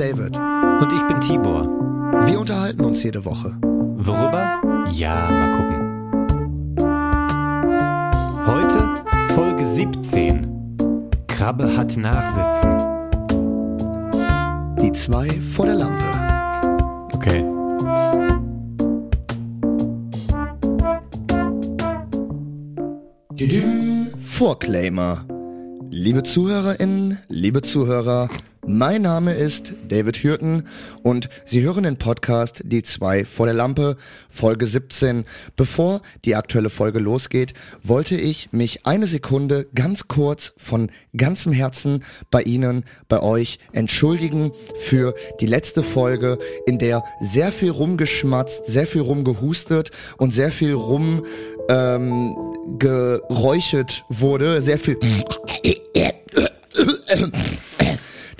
David. Und ich bin Tibor. Wir unterhalten uns jede Woche. Worüber? Ja, mal gucken. Heute Folge 17. Krabbe hat Nachsitzen. Die zwei vor der Lampe. Okay. Vorclaimer. Liebe ZuhörerInnen, liebe Zuhörer, mein Name ist David Hürten und Sie hören den Podcast Die zwei vor der Lampe, Folge 17. Bevor die aktuelle Folge losgeht, wollte ich mich eine Sekunde ganz kurz von ganzem Herzen bei Ihnen, bei euch entschuldigen für die letzte Folge, in der sehr viel rumgeschmatzt, sehr viel rumgehustet und sehr viel rum ähm, geräuchert wurde, sehr viel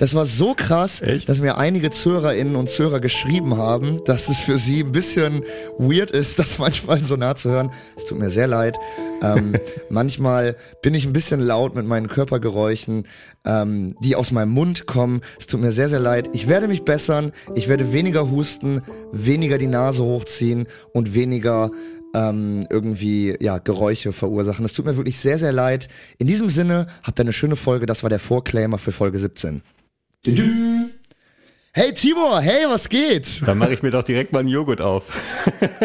das war so krass, Echt? dass mir einige ZuhörerInnen und Zuhörer geschrieben haben, dass es für sie ein bisschen weird ist, das manchmal so nah zu hören. Es tut mir sehr leid. Ähm, manchmal bin ich ein bisschen laut mit meinen Körpergeräuschen, ähm, die aus meinem Mund kommen. Es tut mir sehr, sehr leid. Ich werde mich bessern. Ich werde weniger husten, weniger die Nase hochziehen und weniger ähm, irgendwie ja Geräusche verursachen. Es tut mir wirklich sehr, sehr leid. In diesem Sinne, habt ihr eine schöne Folge. Das war der Vorclaimer für Folge 17. Hey Tibor, hey, was geht? Dann mache ich mir doch direkt mal einen Joghurt auf.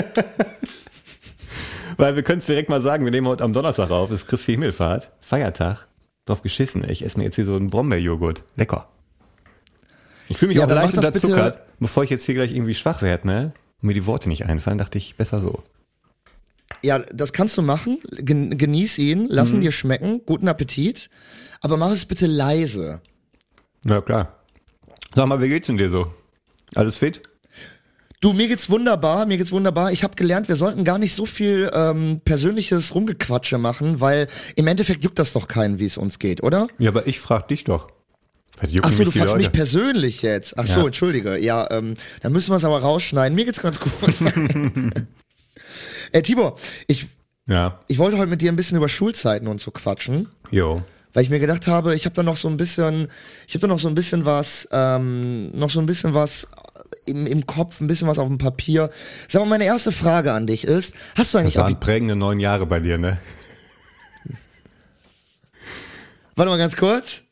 Weil wir können es direkt mal sagen, wir nehmen heute am Donnerstag auf, ist Christi Himmelfahrt, Feiertag. Drauf geschissen. Ich esse mir jetzt hier so einen Brombeerjoghurt. Lecker. Ich fühle mich Ja, auch leicht unterzuckert. Bevor ich jetzt hier gleich irgendwie schwach werde, ne? Und mir die Worte nicht einfallen, dachte ich, besser so. Ja, das kannst du machen. Gen genieß ihn, lass ihn dir schmecken. Guten Appetit. Aber mach es bitte leise. Ja, klar. Sag mal, wie geht's denn dir so? Alles fit? Du, mir geht's wunderbar, mir geht's wunderbar. Ich habe gelernt, wir sollten gar nicht so viel ähm, persönliches Rumgequatsche machen, weil im Endeffekt juckt das doch keinen, wie es uns geht, oder? Ja, aber ich frag dich doch. Was jucken Ach so, mich du fragst Leute? mich persönlich jetzt. Ach so, Ja. entschuldige. Ja, ähm, dann müssen wir es aber rausschneiden. Mir geht's ganz gut. äh, Tibor, ich, Ja, ich wollte heute mit dir ein bisschen über Schulzeiten und so quatschen. jo. Weil ich mir gedacht habe, ich habe da noch so ein bisschen, ich habe da noch so ein bisschen was, ähm, noch so ein bisschen was im, im Kopf, ein bisschen was auf dem Papier. Sag mal, meine erste Frage an dich ist, hast du Das eigentlich waren Abi prägende neun Jahre bei dir, ne? Warte mal ganz kurz.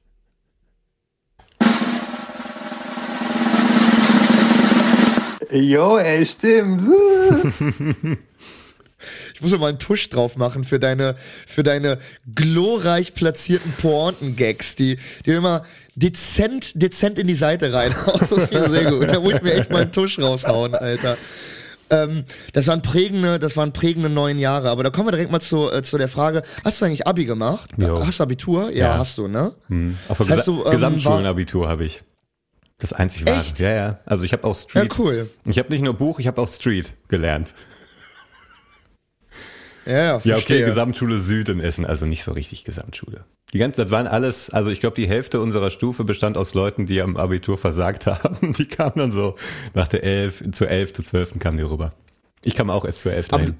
Jo, ey, stimmt. Ich muss mir mal einen Tusch drauf machen für deine, für deine glorreich platzierten Pointen-Gags, die, die immer dezent, dezent in die Seite reinhaust. Das ist mir sehr gut. Da muss ich mir echt mal einen Tusch raushauen, Alter. Ähm, das waren prägende, das waren prägende neun Jahre. Aber da kommen wir direkt mal zu, äh, zu der Frage: Hast du eigentlich Abi gemacht? Jo. Hast du Abitur? Ja, Ja. hast du, ne? Hm. Auf Das heißt, du, ähm, Gesamtschulenabitur habe ich. Das einzig wahre. Echt? Ja, ja. Also ich habe auch Ja, Street. cool. Ich habe nicht nur Buch, ich habe auch Street gelernt. Ja, ja, Ja, okay. Gesamtschule Süd in Essen, also nicht so richtig Gesamtschule. Die ganze, das waren alles, also ich glaube, die Hälfte unserer Stufe bestand aus Leuten, die am Abitur versagt haben. Die kamen dann so nach der 11, zur 11, zur 12. kamen die rüber. Ich kam auch erst zur 11. Aber dahin.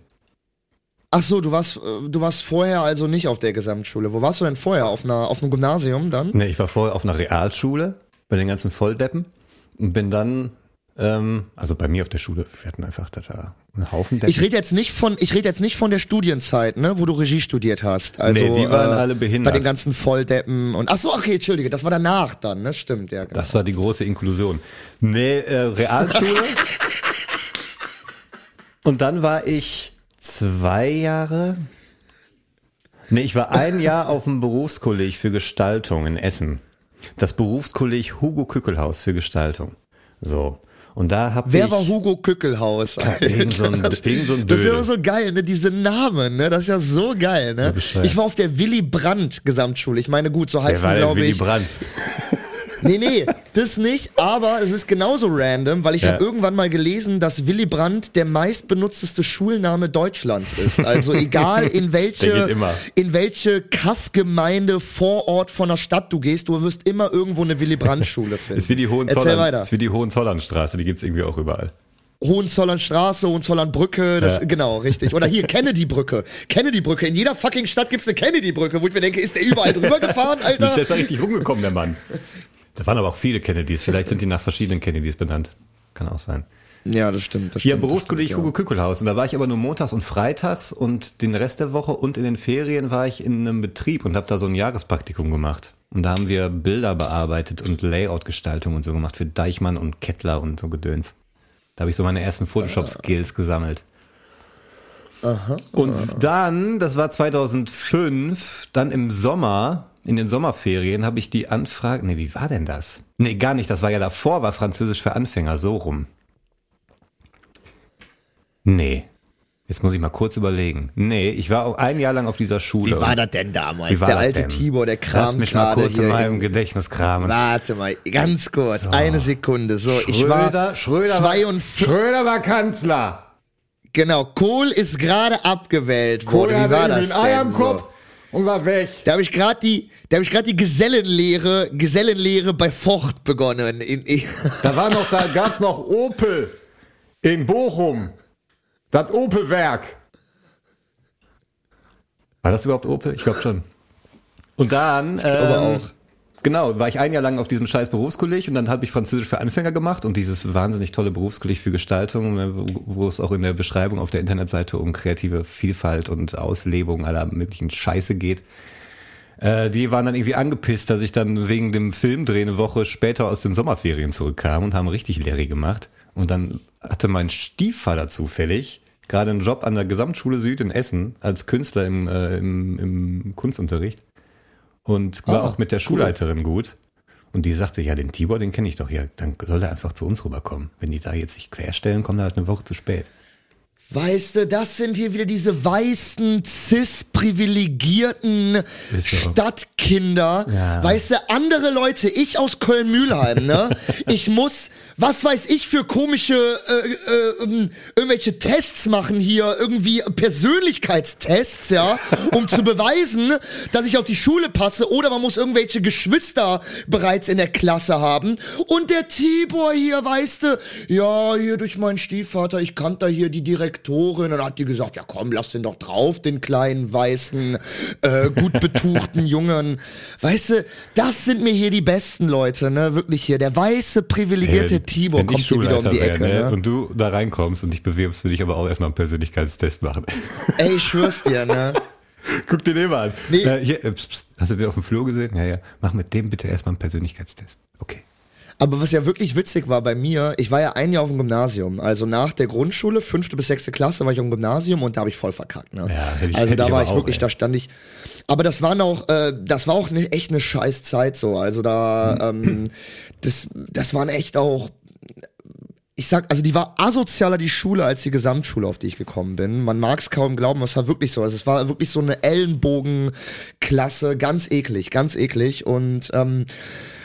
Ach so, du warst, du warst vorher also nicht auf der Gesamtschule. Wo warst du denn vorher? Auf einer, auf einem Gymnasium dann? Nee, ich war vorher auf einer Realschule bei den ganzen Volldeppen und bin dann, ähm, also bei mir auf der Schule, wir hatten einfach, das war ein Haufen Deppen. Ich rede jetzt nicht von, ich rede jetzt nicht von der Studienzeit, ne, wo du Regie studiert hast. Also, Nee, die waren äh, alle behindert. Bei den ganzen Volldeppen und ach so, okay, entschuldige, das war danach dann, ne, stimmt, ja. Genau. Das war die große Inklusion. Nee, äh, Realschule. Und dann war ich zwei Jahre. Nee, ich war ein Jahr auf dem Berufskolleg für Gestaltung in Essen. Das Berufskolleg Hugo Kückelhaus für Gestaltung. So. Und da hab Wer ich. war Hugo Kückelhaus? irgend so ein- das, irgend so ein das ist ja immer so geil, ne? Diese Namen, ne? Das ist ja so geil, ne? Ich war auf der Willy Brandt Gesamtschule. Ich meine, gut, so der glaube Willy ich. Brandt? Nee, nee, das nicht, aber es ist genauso random, weil ich Ja. habe irgendwann mal gelesen, dass Willy Brandt der meistbenutzteste Schulname Deutschlands ist. Also egal in welche in welche Kaffgemeinde Vorort von der Stadt du gehst, du wirst immer irgendwo eine Willy Brandt Schule finden. Ist wie die Hohenzollern, ist wie die Hohenzollernstraße, die gibt's irgendwie auch überall. Hohenzollernstraße, Hohenzollernbrücke, das Ja. genau, richtig. Oder hier Kennedy-Brücke. Kennedy-Brücke. In jeder fucking Stadt gibt's eine Kennedy-Brücke, wo ich mir denke, ist der überall drüber gefahren, Alter? Der ist da richtig rumgekommen, der Mann. Da waren aber auch viele Kennedys. Vielleicht sind die nach verschiedenen Kennedys benannt. Kann auch sein. Ja, das stimmt. Das Ja, stimmt, Berufskolleg das stimmt, Hugo Kückelhaus. Und da war ich aber nur montags und freitags und den Rest der Woche und in den Ferien war ich in einem Betrieb und habe da so ein Jahrespraktikum gemacht. Und da haben wir Bilder bearbeitet und Layout-Gestaltung und so gemacht für Deichmann und Kettler und so Gedöns. Da habe ich so meine ersten Photoshop-Skills gesammelt. Und dann, das war 2005, dann im Sommer, in den Sommerferien, habe ich die Anfrage, nee, wie war denn das? Nee, gar nicht, das war ja davor, war Französisch für Anfänger, so rum. Nee. Jetzt muss ich mal kurz überlegen. Nee, ich war auch ein Jahr lang auf dieser Schule. Wie war das denn damals? Wie war der alte denn? Tibor, der Lass Kram mich mal kurz in meinem Gedächtnis kramen. Warte mal, ganz kurz, eine Sekunde. So, ich war Schröder, 52. Schröder war Kanzler. Genau, Kohl ist gerade abgewählt worden. Wie war das denn? So? Und war weg. Da habe ich gerade die, da habe ich gerade die Gesellenlehre, Gesellenlehre bei Vocht begonnen. In, in, Da war noch, da gab's noch Opel in Bochum. Das Opel-Werk. War das überhaupt Opel? Ich glaube schon. Und dann, ähm, aber auch. Genau, war ich ein Jahr lang auf diesem scheiß Berufskolleg und dann habe ich Französisch für Anfänger gemacht und dieses wahnsinnig tolle Berufskolleg für Gestaltung, wo, wo es auch in der Beschreibung auf der Internetseite um kreative Vielfalt und Auslebung aller möglichen Scheiße geht. Äh, die waren dann irgendwie angepisst, dass ich dann wegen dem Filmdreh eine Woche später aus den Sommerferien zurückkam und haben richtig Larry gemacht. Und dann hatte mein Stiefvater zufällig gerade einen Job an der Gesamtschule Süd in Essen als Künstler im, äh, im, im Kunstunterricht und war Ah, auch mit der Schulleiterin gut. Und die sagte, ja, den Tibor, den kenne ich doch hier. Dann soll er einfach zu uns rüberkommen. Wenn die da jetzt sich querstellen, kommt er halt eine Woche zu spät. Weißt du, das sind hier wieder diese weißen, cis-privilegierten. Stadtkinder. Ja. Weißt du, andere Leute, ich aus Köln-Mühlheim, ne? Ich muss, was weiß ich für komische, äh, äh, ähm, irgendwelche Tests machen hier, irgendwie Persönlichkeitstests, ja, um zu beweisen, dass ich auf die Schule passe oder man muss irgendwelche Geschwister bereits in der Klasse haben. Und der Tibor hier, weißt du, ja, hier durch meinen Stiefvater, ich kannte da hier die Direktorin und hat die gesagt, ja komm, lass den doch drauf, den kleinen, weißen, äh, gut betuchten Jungen. Weißt du, das sind mir hier die besten Leute, ne, wirklich hier. Der weiße, privilegierte Tibor wenn kommt ich hier wieder um die Schulleiter Ecke, wär, ne? Und du da reinkommst und dich bewirbst, würde ich aber auch erstmal einen Persönlichkeitstest machen. Ey, ich schwör's dir, ne? Guck dir den mal an. Nee. Äh, hier, äh, pst, pst, hast du den auf dem Flur gesehen? Ja, ja. Mach mit dem bitte erstmal einen Persönlichkeitstest. Okay. Aber was ja wirklich witzig war bei mir, ich war ja ein Jahr auf dem Gymnasium. Also nach der Grundschule, fünfte bis sechste Klasse, war ich auf dem Gymnasium und da habe ich voll verkackt. Ne? Ja, hätte ich- also hätte da ich war ich auch, wirklich, ey. da stand ich. Aber das war noch, äh, das war auch ne, echt eine scheiß Zeit so. Also da, ähm, das, das waren echt auch. Ich sag, also die war asozialer die Schule als die Gesamtschule, auf die ich gekommen bin. Man mag es kaum glauben, es war wirklich so. Also es war wirklich so eine Ellenbogenklasse, ganz eklig, ganz eklig. Und ähm,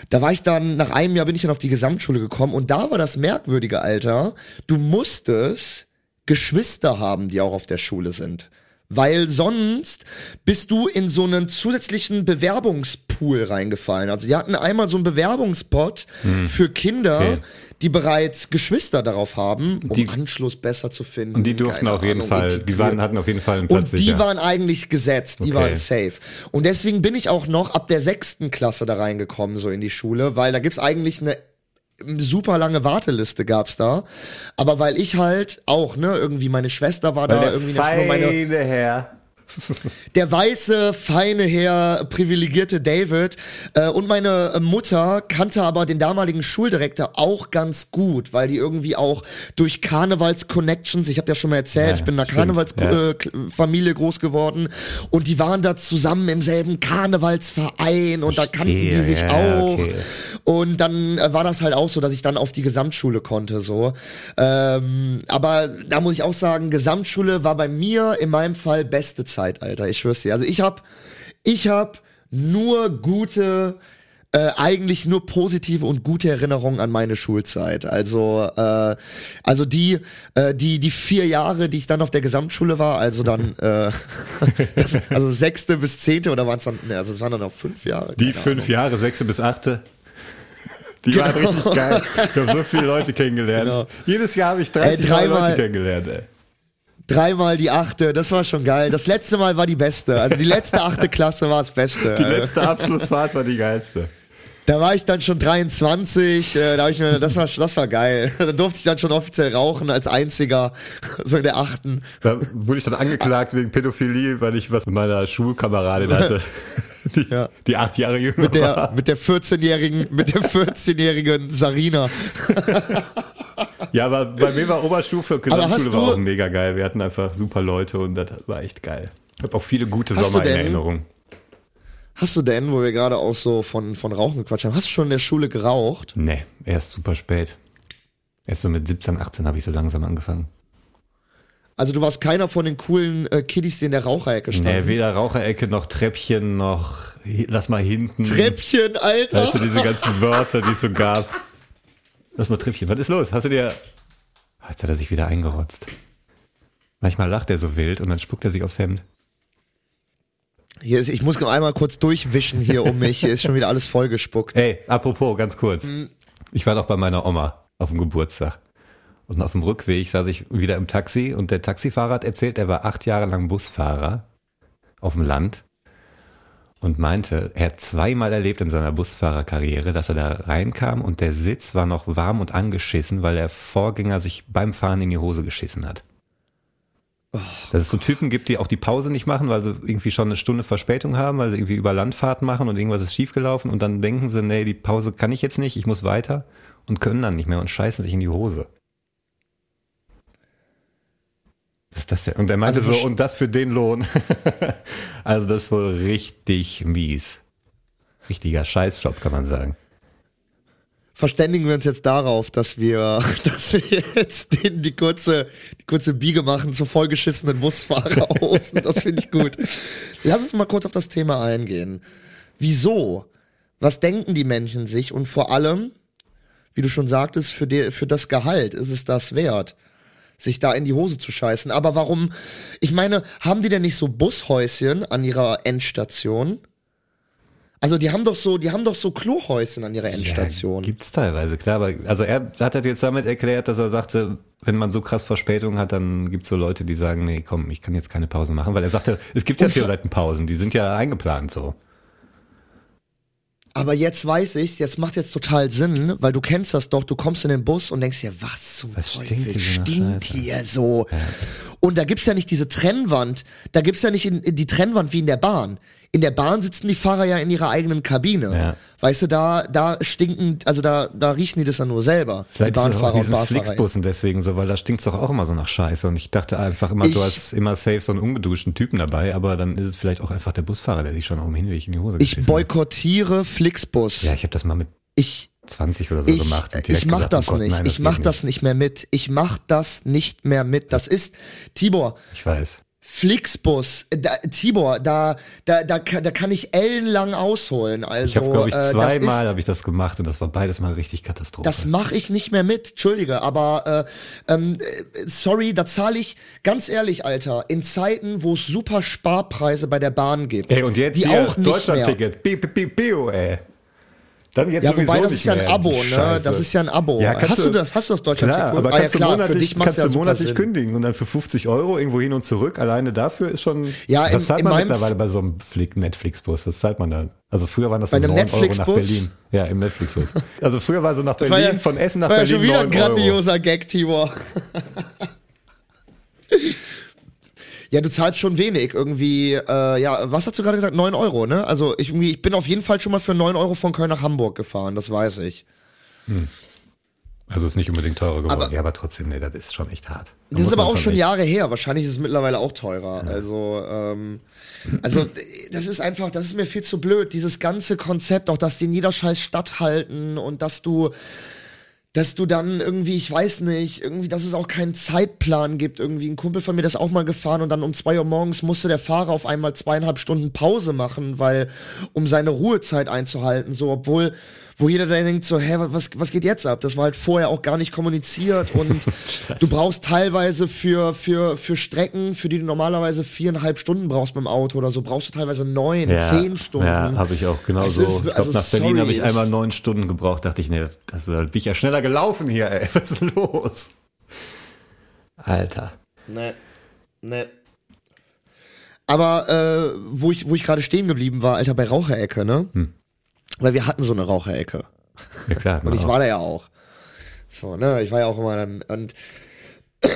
da war ich dann, nach einem Jahr bin ich dann auf die Gesamtschule gekommen und da war das merkwürdige Alter, du musstest Geschwister haben, die auch auf der Schule sind. Weil sonst bist du in so einen zusätzlichen Bewerbungspool reingefallen. Also die hatten einmal so einen Bewerbungspot für Kinder, Okay. die bereits Geschwister darauf haben, um Die- Anschluss besser zu finden. Und die durften Keine auf jeden Ahnung, Fall, die waren, hatten auf jeden Fall einen Platz Und die sicher. waren eigentlich gesetzt, die Okay. waren safe. Und deswegen bin ich auch noch ab der sechsten Klasse da reingekommen, so in die Schule, weil da gibt's eigentlich eine super lange Warteliste gab's da. Aber weil ich halt auch, ne, irgendwie meine Schwester war da, der irgendwie in der Schule, meine, Herr. der weiße, feine Herr, privilegierte David äh, und meine äh, Mutter kannte aber den damaligen Schuldirektor auch ganz gut, weil die irgendwie auch durch Karnevals-Connections, ich habe ja schon mal erzählt, Ja, ich bin in einer Karnevalsfamilie äh, K- Familie groß geworden und die waren da zusammen im selben Karnevalsverein und da kannten die Verstehe, sich ja, auch. okay. Und dann äh, war das halt auch so, dass ich dann auf die Gesamtschule konnte, so. Ähm, aber da muss ich auch sagen, Gesamtschule war bei mir in meinem Fall beste Zeit, Alter. Ich schwör's dir. Also ich hab, ich hab nur gute, äh, eigentlich nur positive und gute Erinnerungen an meine Schulzeit. Also, äh, also die, äh, die, die vier Jahre, die ich dann auf der Gesamtschule war, also dann, äh, das, also sechste bis zehnte oder waren es dann, ne, also es waren dann noch fünf Jahre. Die fünf Ahnung. Jahre, sechste bis achte. Die waren Genau. richtig geil. Ich habe so viele Leute kennengelernt. Genau. Jedes Jahr habe ich 30 Ey, dreimal- Leute kennengelernt. Ey. Dreimal die achte, das war schon geil. Das letzte Mal war die beste. Also die letzte achte Klasse war das Beste. Die letzte Abschlussfahrt war die geilste. Da war ich dann schon 23, äh, da hab ich mir, das war, das war geil. Da durfte ich dann schon offiziell rauchen als einziger, so in der achten. Da wurde ich dann angeklagt wegen Pädophilie, weil ich was mit meiner Schulkameradin hatte. Die, Ja. die acht Jahre jünger Mit der, war. mit der 14-jährigen, mit der 14-jährigen Sarina. Ja, aber bei mir war Oberstufe, Gesamtschule war auch mega geil. Wir hatten einfach super Leute und das war echt geil. Ich habe auch viele gute Hast Sommer in denn- Erinnerung. Hast du denn, wo wir gerade auch so von, von Rauchen gequatscht haben, hast du schon in der Schule geraucht? Nee, erst super spät. Erst so mit 17, 18 habe ich so langsam angefangen. Also du warst keiner von den coolen äh, Kiddies, die in der Raucherecke Nee, standen. weder Raucherecke noch Treppchen noch lass mal hinten. Treppchen, Alter. Weißt du, diese ganzen Wörter, die es so gab. Lass mal Treppchen. Was ist los? Hast du dir. Jetzt hat er sich wieder eingerotzt. Manchmal lacht er so wild und dann spuckt er sich aufs Hemd. Hier ist, ich muss noch einmal kurz durchwischen hier um mich. Hier ist schon wieder alles vollgespuckt. Ey, apropos, ganz kurz. Hm. Ich war doch bei meiner Oma auf dem Geburtstag. Und auf dem Rückweg saß ich wieder im Taxi und der Taxifahrer hat erzählt, er war acht Jahre lang Busfahrer auf dem Land und meinte, er hat zweimal erlebt in seiner Busfahrerkarriere, dass er da reinkam und der Sitz war noch warm und angeschissen, weil der Vorgänger sich beim Fahren in die Hose geschissen hat. Dass es so Typen gibt, die auch die Pause nicht machen, weil sie irgendwie schon eine Stunde Verspätung haben, weil sie irgendwie über Landfahrt machen und irgendwas ist schiefgelaufen und dann denken sie, nee, die Pause kann ich jetzt nicht, ich muss weiter und können dann nicht mehr und scheißen sich in die Hose. Was ist das denn? Und er meinte Also so, und das für den Lohn. also das ist wohl richtig mies. Richtiger Scheißjob, kann man sagen. Verständigen wir uns jetzt darauf, dass wir, dass wir jetzt den, die kurze, die kurze Biege machen zu vollgeschissenen Busfahrerhosen. Das finde ich gut. Lass uns mal kurz auf das Thema eingehen. Wieso? Was denken die Menschen sich? Und vor allem, wie du schon sagtest, für, die, für das Gehalt ist es das wert, sich da in die Hose zu scheißen. Aber warum? Ich meine, haben die denn nicht so Bushäuschen an ihrer Endstation? Also die haben doch so, die haben doch so Klohäuschen an ihrer Endstation. Ja, gibt's teilweise, klar. Aber also er hat das jetzt damit erklärt, dass er sagte, wenn man so krass Verspätung hat, dann gibt's so Leute, die sagen, nee, komm, ich kann jetzt keine Pause machen, weil er sagte, es gibt ja Und vor- Theoretenpausen, die sind ja eingeplant so. Aber jetzt weiß ich's, jetzt macht jetzt total Sinn, weil du kennst das doch, du kommst in den Bus und denkst dir, was zum Was Teufel stinkt hier so nach stinkt hier so? Und da gibt's ja nicht diese Trennwand, da gibt's ja nicht in, in die Trennwand wie in der Bahn. In der Bahn sitzen die Fahrer ja in ihrer eigenen Kabine. Ja. Weißt du, da, da stinken, also da, da riechen die das ja nur selber. Vielleicht die ist es auch Bahnfahrer und. Flixbussen deswegen so, weil da stinkt's doch auch immer so nach Scheiße. Und ich dachte einfach immer, Ich- du hast immer safe so einen ungeduschten Typen dabei, aber dann ist es vielleicht auch einfach der Busfahrer, der sich schon auf dem Hinweg in die Hose Ich geschissen hat. boykottiere Flixbus. Ja, ich habe das mal mit Ich, 20 oder so ich, gemacht. ich mach gesagt, das oh Gott, nicht. nein, ich geht mach nicht. das nicht mehr mit. Ich mach das nicht mehr mit. Das ist, Tibor, Ich weiß. Flixbus, da, Tibor, da, da, da, kann- da kann ich ellenlang ausholen. Also, Ich habe, glaube ich, äh, zweimal habe ich das gemacht und das war beides mal richtig Katastrophe. Das mache ich nicht mehr mit, entschuldige, aber äh, ähm, äh, sorry, da zahle ich ganz ehrlich, Alter, in Zeiten, wo es super Sparpreise bei der Bahn gibt, Ey, und jetzt die hier auch. Deutschland-Ticket. Bi- bi- Dann jetzt Ja, sowieso wobei das nicht ist ja ein mehr, Abo, ne? Das ist ja ein Abo. Ja, hast du das? Hast du das Deutschland Klar, aber ah, ja, kannst klar, du für monatlich, kannst ja du monatlich kündigen und dann für 50 Euro irgendwo hin und zurück. Alleine dafür ist schon. Ja, was in- zahlt in man mittlerweile bei so einem Netflix-Bus? Was zahlt man da? Also früher waren das so Bei einem 9 Euro nach? Berlin. Ja, im Netflix-Bus. Also früher war so nach Berlin, ja- von Essen nach War ja Berlin schon wieder 9 ein Euro. grandioser Gag, Tibor. Ja, du zahlst schon wenig. Irgendwie, äh, ja, was hast du gerade gesagt? 9 Euro, ne? Also ich, irgendwie, ich bin auf jeden Fall schon mal für 9 Euro von Köln nach Hamburg gefahren, das weiß ich. Also ist nicht unbedingt teurer geworden. Aber- ja, aber trotzdem, nee, das ist schon echt hart. Da Das ist aber auch schon echt- Jahre her. Wahrscheinlich ist es mittlerweile auch teurer. Also, ähm, also das ist einfach, das ist mir viel zu blöd. Dieses ganze Konzept, auch dass die in jeder scheiß Stadt halten und dass du, dass du dann irgendwie, ich weiß nicht, irgendwie, dass es auch keinen Zeitplan gibt. Irgendwie ein Kumpel von mir, ist auch mal gefahren und dann um zwei Uhr morgens musste der Fahrer auf einmal zweieinhalb Stunden Pause machen, weil, um seine Ruhezeit einzuhalten, so, obwohl, wo jeder dann denkt so, hä, was, was geht jetzt ab? Das war halt vorher auch gar nicht kommuniziert und du brauchst teilweise für, für, für Strecken, für die du normalerweise viereinhalb Stunden brauchst mit dem Auto oder so, brauchst du teilweise neun, zehn Stunden. Ja, habe ich auch genau so. ich glaube, also nach Berlin habe ich einmal neun Stunden gebraucht. Dachte ich, nee, also, da bin ich ja schneller gelaufen hier, ey. Was ist los? Alter. Nee. Nee. Aber äh, wo ich, wo ich gerade stehen geblieben war, Alter, bei Raucherecke, ne? Weil wir hatten so eine Raucherecke. Ja klar. Und ich war da ja auch. So, ne, ich war ja auch immer dann, und,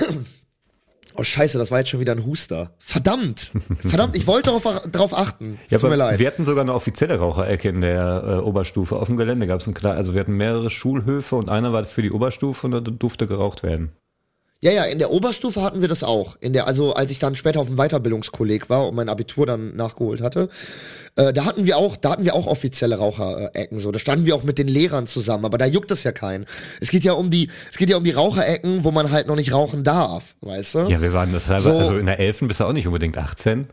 oh scheiße, das war jetzt schon wieder ein Huster. Verdammt, verdammt, ich wollte darauf, darauf achten. Ja, Tut mir leid. wir hatten sogar eine offizielle Raucherecke in der äh, Oberstufe. Auf dem Gelände gab es ein klar, also wir hatten mehrere Schulhöfe und einer war für die Oberstufe und da durfte geraucht werden. Ja, ja, in der Oberstufe hatten wir das auch. In der, also als ich dann später auf dem Weiterbildungskolleg war und mein Abitur dann nachgeholt hatte, äh, da hatten wir auch, da hatten wir auch offizielle Raucherecken. So, da standen wir auch mit den Lehrern zusammen, aber da juckt es ja keinen. Es geht ja um die, es geht ja um die Raucherecken, wo man halt noch nicht rauchen darf, weißt du? Ja, wir waren das So. also in der Elfen bist du auch nicht unbedingt 18.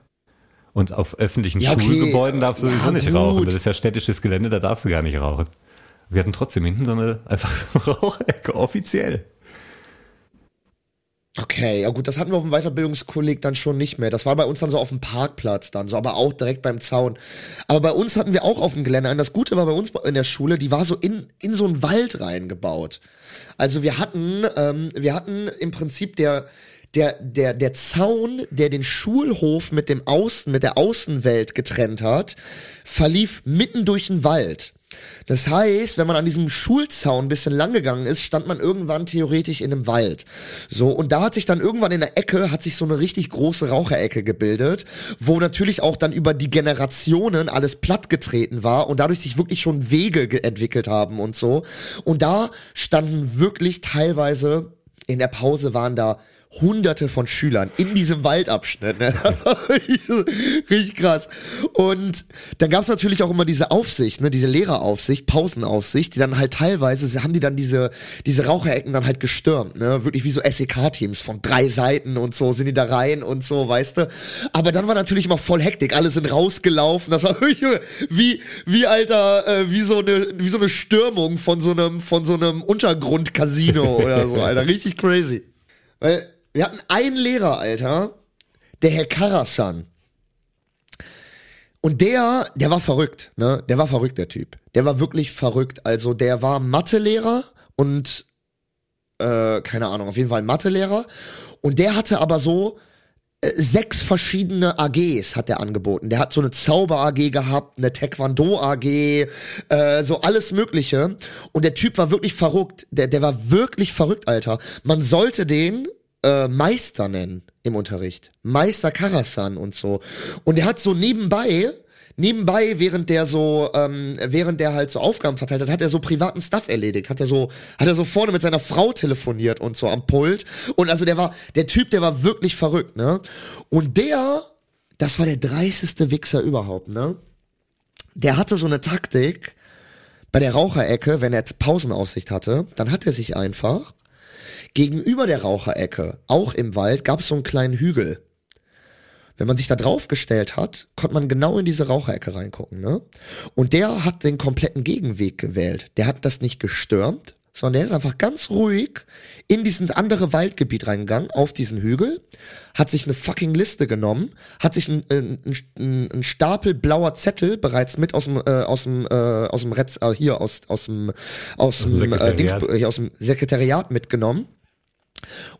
Und auf öffentlichen Ja, okay. Schulgebäuden darfst du Ja, sowieso nicht gut. rauchen. Das ist ja städtisches Gelände, da darfst du gar nicht rauchen. Wir hatten trotzdem hinten so eine einfach Raucherecke, offiziell. Okay, ja gut, das hatten wir auf dem Weiterbildungskolleg dann schon nicht mehr. Das war bei uns dann so auf dem Parkplatz dann, so aber auch direkt beim Zaun. Aber bei uns hatten wir auch auf dem Gelände einen. Das Gute war bei uns in der Schule, die war so in, in so einen Wald reingebaut. Also wir hatten, ähm, wir hatten im Prinzip der, der, der, der Zaun, der den Schulhof mit dem Außen, mit der Außenwelt getrennt hat, verlief mitten durch den Wald. Das heißt, wenn man an diesem Schulzaun ein bisschen lang gegangen ist, stand man irgendwann theoretisch in einem Wald. So, und da hat sich dann irgendwann in der Ecke, hat sich so eine richtig große Raucherecke gebildet, wo natürlich auch dann über die Generationen alles plattgetreten war und dadurch sich wirklich schon Wege ge- entwickelt haben und so. Und da standen wirklich teilweise, in der Pause waren da hunderte von Schülern in diesem Waldabschnitt. Ne? Richtig, krass. Und dann gab es natürlich auch immer diese Aufsicht, ne, diese Lehreraufsicht, Pausenaufsicht, die dann halt teilweise haben die dann diese, diese Raucherecken dann halt gestürmt, ne? Wirklich wie so SEK-Teams von drei Seiten und so sind die da rein und so, weißt du. Aber dann war natürlich immer voll Hektik, alle sind rausgelaufen. Das war wie, wie Alter, äh, wie so eine, wie so eine Stürmung von so einem, von so einem Untergrund-Casino oder so, Alter. Richtig crazy. Weil wir hatten einen Lehrer, Alter, der Herr Karasan. Und der, der war verrückt, ne? Der war verrückt, der Typ. Der war wirklich verrückt. Also der war Mathelehrer und äh, keine Ahnung, auf jeden Fall Mathelehrer. Und der hatte aber so äh, sechs verschiedene AGs hat er angeboten. Der hat so eine Zauber-AG gehabt, eine Taekwondo-AG, äh, so alles Mögliche. Und der Typ war wirklich verrückt. Der, der war wirklich verrückt, Alter. Man sollte den äh, Meister nennen im Unterricht. Meister Karasan und so. Und er hat so nebenbei, nebenbei, während der so, ähm, während der halt so Aufgaben verteilt hat, hat er so privaten Stuff erledigt. Hat er so, hat er so vorne mit seiner Frau telefoniert und so am Pult. Und also der war, der Typ, der war wirklich verrückt, ne? Und der, das war der dreisteste Wichser überhaupt, ne? Der hatte so eine Taktik bei der Raucherecke, wenn er Pausenaussicht hatte, dann hat er sich einfach Gegenüber der Raucherecke, auch im Wald, gab es so einen kleinen Hügel. Wenn man sich da draufgestellt hat, konnte man genau in diese Raucherecke reingucken, ne? Und der hat den kompletten Gegenweg gewählt. Der hat das nicht gestürmt, sondern der ist einfach ganz ruhig in diesen andere Waldgebiet reingegangen, auf diesen Hügel, hat sich eine fucking Liste genommen, hat sich ein, ein, ein, Stapel blauer Zettel bereits mit aus dem äh, aus dem äh, aus dem Retz, äh, hier aus aus dem aus dem dem äh, Dings, Sekretariat. hier aus dem Sekretariat mitgenommen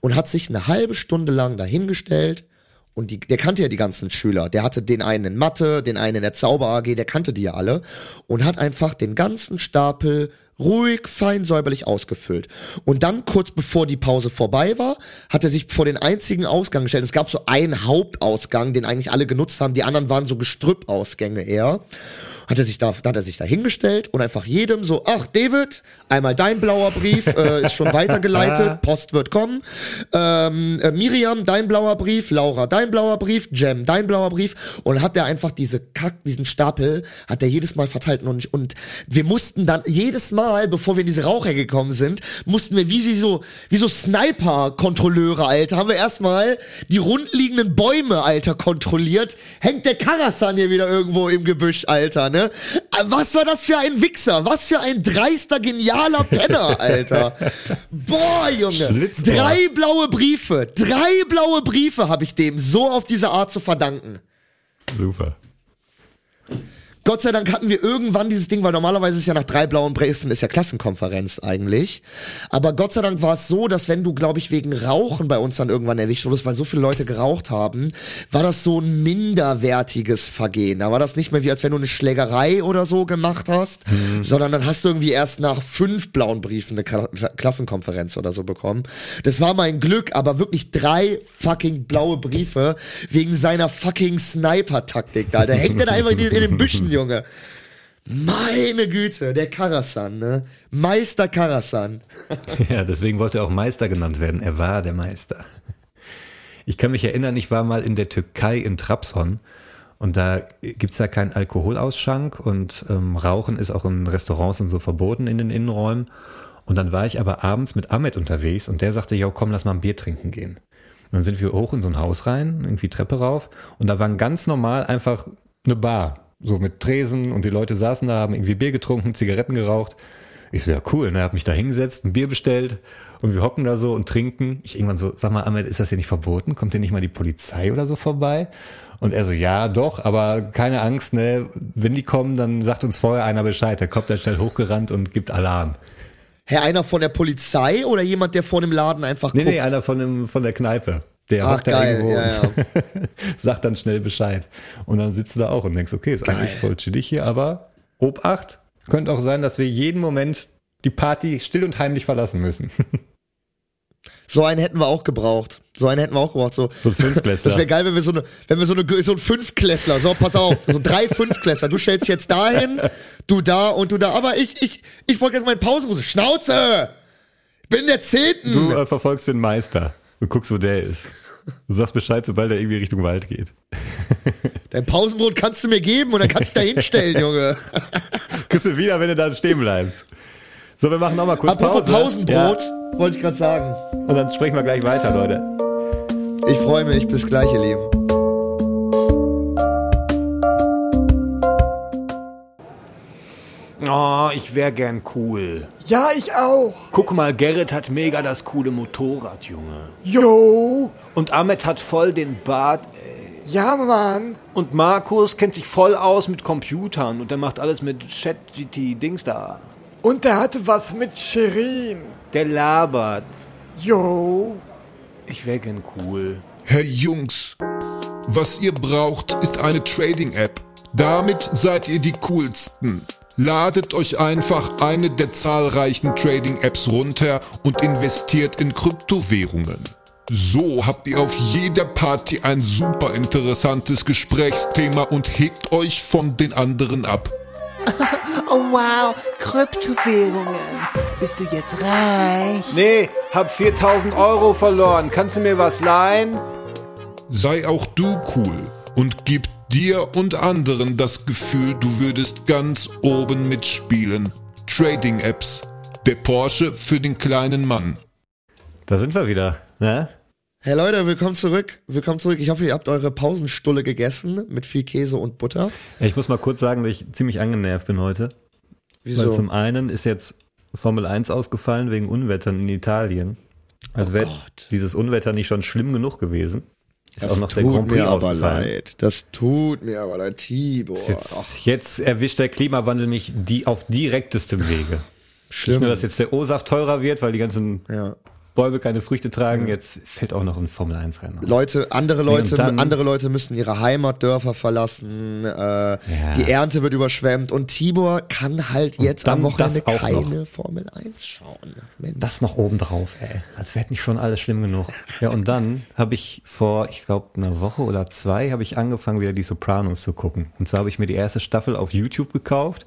und hat sich eine halbe Stunde lang dahingestellt und die, der kannte ja die ganzen Schüler. Der hatte den einen in Mathe, den einen in der Zauber AG, der kannte die ja alle und hat einfach den ganzen Stapel ruhig, fein, säuberlich ausgefüllt. Und dann, kurz bevor die Pause vorbei war, hat er sich vor den einzigen Ausgang gestellt. Es gab so einen Hauptausgang, den eigentlich alle genutzt haben. Die anderen waren so Gestrüppausgänge eher. Hat er sich da, hat er sich da hingestellt und einfach jedem so, ach, David, einmal dein blauer Brief, äh, ist schon weitergeleitet, Post wird kommen. Ähm, äh, Miriam, dein blauer Brief, Laura, dein blauer Brief, Jem, dein blauer Brief. Und hat er einfach diese Kack, diesen Stapel, hat er jedes Mal verteilt und, und wir mussten dann jedes Mal, bevor wir in diese Raucher gekommen sind, mussten wir wie, wie so, wie so Sniper-Kontrolleure, Alter, haben wir erstmal die rundliegenden Bäume, Alter, kontrolliert. Hängt der Karasan hier wieder irgendwo im Gebüsch, Alter, ne? Äh, Was war das für ein Wichser? Was für ein dreister, genialer Penner, Alter. Boah, Junge. Schlitzohr. Drei blaue Briefe, drei blaue Briefe habe ich dem so auf diese Art zu verdanken. Super. Gott sei Dank hatten wir irgendwann dieses Ding, weil normalerweise ist ja nach drei blauen Briefen ist ja Klassenkonferenz eigentlich. Aber Gott sei Dank war es so, dass wenn du, glaube ich, wegen Rauchen bei uns dann irgendwann erwischt wurdest, weil so viele Leute geraucht haben, war das so ein minderwertiges Vergehen. Da war das nicht mehr wie, als wenn du eine Schlägerei oder so gemacht hast, mhm. sondern dann hast du irgendwie erst nach fünf blauen Briefen eine Klassenkonferenz oder so bekommen. Das war mein Glück, aber wirklich drei fucking blaue Briefe wegen seiner fucking Sniper-Taktik da. Der hängt dann einfach in, in den Büschen, Junge. Meine Güte, der Karasan, ne? Meister Karasan. ja, deswegen wollte er auch Meister genannt werden. Er war der Meister. Ich kann mich erinnern, ich war mal in der Türkei in Trabzon und da gibt's ja keinen Alkoholausschank und ähm, Rauchen ist auch in Restaurants und so verboten in den Innenräumen. Und dann war ich aber abends mit Ahmed unterwegs und der sagte, ja komm, lass mal ein Bier trinken gehen. Und dann sind wir hoch in so ein Haus rein, irgendwie Treppe rauf und da waren ganz normal einfach eine Bar, so mit Tresen und die Leute saßen da, haben irgendwie Bier getrunken, Zigaretten geraucht. Ich so, ja cool, ne, hab mich da hingesetzt, ein Bier bestellt und wir hocken da so und trinken. Ich irgendwann so, sag mal, Ahmed, ist das hier nicht verboten? Kommt hier nicht mal die Polizei oder so vorbei? Und er so, ja, doch, aber keine Angst, ne? Wenn die kommen, dann sagt uns vorher einer Bescheid. Der kommt dann schnell hochgerannt und gibt Alarm. Herr, einer von der Polizei oder jemand, der vor dem Laden einfach Nee, guckt? nee, einer von, dem, von der Kneipe. Der Ach, geil, irgendwo ja, ja. sagt dann schnell Bescheid. Und dann sitzt du da auch und denkst, okay, ist geil. eigentlich voll chillig hier, aber Obacht, könnte auch sein, dass wir jeden Moment die Party still und heimlich verlassen müssen. So einen hätten wir auch gebraucht. So einen hätten wir auch gebraucht. So, so ein Fünfklässler. Das wäre geil, wenn wir so eine, wenn wir so eine, so ein Fünfklässler, so, pass auf, so drei Fünfklässler. Du stellst dich jetzt dahin, du da und du da. Aber ich, ich, ich wollte jetzt meine Pause rufen. Schnauze! Ich bin der Zehnten! Du äh, verfolgst den Meister. Du guckst, wo der ist. Du sagst Bescheid, sobald er irgendwie Richtung Wald geht. Dein Pausenbrot kannst du mir geben und dann kannst du dich da hinstellen, Junge. Kriegst du wieder, wenn du da stehen bleibst. So, wir machen nochmal kurz Apropos Pause. Pausenbrot, ja. wollte ich gerade sagen. Und dann sprechen wir gleich weiter, Leute. Ich freue mich. Bis gleich, ihr Lieben. Oh, ich wäre gern cool. Ja, ich auch. Guck mal, Gerrit hat mega das coole Motorrad, Junge. Jo. Und Ahmed hat voll den Bart, ey. Ja, Mann. Und Markus kennt sich voll aus mit Computern und der macht alles mit Chat-GT-Dings da. Und der hatte was mit Shirin. Der labert. Jo. Ich wäre gern cool. Herr Jungs, was ihr braucht, ist eine Trading-App. Damit seid ihr die coolsten. Ladet euch einfach eine der zahlreichen Trading-Apps runter und investiert in Kryptowährungen. So habt ihr auf jeder Party ein super interessantes Gesprächsthema und hegt euch von den anderen ab. Oh wow, Kryptowährungen. Bist du jetzt reich? Nee, hab 4000 Euro verloren. Kannst du mir was leihen? Sei auch du cool und gib dir und anderen das Gefühl, du würdest ganz oben mitspielen. Trading Apps. Der Porsche für den kleinen Mann. Da sind wir wieder, ne? Hey Leute, willkommen zurück. Willkommen zurück. Ich hoffe, ihr habt eure Pausenstulle gegessen mit viel Käse und Butter. Ich muss mal kurz sagen, dass ich ziemlich angenervt bin heute. Wieso? Weil zum einen ist jetzt Formel 1 ausgefallen wegen Unwettern in Italien. Also oh wäre dieses Unwetter nicht schon schlimm genug gewesen. Ist das auch noch der Grand Prix mir aber leid. Das tut mir aber leid, Tibor. Jetzt, jetzt, erwischt der Klimawandel mich die auf direktestem Wege. Schlimm. Nicht nur, dass jetzt der O-Saft teurer wird, weil die ganzen ja. Bäume keine Früchte tragen, jetzt fällt auch noch ein Formel 1 Rennen. Leute, andere Leute, dann, andere Leute müssen ihre Heimatdörfer verlassen, äh, ja. die Ernte wird überschwemmt und Tibor kann halt und jetzt am Wochenende keine noch. Formel 1 schauen. Mensch. Das noch oben drauf, ey. Als wäre nicht schon alles schlimm genug. Ja, und dann habe ich vor, ich glaube, einer Woche oder zwei habe ich angefangen, wieder die Sopranos zu gucken. Und zwar habe ich mir die erste Staffel auf YouTube gekauft,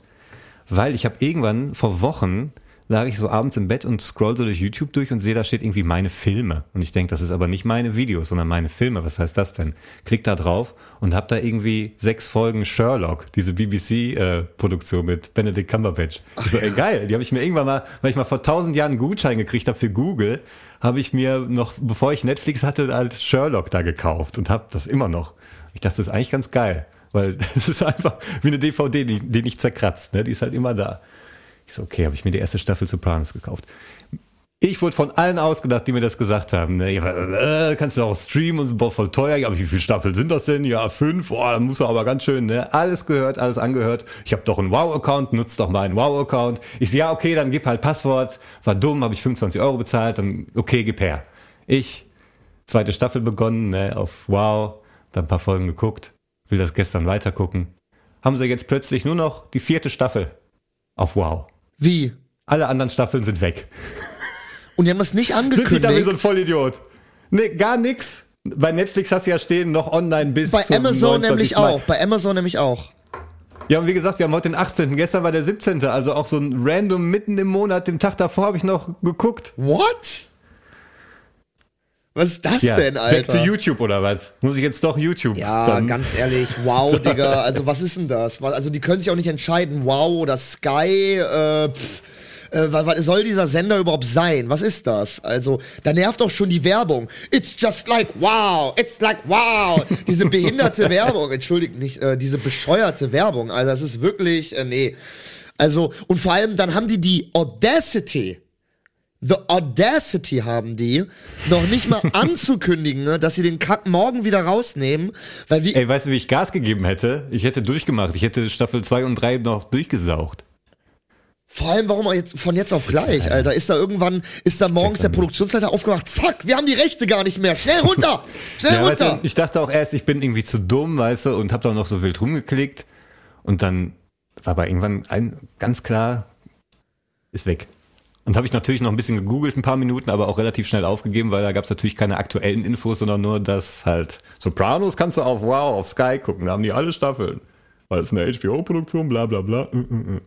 weil ich habe irgendwann vor Wochen lag ich so abends im Bett und scroll so durch YouTube durch und sehe, da steht irgendwie meine Filme. Und ich denke, das ist aber nicht meine Videos, sondern meine Filme. Was heißt das denn? Klick da drauf und hab da irgendwie sechs Folgen Sherlock, diese BBC-Produktion äh, mit Benedict Cumberbatch. Ich so, ey, geil, die habe ich mir irgendwann mal, weil ich mal vor tausend Jahren einen Gutschein gekriegt habe für Google, habe ich mir noch, bevor ich Netflix hatte, halt Sherlock da gekauft und habe das immer noch. Ich dachte, das ist eigentlich ganz geil, weil es ist einfach wie eine DVD, die, die nicht zerkratzt, ne? Die ist halt immer da. Ich so, okay, habe ich mir die erste Staffel Sopranos gekauft. Ich wurde von allen ausgedacht, die mir das gesagt haben. Ne? Kannst du auch streamen und so, boah, voll teuer. Ja, wie viele Staffeln sind das denn? Ja, fünf. Boah, da muss er aber ganz schön, ne? Alles gehört, alles angehört. Ich habe doch einen Wow-Account, nutzt doch mal einen Wow-Account. Ich so, ja, okay, dann gib halt Passwort. War dumm, habe ich 25 Euro bezahlt. Dann, okay, gib her. Ich, zweite Staffel begonnen, ne, auf Wow, dann ein paar Folgen geguckt. Will das gestern weitergucken. Haben sie jetzt plötzlich nur noch die vierte Staffel auf Wow. Wie? Alle anderen Staffeln sind weg. Und die haben es nicht Sitze ich da wie angekündigt. so ein Vollidiot. Nee, gar nix. Bei Netflix hast du ja stehen, noch online bis Bei Amazon 29. nämlich Mai. auch. Bei Amazon nämlich auch. Ja, und wie gesagt, wir haben heute den 18. Gestern war der 17. Also auch so ein random mitten im Monat, den Tag davor habe ich noch geguckt. What? Was ist das Ja, denn, back to Alter? YouTube oder was? Muss ich jetzt doch YouTube? Ja, dann- ganz ehrlich, wow, Digga. Also was ist denn das? Also die können sich auch nicht entscheiden, wow oder Sky, äh, pff, äh, was, was soll dieser Sender überhaupt sein? Was ist das? Also, da nervt doch schon die Werbung. It's just like wow, it's like wow. Diese behinderte Werbung, entschuldigt nicht, äh, diese bescheuerte Werbung. Also das ist wirklich, äh, nee. Also, und vor allem, dann haben die die Audacity, The Audacity haben die, noch nicht mal anzukündigen, ne, dass sie den Kack morgen wieder rausnehmen, weil wie, Ey, weißt du, wie ich Gas gegeben hätte? Ich hätte durchgemacht. Ich hätte Staffel 2 und 3 noch durchgesaugt. vor allem warum auch jetzt, von jetzt auf gleich, Alter, ist da irgendwann, ist da morgens der Produktionsleiter aufgewacht, fuck, wir haben die Rechte gar nicht mehr, schnell runter, schnell Ja, weißt runter. du, ich dachte auch erst, ich bin irgendwie zu dumm, weißt du, und hab da noch so wild rumgeklickt. Und dann war aber irgendwann ein, ganz klar, ist weg. Und habe ich natürlich noch ein bisschen gegoogelt, ein paar Minuten, aber auch relativ schnell aufgegeben, weil da gab es natürlich keine aktuellen Infos, sondern nur das halt Sopranos kannst du auf Wow, auf Sky gucken, da haben die alle Staffeln. Weil es eine HBO-Produktion, bla bla bla. Äh, äh, äh.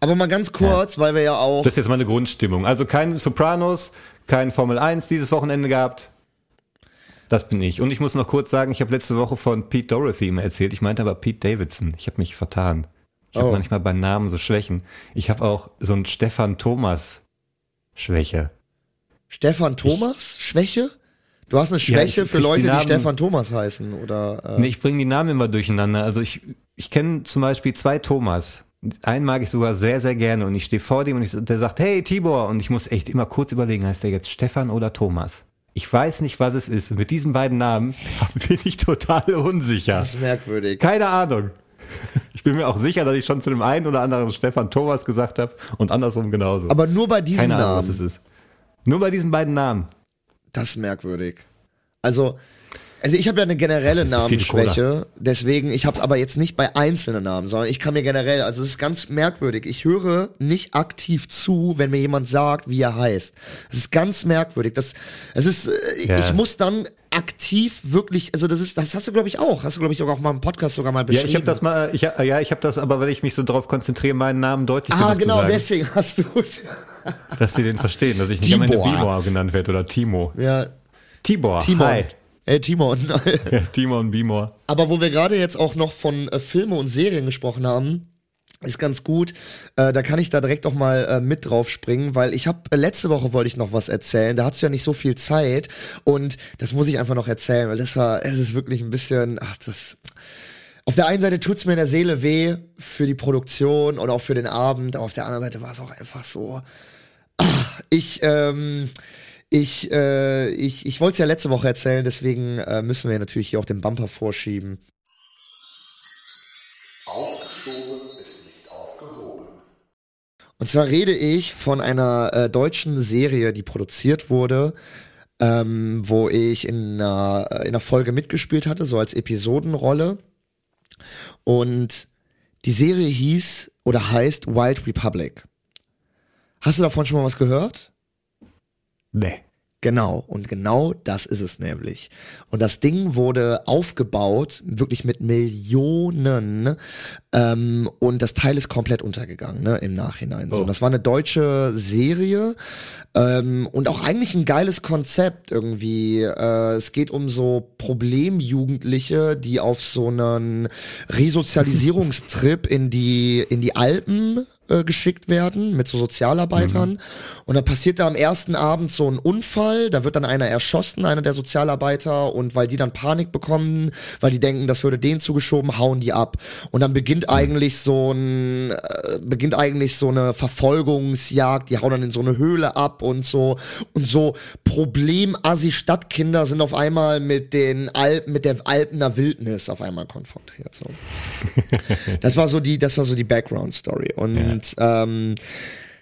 Aber mal ganz kurz, weil wir ja auch, Das ist jetzt meine Grundstimmung. Also kein Sopranos, kein Formel 1 dieses Wochenende gehabt. Das bin ich. Und ich muss noch kurz sagen, ich habe letzte Woche von Pete Dorothy erzählt. Ich meinte aber Pete Davidson. Ich habe mich vertan. Ich habe Oh. manchmal bei Namen so Schwächen. Ich habe auch so ein Stefan Thomas Schwäche. Stefan Thomas, Schwäche? Du hast eine Schwäche ich für krieg Leute, die die, Namen- Stefan Thomas heißen, oder? Äh, Nee, ich bringe die Namen immer durcheinander. Also ich, ich kenne zum Beispiel zwei Thomas. Einen mag ich sogar sehr, sehr gerne und ich stehe vor dem und ich, der sagt, hey Tibor und ich muss echt immer kurz überlegen, heißt der jetzt Stefan oder Thomas? Ich weiß nicht, was es ist. Und mit diesen beiden Namen bin ich total unsicher. Das ist merkwürdig. Keine Ahnung. Ich bin mir auch sicher, dass ich schon zu dem einen oder anderen Stefan Thomas gesagt habe und andersrum genauso. Aber nur bei diesen Keine Ahnung, was Namen. es ist. Nur bei diesen beiden Namen. Das ist merkwürdig. Also, also ich habe ja eine generelle Namensschwäche, deswegen, ich habe aber jetzt nicht bei einzelnen Namen, sondern ich kann mir generell, also es ist ganz merkwürdig. Ich höre nicht aktiv zu, wenn mir jemand sagt, wie er heißt. Es ist ganz merkwürdig. Das, es ist, äh, Ja. ich muss dann aktiv wirklich, also das ist, das hast du glaube ich auch, hast du glaube ich sogar auch mal im Podcast sogar mal Ja, beschrieben. ich habe das mal, ich, ja, ich habe das, aber weil ich mich so darauf konzentriere, meinen Namen deutlich Ah, genau, zu sagen, deswegen hast du dass sie den verstehen, dass ich nicht am Ende Tibor. Bimor genannt werde oder Timo. Ja, Tibor, Timon. hi. Äh, Timon. Ja, Timon Bimor. Aber wo wir gerade jetzt auch noch von äh, Filme und Serien gesprochen haben, ist ganz gut. Äh, da kann ich da direkt auch mal äh, mit drauf springen, weil ich habe äh, letzte Woche wollte ich noch was erzählen. Da hattest du ja nicht so viel Zeit und das muss ich einfach noch erzählen, weil das war, es ist wirklich ein bisschen, ach das. Auf der einen Seite tut's mir in der Seele weh für die Produktion und auch für den Abend, aber auf der anderen Seite war es auch einfach so. Ah, ich, ähm, ich, äh, ich, ich wollte es ja letzte Woche erzählen, deswegen äh, müssen wir natürlich hier auch den Bumper vorschieben. Und zwar rede ich von einer äh, deutschen Serie, die produziert wurde, ähm, wo ich in einer, äh, in einer Folge mitgespielt hatte, so als Episodenrolle. Und die Serie hieß oder heißt Wild Republic. Hast du davon schon mal was gehört? Nee. Genau, und genau das ist es nämlich. Und das Ding wurde aufgebaut, wirklich mit Millionen, ähm, und das Teil ist komplett untergegangen, ne, im Nachhinein. So, Oh. das war eine deutsche Serie ähm, und auch eigentlich ein geiles Konzept irgendwie. Äh, es geht um so Problemjugendliche, die auf so einen Resozialisierungstrip in die in die Alpen äh, geschickt werden mit so Sozialarbeitern. Und dann passiert da am ersten Abend so ein Unfall, da wird dann einer erschossen, einer der Sozialarbeiter, und weil die dann Panik bekommen, weil die denken, das würde denen zugeschoben, hauen die ab. Und dann beginnt beginnt eigentlich so ein, äh, beginnt eigentlich so eine Verfolgungsjagd, die hauen dann in so eine Höhle ab und so und so Problem-Assi-Stadtkinder sind auf einmal mit den Alpen, mit der Alpener Wildnis auf einmal konfrontiert. So. das war so die, das war so die Background-Story und ähm,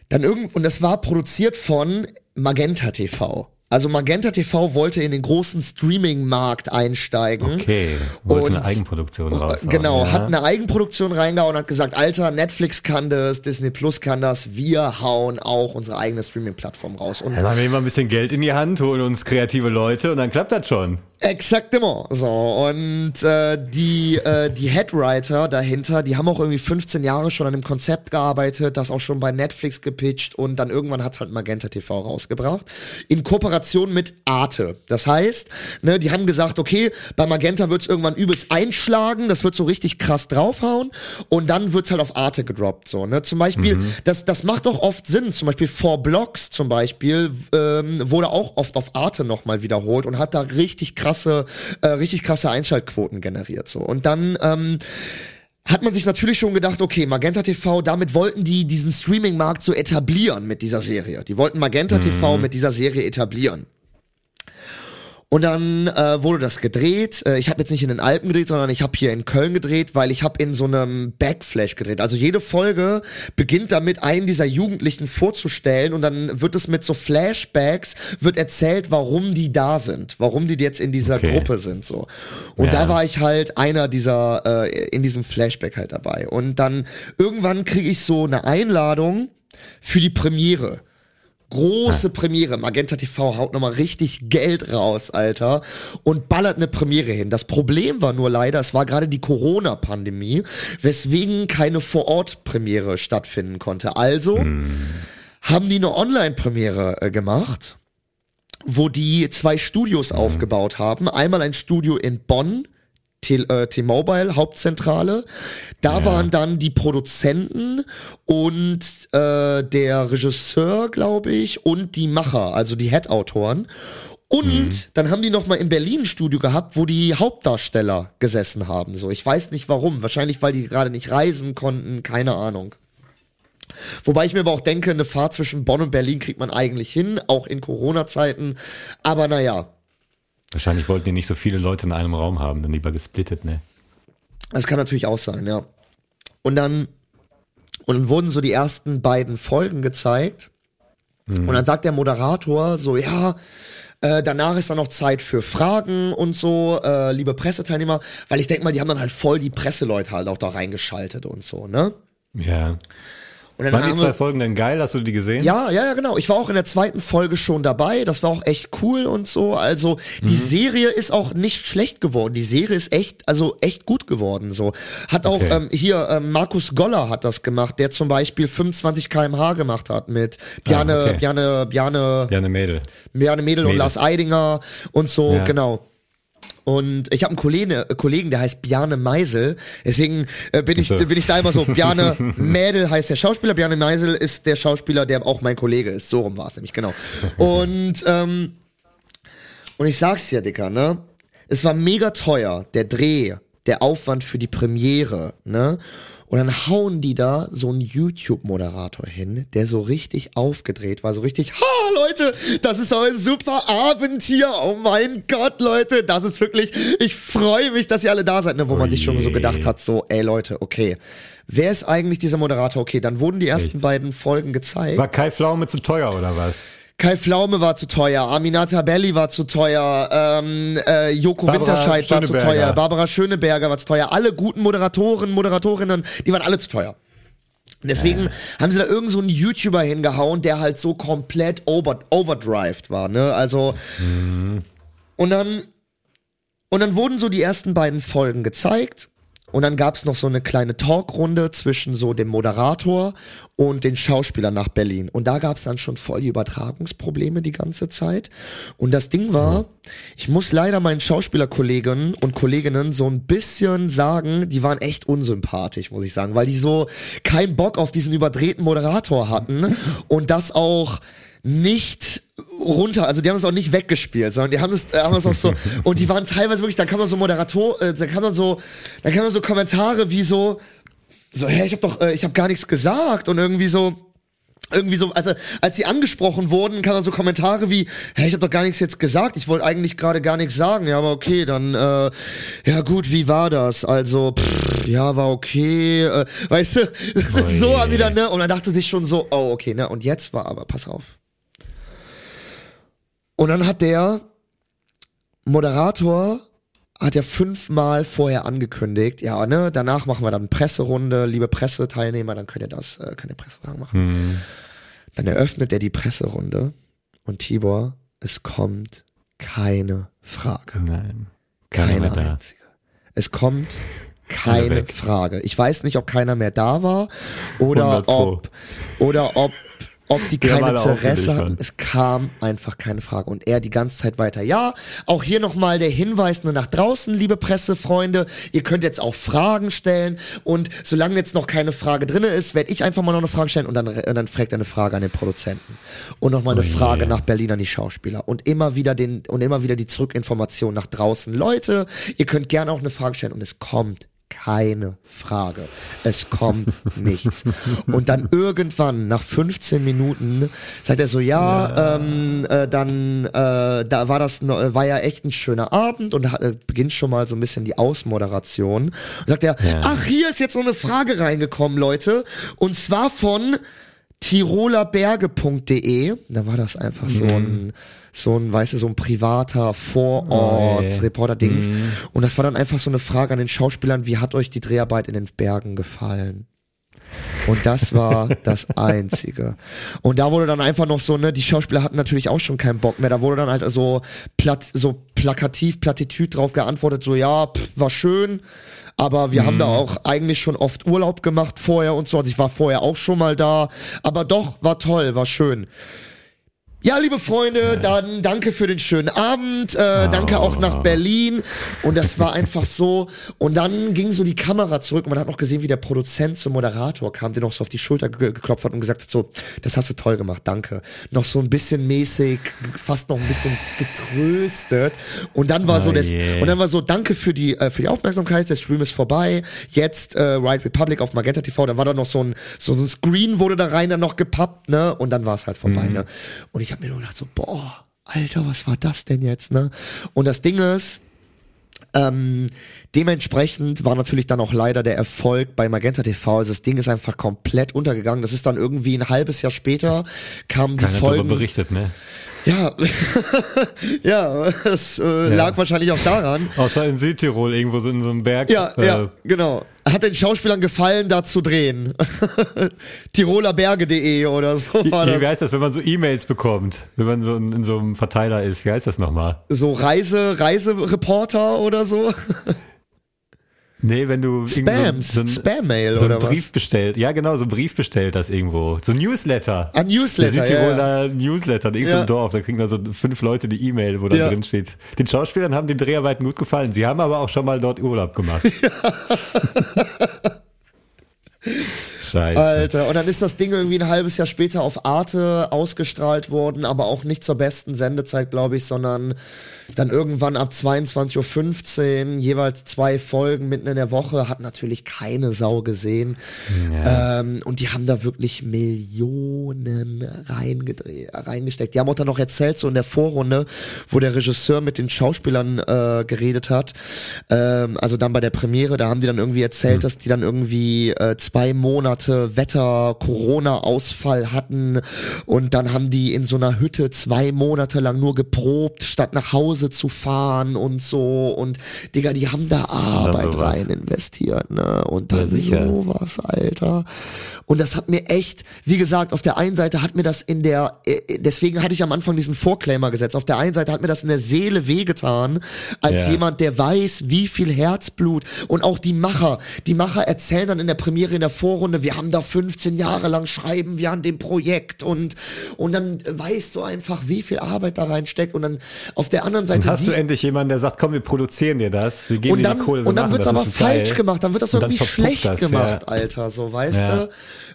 dann irgend und das war produziert von Magenta TV. Also Magenta TV wollte in den großen Streaming-Markt einsteigen. Okay, wollte Und- eine Eigenproduktion raus. Genau, ja. hat eine Eigenproduktion reingehauen und hat gesagt, Alter, Netflix kann das, Disney Plus kann das, wir hauen auch unsere eigene Streaming-Plattform raus. Und Dann machen wir immer ein bisschen Geld in die Hand, holen uns kreative Leute und dann klappt das schon. Exactement. So. Und äh, die, äh, die Headwriter dahinter, die haben auch irgendwie 15 Jahre schon an dem Konzept gearbeitet, das auch schon bei Netflix gepitcht und dann irgendwann hat's halt Magenta TV rausgebracht. In Kooperation mit Arte. Das heißt, ne, die haben gesagt, okay, bei Magenta wird's irgendwann übelst einschlagen, das wird so richtig krass draufhauen und dann wird's halt auf Arte gedroppt. So, ne? Zum Beispiel, das, das macht auch oft Sinn. Zum Beispiel Four Blocks zum Beispiel ähm, wurde auch oft auf Arte nochmal wiederholt und hat da richtig krasse, äh, richtig krasse Einschaltquoten generiert. So. Und dann ähm, hat man sich natürlich schon gedacht, okay, Magenta TV, damit wollten die diesen Streaming-Markt so etablieren mit dieser Serie. Die wollten Magenta TV mit dieser Serie etablieren. Und dann äh, wurde das gedreht. Äh, ich habe jetzt nicht in den Alpen gedreht, sondern ich habe hier in Köln gedreht, weil ich habe in so einem Backflash gedreht. Also jede Folge beginnt damit, einen dieser Jugendlichen vorzustellen und dann wird es mit so Flashbacks wird erzählt, warum die da sind, warum die jetzt in dieser Okay. Gruppe sind so. Und Ja. da war ich halt einer dieser äh, in diesem Flashback halt dabei. Und dann irgendwann kriege ich so eine Einladung für die Premiere. Große Premiere. Magenta TV haut nochmal richtig Geld raus, Alter. Und ballert eine Premiere hin. Das Problem war nur leider, es war gerade die Corona-Pandemie, weswegen keine Vor-Ort-Premiere stattfinden konnte. Also haben die eine Online-Premiere äh, gemacht, wo die zwei Studios aufgebaut haben. Einmal ein Studio in Bonn, T-Mobile, Hauptzentrale. Da waren dann die Produzenten und äh, der Regisseur, glaube ich, und die Macher, also die Head-Autoren. Und dann haben die noch mal in Berlin ein Studio gehabt, wo die Hauptdarsteller gesessen haben. So, ich weiß nicht warum. Wahrscheinlich, weil die gerade nicht reisen konnten. Keine Ahnung. Wobei ich mir aber auch denke, eine Fahrt zwischen Bonn und Berlin kriegt man eigentlich hin, auch in Corona-Zeiten. Aber naja, Wahrscheinlich wollten die nicht so viele Leute in einem Raum haben, dann lieber gesplittet, ne? Das kann natürlich auch sein, ja. Und dann, und dann wurden so die ersten beiden Folgen gezeigt. Und dann sagt der Moderator so, ja, äh, danach ist dann noch Zeit für Fragen und so, äh, liebe Presseteilnehmer, weil ich denke mal, die haben dann halt voll die Presseleute halt auch da reingeschaltet und so, ne? Ja. Und dann Waren die haben zwei wir, Folgen denn geil? Hast du die gesehen? ja, ja, ja, genau. Ich war auch in der zweiten Folge schon dabei. Das war auch echt cool und so. Also die Serie ist auch nicht schlecht geworden. Die Serie ist echt, also echt gut geworden. So hat auch Okay. ähm, hier ähm, Markus Goller hat das gemacht, der zum Beispiel 25 km/h gemacht hat mit Bjarne, Ah, okay. Bjarne, Bjarne, Ja, eine Mädel. Bjarne Mädel und Mädel. Lars Eidinger und so, Ja. genau. Und ich habe einen Kollegen, äh, Kollegen, der heißt Bjarne Meisel. Deswegen äh, bin, ich, bin ich da immer so. Bjarne Mädel heißt der Schauspieler, Bjarne Meisel ist der Schauspieler, der auch mein Kollege ist. So rum war es nämlich, genau. Und, ähm, und ich sag's dir, Dicker, ne? Es war mega teuer, der Dreh, der Aufwand für die Premiere, ne? Und dann hauen die da so einen YouTube-Moderator hin, der so richtig aufgedreht war, so richtig, ha, Leute, das ist ein super Abend hier. Oh mein Gott, Leute, das ist wirklich, ich freue mich, dass ihr alle da seid, ne? Wo man sich schon so je. gedacht hat, so, ey Leute, okay. Wer ist eigentlich dieser Moderator? Okay, dann wurden die ersten beiden Folgen gezeigt. War Kai Pflaume zu teuer oder was? Kai Pflaume war zu teuer, Aminata Belli war zu teuer, ähm, äh, Joko Barbara Winterscheid war zu teuer, Barbara Schöneberger war zu teuer, alle guten Moderatoren, Moderatorinnen, die waren alle zu teuer. Deswegen haben sie da irgend so einen YouTuber hingehauen, der halt so komplett over, overdrived war, ne? Also und dann und dann wurden so die ersten beiden Folgen gezeigt. Und dann gab's noch so eine kleine Talkrunde zwischen so dem Moderator und den Schauspielern nach Berlin. Und da gab's dann schon voll die Übertragungsprobleme die ganze Zeit. Und das Ding war, ich muss leider meinen Schauspielerkollegen und Kolleginnen so ein bisschen sagen, die waren echt unsympathisch, muss ich sagen, weil die so keinen Bock auf diesen überdrehten Moderator hatten und das auch nicht runter, also die haben es auch nicht weggespielt, sondern die haben es, haben es auch so, und die waren teilweise wirklich, dann kann man so Moderator, äh, dann kann man so, dann kann man so Kommentare wie so, so, hä, ich habe doch, äh, ich habe gar nichts gesagt und irgendwie so, irgendwie so, also als sie angesprochen wurden, kamen so Kommentare wie, hä, ich habe doch gar nichts jetzt gesagt, ich wollte eigentlich gerade gar nichts sagen, ja, aber okay, dann, äh, ja gut, wie war das? Also, pff, ja, war okay, äh, weißt du, so haben die dann, ne, und dann dachte sich schon so, oh, okay, ne, und jetzt war aber, pass auf. Und dann hat der Moderator hat ja fünfmal vorher angekündigt, ja, ne, danach machen wir dann Presserunde, liebe Presseteilnehmer, dann könnt ihr das, äh, könnt ihr Pressefragen machen. Dann eröffnet er die Presserunde und Tibor, es kommt keine Frage. Nein. Keine einzige. Es kommt keine. Frage. Ich weiß nicht, ob keiner mehr da war oder 100 Pro. ob oder ob ob die keine Interesse hatten. Es kam einfach keine Frage. Und er die ganze Zeit weiter. Ja, auch hier nochmal der Hinweis nur nach draußen, liebe Pressefreunde. Ihr könnt jetzt auch Fragen stellen. Und solange jetzt noch keine Frage drinne ist, werde ich einfach mal noch eine Frage stellen. Und dann, und dann fragt er eine Frage an den Produzenten. Und nochmal eine Oh. Frage nach Berlin an die Schauspieler. Und immer wieder den, und immer wieder die Zurückinformation nach draußen. Leute, ihr könnt gerne auch eine Frage stellen. Und es kommt keine Frage. Es kommt nichts. Und dann irgendwann, nach 15 Minuten, sagt er so, ja, Ähm, äh, dann, äh, da war das, äh, war ja echt ein schöner Abend und äh, beginnt schon mal so ein bisschen die Ausmoderation. Und sagt er, Ja. ach, hier ist jetzt noch eine Frage reingekommen, Leute. Und zwar von tirolerberge.de. Da war das einfach so ein, so ein, weißt du, so ein privater Oh, Vorort, je. Reporter-Dings. Und das war dann einfach so eine Frage an den Schauspielern, wie hat euch die Dreharbeit in den Bergen gefallen? Und das war das Einzige. Und da wurde dann einfach noch so, ne, die Schauspieler hatten natürlich auch schon keinen Bock mehr. Da wurde dann halt so platt, so plakativ, Plattitüd drauf geantwortet, so, ja, pff, war schön. Aber wir haben da auch eigentlich schon oft Urlaub gemacht vorher und so. Also ich war vorher auch schon mal da. Aber doch, war toll, war schön. Ja, liebe Freunde, dann danke für den schönen Abend, äh, danke auch nach Berlin und das war einfach so und dann ging so die Kamera zurück und man hat noch gesehen, wie der Produzent zum Moderator kam, der noch so auf die Schulter ge geklopft hat und gesagt hat, so, das hast du toll gemacht, danke. Noch so ein bisschen mäßig, fast noch ein bisschen getröstet und dann war so Oh das je. und dann war so, danke für die äh, für die Aufmerksamkeit, der Stream ist vorbei, jetzt äh, Right Republic auf Magenta TV, da war dann noch so ein so ein Screen wurde da rein dann noch gepappt, ne, und dann war es halt vorbei, Mhm. ne. Und ich habe mir nur gedacht so, boah, Alter, was war das denn jetzt, ne? Und das Ding ist, ähm, dementsprechend war natürlich dann auch leider der Erfolg bei Magenta TV. Also das Ding ist einfach komplett untergegangen. Das ist dann irgendwie ein halbes Jahr später kam die Keiner darüber Folgen. berichtet, ne? Ja, ja, es äh, lag wahrscheinlich auch daran. Außer in Südtirol, irgendwo so in so einem Berg. Ja, äh, ja, genau. Hat den Schauspielern gefallen, da zu drehen. Tirolerberge.de oder so war Wie, wie das. heißt das, wenn man so E-Mails bekommt? Wenn man so in, in so einem Verteiler ist. Wie heißt das nochmal? So Reise, Reisereporter oder so. Nee, wenn du Spams, so, so, ein- Spam-Mail so einen oder was? Brief bestellt. Ja, genau, so einen Brief bestellt das irgendwo. So ein Newsletter. Ein Newsletter, Der ja, ja. Südtiroler Newsletter, in irgendeinem Ja. Dorf. Da kriegen dann so fünf Leute die E-Mail, wo da Ja. drin steht. Den Schauspielern haben die Dreharbeiten gut gefallen. Sie haben aber auch schon mal dort Urlaub gemacht. Scheiße. Alter, und dann ist das Ding irgendwie ein halbes Jahr später auf Arte ausgestrahlt worden, aber auch nicht zur besten Sendezeit, glaube ich, sondern dann irgendwann ab 22.15 Uhr, jeweils zwei Folgen mitten in der Woche, hat natürlich keine Sau gesehen. Ähm, und die haben da wirklich Millionen reingesteckt. Die haben auch dann noch erzählt, so in der Vorrunde, wo der Regisseur mit den Schauspielern äh, geredet hat. Ähm, also dann bei der Premiere, da haben die dann irgendwie erzählt, dass die dann irgendwie äh, zwei Monate Wetter, Corona-Ausfall hatten und dann haben die in so einer Hütte zwei Monate lang nur geprobt, statt nach Hause zu fahren und so und Digga, die haben da Arbeit rein investiert, ne? Und dann Ja, sicher. sowas, Alter. Und das hat mir echt, wie gesagt, auf der einen Seite hat mir das in der, äh, deswegen hatte ich am Anfang diesen Vorclaimer gesetzt. Auf der einen Seite hat mir das in der Seele wehgetan, als Ja. jemand, der weiß, wie viel Herzblut und auch die Macher. Die Macher erzählen dann in der Premiere, in der Vorrunde, wir haben da 15 Jahre lang schreiben wir an dem Projekt und, und dann weißt du einfach, wie viel Arbeit da reinsteckt und dann auf der anderen Seite Hast du siehst endlich jemanden, der sagt, komm, wir produzieren dir das, wir geben und dir dann, die Kohle, wir und dann wird's das, aber falsch geil. gemacht, dann wird das Und dann irgendwie schlecht das, gemacht, ja. Alter, so, weißt Ja. du?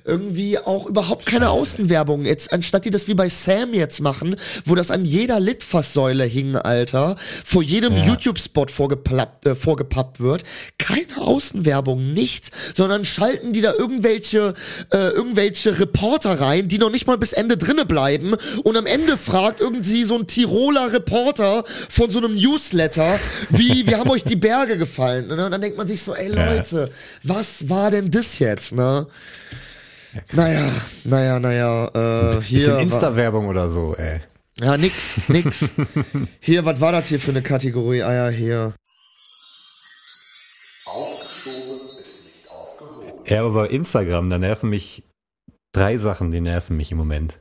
Irgendwie auch überhaupt keine Außenwerbung. Jetzt, anstatt die das wie bei Sam jetzt machen, wo das an jeder Litfaßsäule hing, Alter, vor jedem YouTube-Spot vorgeplappt, äh, vorgepappt wird, keine Außenwerbung, nichts, sondern schalten die da irgendwelche, äh, irgendwelche Reporter rein, die noch nicht mal bis Ende drinne bleiben und am Ende fragt irgendwie so ein Tiroler Reporter von so einem Newsletter, wie, wie haben euch die Berge gefallen? Ne? Und dann denkt man sich so, ey Leute, was war denn das jetzt, ne? Naja, naja, naja, äh, hier. Bisschen Insta-Werbung oder so, ey. ja, nix, nix. Hier, was war das hier für eine Kategorie? Ah ja, hier. Ja, aber bei Instagram, da nerven mich drei Sachen, die nerven mich im Moment.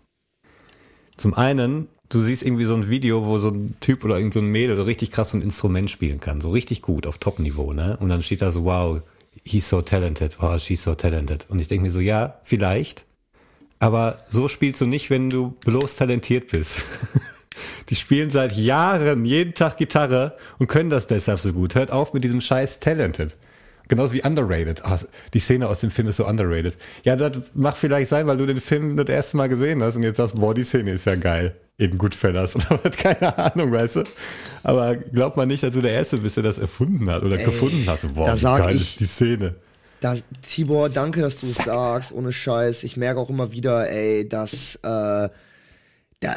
Zum einen, du siehst irgendwie so ein Video, wo so ein Typ oder irgend so ein Mädel so richtig krass so ein Instrument spielen kann. So richtig gut, auf Top-Niveau, ne? Und dann steht da so, wow, he's so talented, wow, she's so talented. Und ich denke mir so, ja, vielleicht. Aber so spielst du nicht, wenn du bloß talentiert bist. Die spielen seit Jahren jeden Tag Gitarre und können das deshalb so gut. Hört auf mit diesem scheiß Talented. Genauso wie underrated. Ah, die Szene aus dem Film ist so underrated. Ja, das mag vielleicht sein, weil du den Film das erste Mal gesehen hast und jetzt sagst, boah, die Szene ist ja geil. In Goodfellas oder was, keine Ahnung, weißt du. Aber glaub mal nicht, dass du der Erste bist, der das erfunden hat oder gefunden hat. Boah, da wie geil ich- ist die Szene. Das, Tibor, danke, dass du es sagst, ohne Scheiß. Ich merke auch immer wieder, ey, dass, äh, da,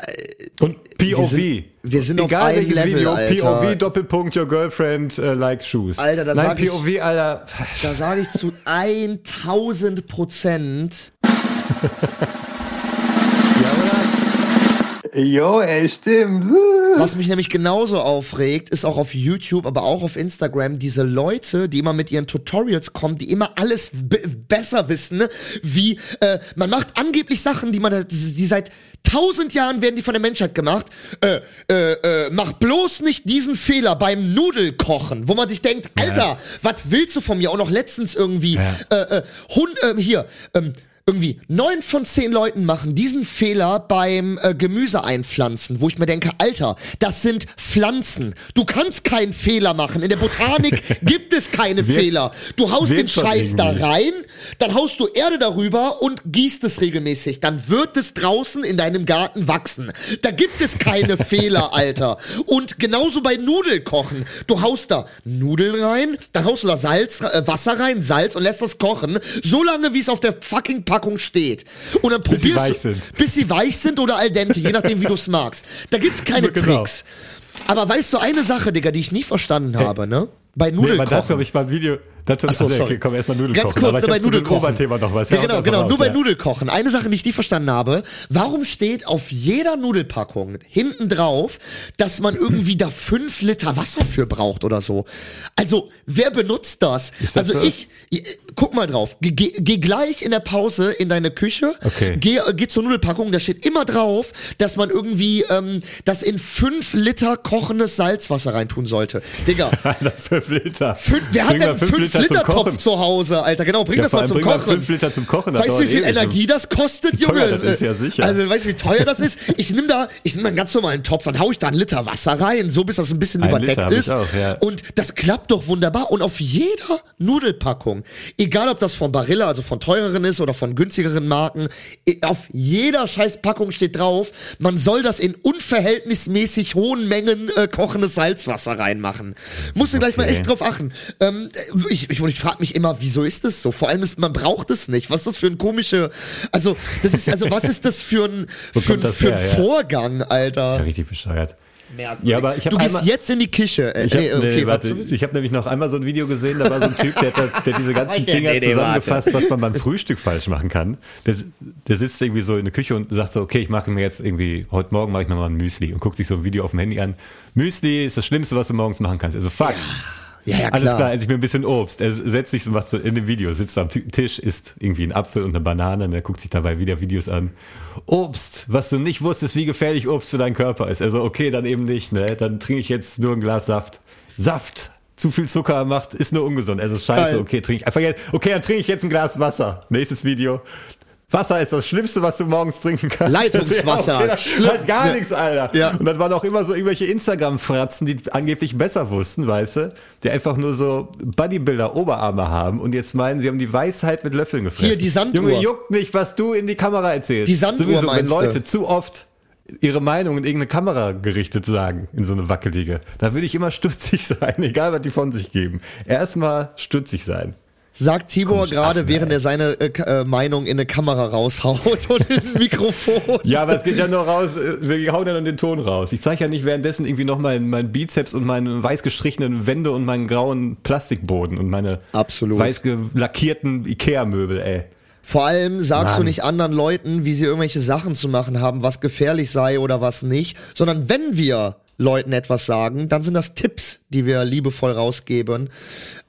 Und POV. sind- wir sind auf Egal einem welches Level, Video, Alter. POV, Doppelpunkt, your girlfriend äh, likes shoes. Alter, da Nein, sag ich- POV, Alter. da sage ich zu 1000 Prozent, Jo, ey, stimmt. Was mich nämlich genauso aufregt, ist auch auf YouTube, aber auch auf Instagram, diese Leute, die immer mit ihren Tutorials kommen, die immer alles be- besser wissen, ne? wie äh, man macht angeblich Sachen, die man, die seit tausend Jahren werden die von der Menschheit gemacht. Äh, äh, äh, mach bloß nicht diesen Fehler beim Nudelkochen, wo man sich denkt, Alter, was willst du von mir? Auch noch letztens irgendwie, Ja. äh, äh, Hund, äh, hier, ähm, irgendwie neun von zehn Leuten machen diesen Fehler beim äh, Gemüse einpflanzen, wo ich mir denke, Alter, das sind Pflanzen. Du kannst keinen Fehler machen. In der Botanik gibt es keine Wird- Fehler. Du haust den Scheiß da rein, dann haust du Erde darüber und gießt es regelmäßig. Dann wird es draußen in deinem Garten wachsen. Da gibt es keine Fehler, Alter. Und genauso bei Nudelkochen. Du haust da Nudeln rein, dann haust du da Salz, äh, Wasser rein, Salz und lässt das kochen, so lange wie es auf der fucking Packung steht. Und dann Bis probierst du, bis sie weich sind oder al dente, je nachdem wie du es magst. Da gibt's keine So genau. Tricks. Aber weißt du eine Sache, Digga, die ich nie verstanden habe, ne? Bei Nee, aber Nudelkochen. dazu habe ich mal ein Video. Dazu, Ach so, nee, sorry. okay, komm erstmal Nudeln Ganz kochen. kurz, nur bei Nudelkochen. Oberthema noch was. Ja, genau, genau. mal Nur raus, bei ja. Nudelkochen. Eine Sache, die ich nie verstanden habe. Warum steht auf jeder Nudelpackung hinten drauf, dass man irgendwie da fünf Liter Wasser für braucht oder so? Also, wer benutzt das? Das also so? ich, guck mal drauf. Geh, geh, gleich in der Pause in deine Küche. Okay. Geh, äh, geh zur Nudelpackung. Da steht immer drauf, dass man irgendwie ähm, das in fünf Liter kochendes Salzwasser reintun sollte. Digga. Fünf Liter. Fün wer hat denn fünf Liter, Topf Kochen. zu Hause, Alter? Genau, bring Ja, das mal zum bring mal Kochen. fünf Liter zum Kochen, Weißt du, wie viel. Energie das kostet, Wie teuer Junge? das ist, ja sicher. Also, weißt du, wie teuer das ist? Ich nehme da, ich nehme einen ganz normalen Topf, dann hau ich da einen Liter Wasser rein, so bis das ein bisschen Ein überdeckt Liter ist. auch, ja. Und das klappt doch wunderbar. Und auf jeder Nudelpackung, egal ob das von Barilla, also von teureren ist oder von günstigeren Marken, auf jeder scheiß Packung steht drauf, man soll das in unverhältnismäßig hohen Mengen äh, kochendes Salzwasser reinmachen. Musst du gleich mal Okay. echt drauf achten. Ähm, ich ich, ich frage mich immer, wieso ist das so? Vor allem, ist, man braucht es nicht. Was ist das für ein komische, also das ist, also was ist das für ein, für, ein- für ein her, ja? Vorgang, Alter? Ja, richtig bescheuert. Merkwürdig. Ja, aber ich du gehst einmal- jetzt in die Küche. Äh, Ich habe nee, okay, warte, warte. ich hab nämlich noch einmal so ein Video gesehen, da war so ein Typ, der, hat da- der diese ganzen Nee, Dinger nee, nee, zusammengefasst, was man beim Frühstück falsch machen kann. Der, der sitzt irgendwie so in der Küche und sagt so, okay, ich mache mir jetzt irgendwie, heute Morgen mache ich mir mal ein Müsli und guckt sich so ein Video auf dem Handy an. Müsli ist das Schlimmste, was du morgens machen kannst. Also fuck. Ja, ja, Alles klar. klar, also ich mir ein bisschen Obst. Er setzt sich so, macht so in dem Video, sitzt am Ti- Tisch, isst irgendwie einen Apfel und eine Banane und er guckt sich dabei wieder Videos an. Obst, was du nicht wusstest, wie gefährlich Obst für deinen Körper ist. Also okay, dann eben nicht, ne? Dann trinke ich jetzt nur ein Glas Saft. Saft! Zu viel Zucker macht, ist nur ungesund. Also scheiße, okay, trinke ich einfach jetzt, okay, dann trinke ich jetzt ein Glas Wasser. Nächstes Video. Wasser ist das Schlimmste, was du morgens trinken kannst. Leitungswasser. Ja, okay, das Schlimm. halt gar Ja. nichts, Alter. Ja. Und dann waren auch immer so irgendwelche Instagram-Fratzen, die angeblich besser wussten, weißt du, die einfach nur so Bodybuilder-Oberarme haben und jetzt meinen, sie haben die Weisheit mit Löffeln gefressen. Hier, die Sanduhr. Junge, juckt nicht, was du in die Kamera erzählst. Die Sanduhr Sowieso, wenn meinst du? Leute zu oft ihre Meinung in irgendeine Kamera gerichtet sagen, in so eine wackelige. Da würde ich immer stutzig sein, egal was die von sich geben. Erstmal stutzig sein. Sagt Tibor gerade, während er seine äh, äh, Meinung in eine Kamera raushaut und in ein Mikrofon. Ja, aber es geht ja nur raus, äh, wir hauen ja nur den Ton raus. Ich zeige ja nicht währenddessen irgendwie noch meinen mein Bizeps und meine weiß gestrichenen Wände und meinen grauen Plastikboden und meine Absolut. weiß gelackierten Ikea-Möbel, ey. Vor allem sagst du Mann. nicht anderen Leuten, wie sie irgendwelche Sachen zu machen haben, was gefährlich sei oder was nicht, sondern wenn wir Leuten etwas sagen, dann sind das Tipps, die wir liebevoll rausgeben,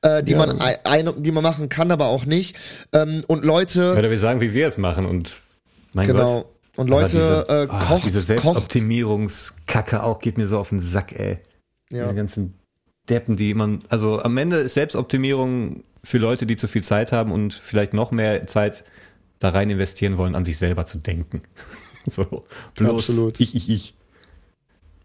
äh, die man ein, die man machen kann, aber auch nicht. Ähm, und Leute, Oder wir sagen, wie wir es machen und mein genau. Gott. Und Leute, diese, äh, ach, kocht, diese. Selbstoptimierungskacke auch geht mir so auf den Sack, ey. Ja. Diese ganzen Deppen, die man, also am Ende ist Selbstoptimierung für Leute, die zu viel Zeit haben und vielleicht noch mehr Zeit da rein investieren wollen, an sich selber zu denken. So, bloß Absolut. ich, ich, ich.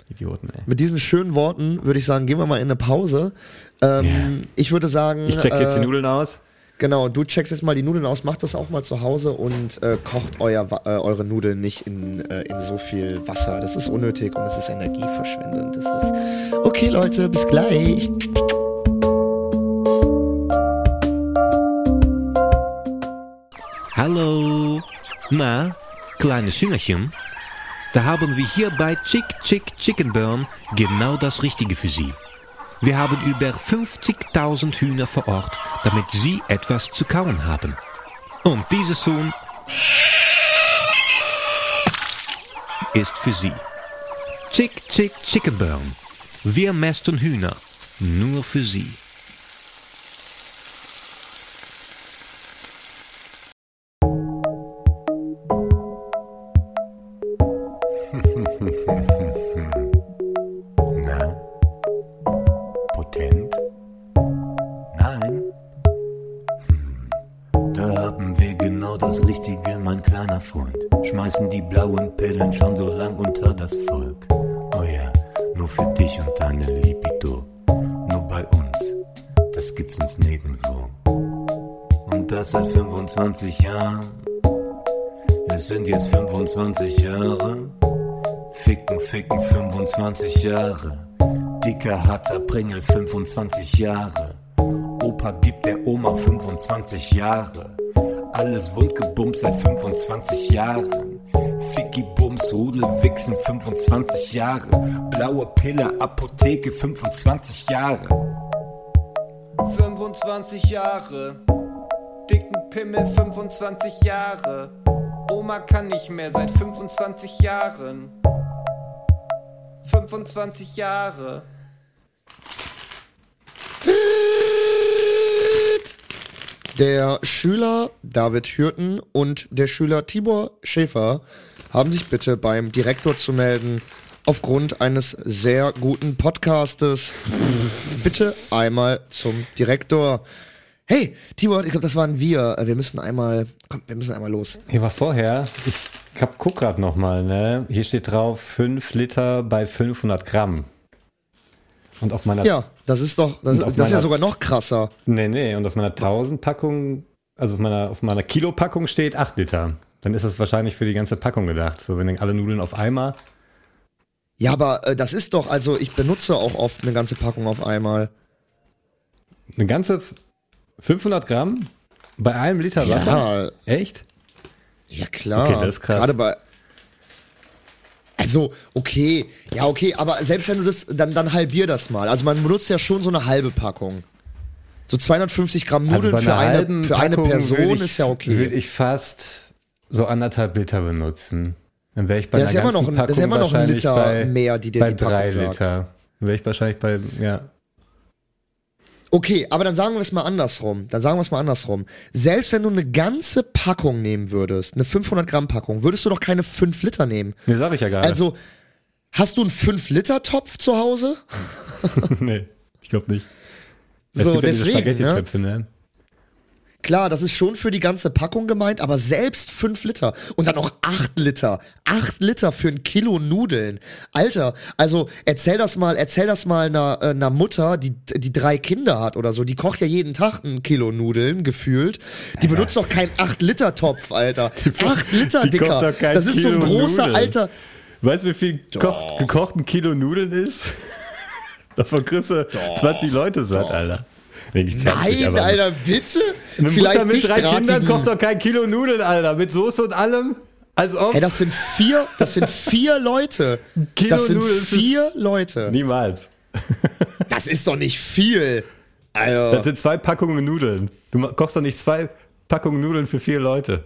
Idioten, ey. Mit diesen schönen Worten würde ich sagen, gehen wir mal in eine Pause. Ähm, Ich würde sagen, Ich check jetzt äh, die Nudeln aus. Genau, du checkst jetzt mal die Nudeln aus, macht das auch mal zu Hause und äh, kocht euer, äh, eure Nudeln nicht in, äh, in so viel Wasser. Das ist unnötig und es ist energieverschwendend. Das ist okay, Leute, bis gleich. Hallo. Na, kleines Hüngerchen? Da haben wir hier bei Chick Chick Chicken Burn genau das Richtige für Sie. Wir haben über 50.000 Hühner vor Ort, damit Sie etwas zu kauen haben. Und dieses Huhn ist für Sie. Chick Chick Chicken Burn. Wir mästen Hühner. Nur für Sie. 25 Jahre. Ficken, ficken, 25 Jahre. Dicker, harter Pringel, 25 Jahre. Opa gibt der Oma 25 Jahre. Alles wundgebumst seit 25 Jahren. Ficky Bums, Rudel, Wichsen, 25 Jahre. Blaue Pille, Apotheke, 25 Jahre. 25 Jahre. Dicken Pimmel 25 Jahre. Oma kann nicht mehr seit 25 Jahren. 25 Jahre. Der Schüler David Hürten und der Schüler Tibor Schäfer haben sich bitte beim Direktor zu melden. Aufgrund eines sehr guten Podcastes. bitte einmal zum Direktor. Hey, Tibor, ich glaube, das waren wir. Wir müssen einmal, komm, wir müssen einmal los. Hier war vorher, ich hab, guck grad noch mal, ne? Hier steht drauf 5 Liter bei 500 Gramm. Und auf meiner, Ja, das ist doch, das, das ist ja meiner- sogar noch krasser. nee, nee, und auf meiner 1000 Packung, also auf meiner, auf meiner Kilopackung steht 8 Liter. Dann ist das wahrscheinlich für die ganze Packung gedacht. So, wenn dann alle Nudeln auf einmal. Ja, aber äh, das ist doch, also ich benutze auch oft eine ganze Packung auf einmal. Eine ganze 500 Gramm bei einem Liter Wasser? Ja, Echt? ja klar. Okay, das ist krass. Gerade bei. Also, okay, ja, okay, aber selbst wenn du das, dann, dann halbier das mal. Also man benutzt ja schon so eine halbe Packung. So 250 Gramm Also Nudeln bei für, eine, für eine Person ich, ist ja okay. Würde ich fast so anderthalb Liter benutzen. Dann wäre ich bei Ja, ist einer ja immer ganzen noch ein- Packung ist ja immer noch ein wahrscheinlich Liter bei, mehr, die dir bei die Packung drei sagt. Liter. Dann wäre ich wahrscheinlich bei, ja. Okay, aber dann sagen wir es mal andersrum. Dann sagen wir es mal andersrum. Selbst wenn du eine ganze Packung nehmen würdest, eine 500 Gramm Packung, würdest du doch keine 5 Liter nehmen. Nee, sag ich ja gerade. Also, hast du einen 5 Liter Topf zu Hause? nee, ich glaube nicht. Es So, gibt ja diese deswegen, ne? Spaghetti-Töpfe, ne? Klar, das ist schon für die ganze Packung gemeint, aber selbst 5 Liter und dann noch 8 Liter. 8 Liter für ein Kilo Nudeln. Alter, also erzähl das mal, erzähl das mal einer, äh, einer Mutter, die, die drei Kinder hat oder so. Die kocht ja jeden Tag ein Kilo Nudeln, gefühlt. Die benutzt doch keinen 8 Liter Topf, Alter. 8 Liter, die Dicker. Das ist so ein Kilo großer, Nudeln. alter. Weißt du, wie viel gekocht, gekochten Kilo Nudeln ist? Davon kriegst du 20 Leute satt, Alter. Nee, nicht 20, Nein, aber Alter, bitte? Eine Vielleicht Mutter mit drei Kindern kocht doch kein Kilo Nudeln, Alter. Mit Soße und allem. Als ob. Hey, das sind vier, das sind vier Leute. Kilo Das sind Nudeln für- vier Leute. Niemals. Das ist doch nicht viel. Das Also, sind zwei Packungen Nudeln. Du kochst doch nicht zwei Packungen Nudeln für vier Leute.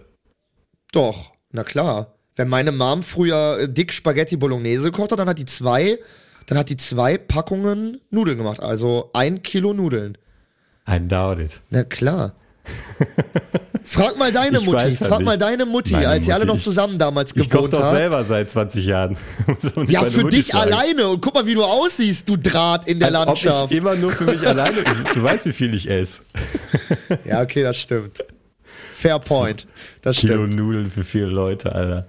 doch, na klar. Wenn meine Mom früher äh, dick Spaghetti Bolognese gekocht hat, dann hat die zwei, dann hat die zwei Packungen Nudeln gemacht. Also ein Kilo Nudeln. I doubt it. Na klar. Frag mal deine Ich Mutti, frag nicht. mal deine Mutti, Meine als ihr alle noch zusammen damals Ich koche gewohnt doch habt. selber seit 20 Jahren. Ja, für Mutti dich fragen. alleine. Und guck mal, wie du aussiehst, du Draht in der Als ob Landschaft. ich immer nur für mich alleine. Du weißt, wie viel ich esse. Ja, okay, das stimmt. Fair point. Das Kilo stimmt. Nudeln für vier Leute, Alter.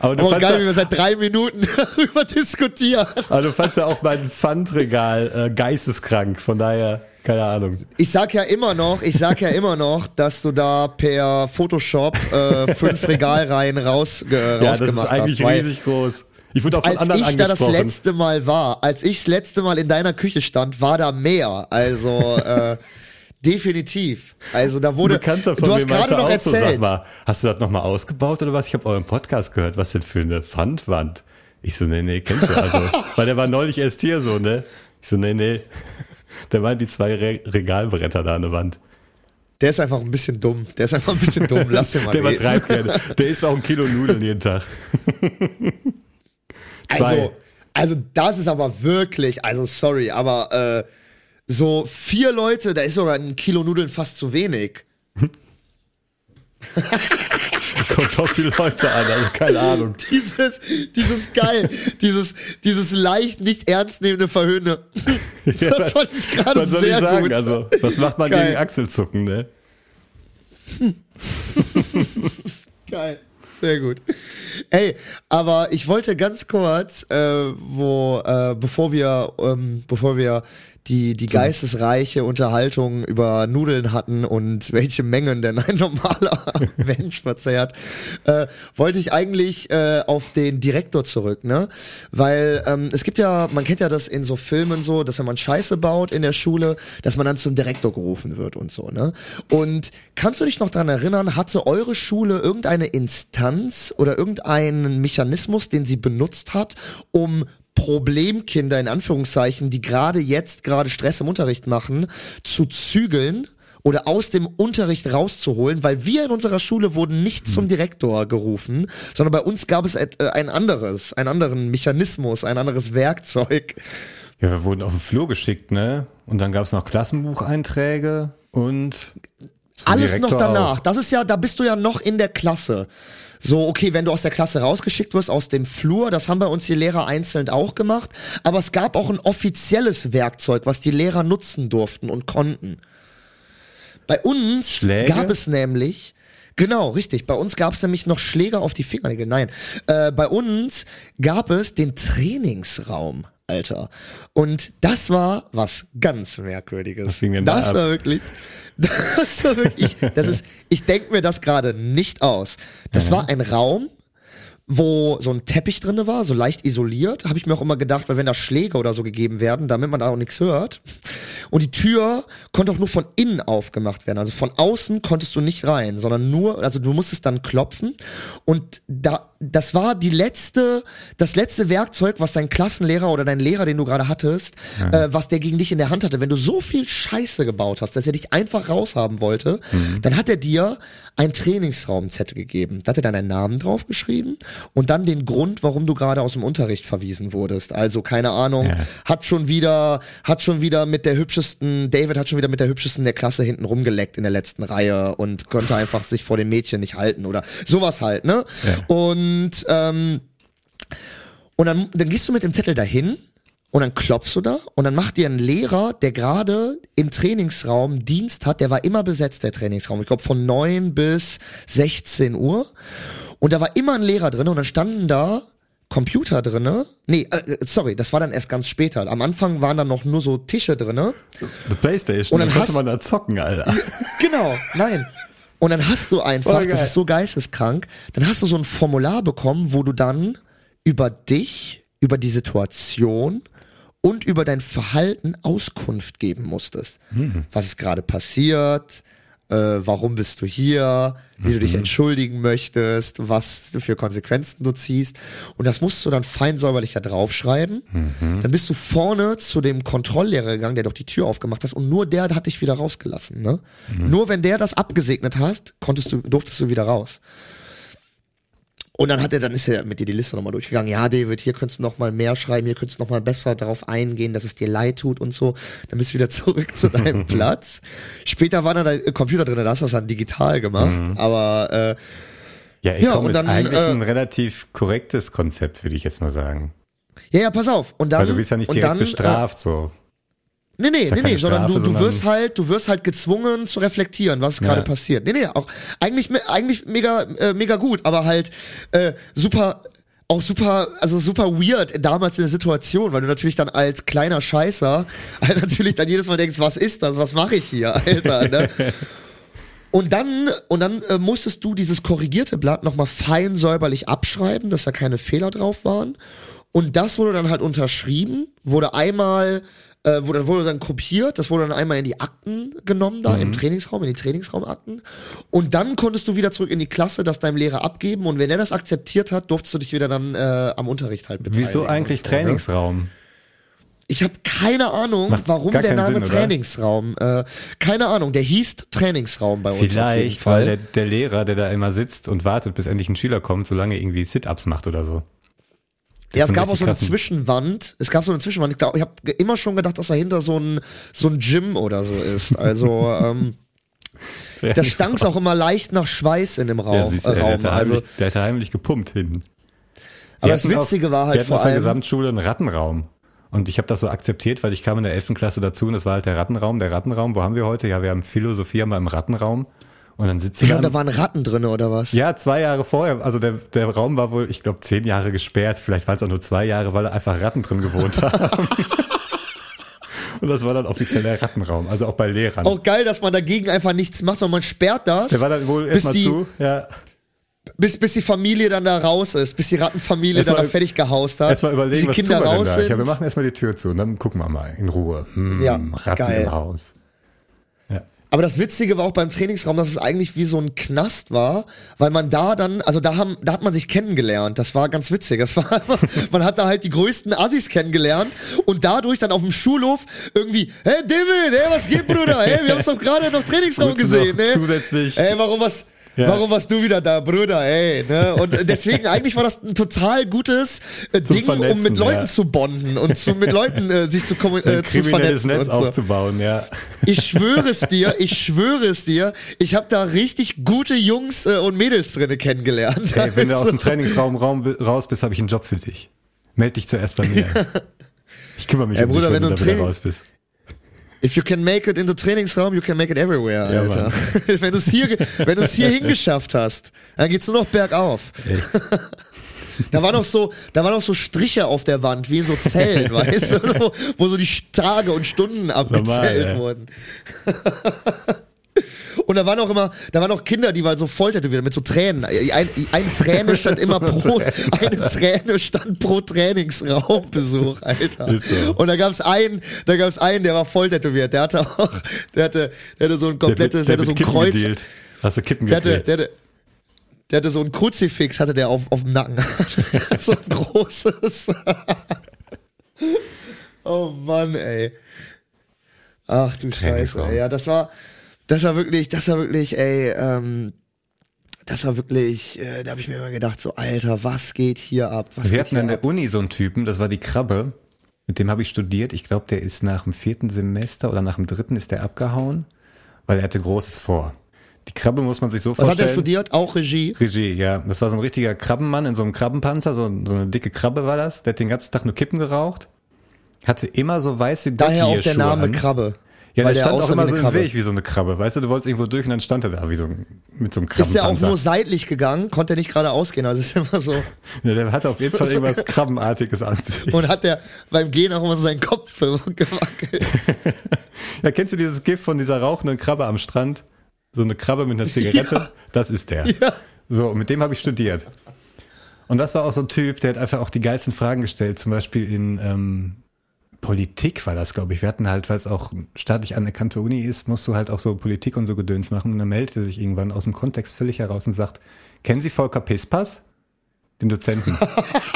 Aber, du fandst geil, wie ja, wir seit drei Minuten darüber diskutieren. aber du fandst ja auch mein Pfandregal äh, geisteskrank. Von daher, keine Ahnung. Ich sag ja immer noch, ich sag ja immer noch, dass du da per Photoshop äh, fünf Regalreihen raus, äh, Ja, das ist rausgemacht eigentlich hast. riesig groß. Ich wurde auch von Als anderen ich da das letzte Mal war, als ich das letzte Mal in deiner Küche stand, war da mehr. Also äh, definitiv. Also da wurde. Bekannter von du hast gerade noch auch so, sag erzählt. mal, hast du das nochmal ausgebaut oder was? Ich habe euren Podcast gehört. Was denn für eine Pfandwand? Ich so, nee, nee, kennst du also. Weil der war neulich erst hier so, ne? Ich so, nee, nee. Da waren die zwei Re Regalbretter da an der Wand. Der ist einfach ein bisschen dumm. Der ist einfach ein bisschen dumm. Lass den mal Der übertreibt gerne. Der isst auch ein Kilo Nudeln jeden Tag. Zwei. Also, also das ist aber wirklich, also sorry, aber äh, so vier Leute, da ist sogar ein Kilo Nudeln fast zu wenig. Kommt auf die Leute an, also keine Ahnung. Dieses, dieses geil, dieses, dieses leicht nicht ernst nehmende Verhöhne. Das fand ich gerade sehr ich sagen? gut. Also, was macht man Geil. gegen Achselzucken, ne? Geil. Sehr gut. Ey, aber ich wollte ganz kurz, äh, wo, äh, bevor wir, ähm, bevor wir die, die geistesreiche Unterhaltung über Nudeln hatten und welche Mengen denn ein normaler Mensch verzehrt, äh, wollte ich eigentlich äh, auf den Direktor zurück, ne? Weil ähm, es gibt ja, man kennt ja das in so Filmen so, dass wenn man Scheiße baut in der Schule, dass man dann zum Direktor gerufen wird und so, ne? Und kannst du dich noch dran erinnern, hatte eure Schule irgendeine Instanz oder irgendeinen Mechanismus, den sie benutzt hat, um Problemkinder in Anführungszeichen, die gerade jetzt gerade Stress im Unterricht machen, zu zügeln oder aus dem Unterricht rauszuholen, weil wir in unserer Schule wurden nicht zum Direktor gerufen, sondern bei uns gab es äh, ein anderes, einen anderen Mechanismus, ein anderes Werkzeug. Ja, wir wurden auf den Flur geschickt, ne? Und dann gab es noch Klassenbucheinträge und Alles noch Direktor danach. auch. Das ist ja, da bist du ja noch in der Klasse. So, okay, wenn du aus der Klasse rausgeschickt wirst, aus dem Flur, das haben bei uns die Lehrer einzeln auch gemacht, aber es gab auch ein offizielles Werkzeug, was die Lehrer nutzen durften und konnten. Bei uns Schläge? gab es nämlich, genau, richtig, bei uns gab es nämlich noch Schläger auf die Fingernägel. Nein, äh, bei uns gab es den Trainingsraum. Alter. Und das war was ganz Merkwürdiges. Was ging denn da das ab? war wirklich, das war wirklich, das ist, ich denke mir das gerade nicht aus. Das war ein Raum, wo so ein Teppich drinne war, so leicht isoliert, habe ich mir auch immer gedacht, weil wenn da Schläge oder so gegeben werden, damit man da auch nichts hört. Und die Tür konnte auch nur von innen aufgemacht werden. Also von außen konntest du nicht rein, sondern nur, also du musstest dann klopfen. Und da, das war die letzte, das letzte Werkzeug, was dein Klassenlehrer oder dein Lehrer, den du gerade hattest, äh, was der gegen dich in der Hand hatte. Wenn du so viel Scheiße gebaut hast, dass er dich einfach raushaben wollte, dann hat er dir einen Trainingsraumzettel gegeben. Da hat er dann deinen Namen draufgeschrieben und dann den Grund, warum du gerade aus dem Unterricht verwiesen wurdest. Also keine Ahnung, Ja. hat schon wieder, hat schon wieder mit der hübschesten, David hat schon wieder mit der hübschesten der Klasse hinten rumgeleckt in der letzten Reihe und konnte einfach sich vor dem Mädchen nicht halten oder sowas halt, ne? Und ähm, und dann, dann gehst du mit dem Zettel dahin und dann klopfst du da und dann macht dir ein Lehrer, der gerade im Trainingsraum Dienst hat, der war immer besetzt, der Trainingsraum. Ich glaube von 9 bis 16 Uhr. Und da war immer ein Lehrer drin und dann standen da Computer drinne. Nee, äh, sorry, das war dann erst ganz später. Am Anfang waren dann noch nur so Tische drinne. The Playstation, Und dann dann konnte man da zocken, Alter. Genau, nein. Und dann hast du einfach, das ist so geisteskrank, dann hast du so ein Formular bekommen, wo du dann über dich, über die Situation und über dein Verhalten Auskunft geben musstest. Mhm. Was ist gerade passiert? Äh, warum bist du hier? Wie du Mhm. dich entschuldigen möchtest? Was für Konsequenzen du ziehst? Und das musst du dann fein säuberlich da draufschreiben. Mhm. Dann bist du vorne zu dem Kontrolllehrer gegangen, der doch die Tür aufgemacht hat und nur der hat dich wieder rausgelassen. Ne? Mhm. Nur wenn der das abgesegnet hast, konntest du, durftest du wieder raus. Und dann hat er, dann ist er mit dir die Liste nochmal durchgegangen. Ja, David, hier könntest du noch mal mehr schreiben, hier könntest du noch mal besser darauf eingehen, dass es dir leid tut und so. Dann bist du wieder zurück zu deinem Platz. Später war dann dein Computer drin, da hast du das dann digital gemacht. Aber äh, Ja, Ja, Ecom und ist dann, eigentlich äh, ein relativ korrektes Konzept, würde ich jetzt mal sagen. ja, ja, pass auf. Und dann, Weil du wirst ja nicht direkt dann, bestraft, so. Nee, nee, ja nee, nee, sondern du, du wirst halt, du wirst halt gezwungen zu reflektieren, was ist gerade Ja. passiert. Nee, nee, auch eigentlich eigentlich mega äh, mega gut, aber halt äh, super auch super, also super weird damals in der Situation, weil du natürlich dann als kleiner Scheißer halt natürlich dann jedes Mal denkst, was ist das, was mache ich hier, Alter, ne? Und dann, und dann äh, musstest du dieses korrigierte Blatt nochmal fein säuberlich abschreiben, dass da keine Fehler drauf waren. Und das wurde dann halt unterschrieben, wurde einmal, äh, wurde, wurde dann kopiert, das wurde dann einmal in die Akten genommen, da im Trainingsraum, in die Trainingsraumakten. Und dann konntest du wieder zurück in die Klasse, das deinem Lehrer abgeben. Und wenn er das akzeptiert hat, durftest du dich wieder dann äh, am Unterricht halt beteiligen. Wieso eigentlich so, ne? Trainingsraum? Ich habe keine Ahnung, Macht warum der Name Sinn? Trainingsraum. Äh, keine Ahnung, der hieß Trainingsraum bei uns. auf jeden Vielleicht, Fall. weil der, der Lehrer, der da immer sitzt und wartet, bis endlich ein Schüler kommt, solange irgendwie Sit-Ups macht oder so. Ja, es gab auch so eine Zwischenwand. Es gab so eine Zwischenwand. Ich glaube, ich habe immer schon gedacht, dass dahinter so ein so ein Gym oder so ist. Also ähm, da stank auch immer leicht nach Schweiß in dem Ja, Raum. siehst du, äh, der, Raum. hat Also, heimlich, der hat heimlich gepumpt hinten. aber das Witzige auf- war halt vor auf der allem. Gesamtschule einen Rattenraum. Und ich habe das so akzeptiert, weil ich kam in der 11. Klasse dazu und das war halt der Rattenraum. Der Rattenraum, wo haben wir heute? Ja, wir haben Philosophie haben wir im Rattenraum. Und dann sitzt du Ja, da. waren Ratten drin oder was? Ja, zwei Jahre vorher. Also der, der Raum war wohl, ich glaube, zehn Jahre gesperrt. Vielleicht waren es auch nur zwei Jahre, weil da einfach Ratten drin gewohnt haben. Und das war dann offiziell der Rattenraum, also auch bei Lehrern. Auch geil, dass man dagegen einfach nichts macht, sondern man sperrt das, der war dann wohl erstmal zu. Ja. bis, bis die Familie dann da raus ist, bis die Rattenfamilie Erst dann mal- da fertig gehaust hat. Erstmal überlegen, bis die was Kinder tun wir raus da? sind. Ja, wir machen erstmal die Tür zu und dann gucken wir mal in Ruhe. Hm, Ja, Ratten geil. im Haus. Aber das Witzige war auch beim Trainingsraum, dass es eigentlich wie so ein Knast war, weil man da dann, also da haben, da hat man sich kennengelernt. Das war ganz witzig. Das war, man hat da halt die größten Assis kennengelernt und dadurch dann auf dem Schulhof irgendwie, hey David, hey, was geht, Bruder? Hey, wir haben es doch gerade noch Trainingsraum gesehen, noch ne? zusätzlich- Ey, warum was? Ja. Warum warst du wieder da, Bruder, ey, ne? Und deswegen eigentlich war das ein total gutes äh, Ding, um mit Leuten ja. zu bonden und zu, mit Leuten äh, sich zu, äh, zu vernetzen. Netz und so. aufzubauen, ja. Ich schwöre es dir, ich schwöre es dir, ich habe da richtig gute Jungs äh, und Mädels drinne kennengelernt. Ey, wenn du aus Also, dem Trainingsraum Raum, raus bist, habe ich einen Job für dich. Meld dich zuerst bei mir. Ich kümmere mich Ey, um Bruder, dich, wenn wenn, du du raus bist. If you can make it in the Trainingsraum, you can make it everywhere, Ja, Alter. wenn du es hier, wenn du es hier hingeschafft hast, dann geht's nur noch bergauf. Da waren noch so, da waren noch so Striche auf der Wand, wie in so Zellen, weißt du, wo, wo so die Tage und Stunden abgezählt ey. wurden. Und da waren auch immer, da waren auch Kinder, die waren so volltätowiert mit so Tränen. Ein, ein Träne stand immer pro, eine Träne stand pro Trainingsraumbesuch, Alter. Und da gab's einen, da gab's einen, der war voll tätowiert. Der hatte auch, der hatte, der hatte so ein Der komplettes, der der, hatte so ein Kippen Kreuz. gedealt. Hast du Kippen Der hatte, der hatte, der hatte so ein Kruzifix, hatte der auf, auf dem Nacken. so ein großes. oh Mann, ey. Ach du Scheiße, ey. Ja, das war, das war wirklich, das war wirklich, ey, ähm, das war wirklich, äh, da habe ich mir immer gedacht, so, Alter, was geht hier ab? Was Wir hatten an ab? der Uni so einen Typen, das war die Krabbe. Mit dem habe ich studiert. Ich glaube, der ist nach dem vierten Semester oder nach dem dritten ist der abgehauen, weil er hatte Großes vor. Die Krabbe muss man sich so Was hat vorstellen. er studiert? Auch Regie? Regie, ja. Das war so ein richtiger Krabbenmann in so einem Krabbenpanzer, so, so eine dicke Krabbe war das. Der hat den ganzen Tag nur Kippen geraucht. Hatte immer so weiße Daher auch der Name an. Krabbe. Ja, weil der der stand auch immer so im. Weg wie so eine Krabbe. Weißt du, du wolltest irgendwo durch und dann stand er da wie so ein, mit so einem Ist der auch nur seitlich gegangen, konnte er nicht gerade ausgehen, also ist immer so. ja, der hatte auf jeden Fall irgendwas Krabbenartiges an. Und hat der beim Gehen auch immer so seinen Kopf gewackelt. Ja, kennst du dieses Gift von dieser rauchenden Krabbe am Strand? so eine Krabbe mit einer Zigarette, das ist der. So, und mit dem habe ich studiert. Und das war auch so ein Typ, der hat einfach auch die geilsten Fragen gestellt, zum Beispiel in ähm, Politik war das, glaube ich. Wir hatten halt, weil es auch staatlich anerkannte Uni ist, musst du halt auch so Politik und so Gedöns machen. Und dann meldet er sich irgendwann aus dem Kontext völlig heraus und sagt, kennen Sie Volker Pispas? Den Dozenten.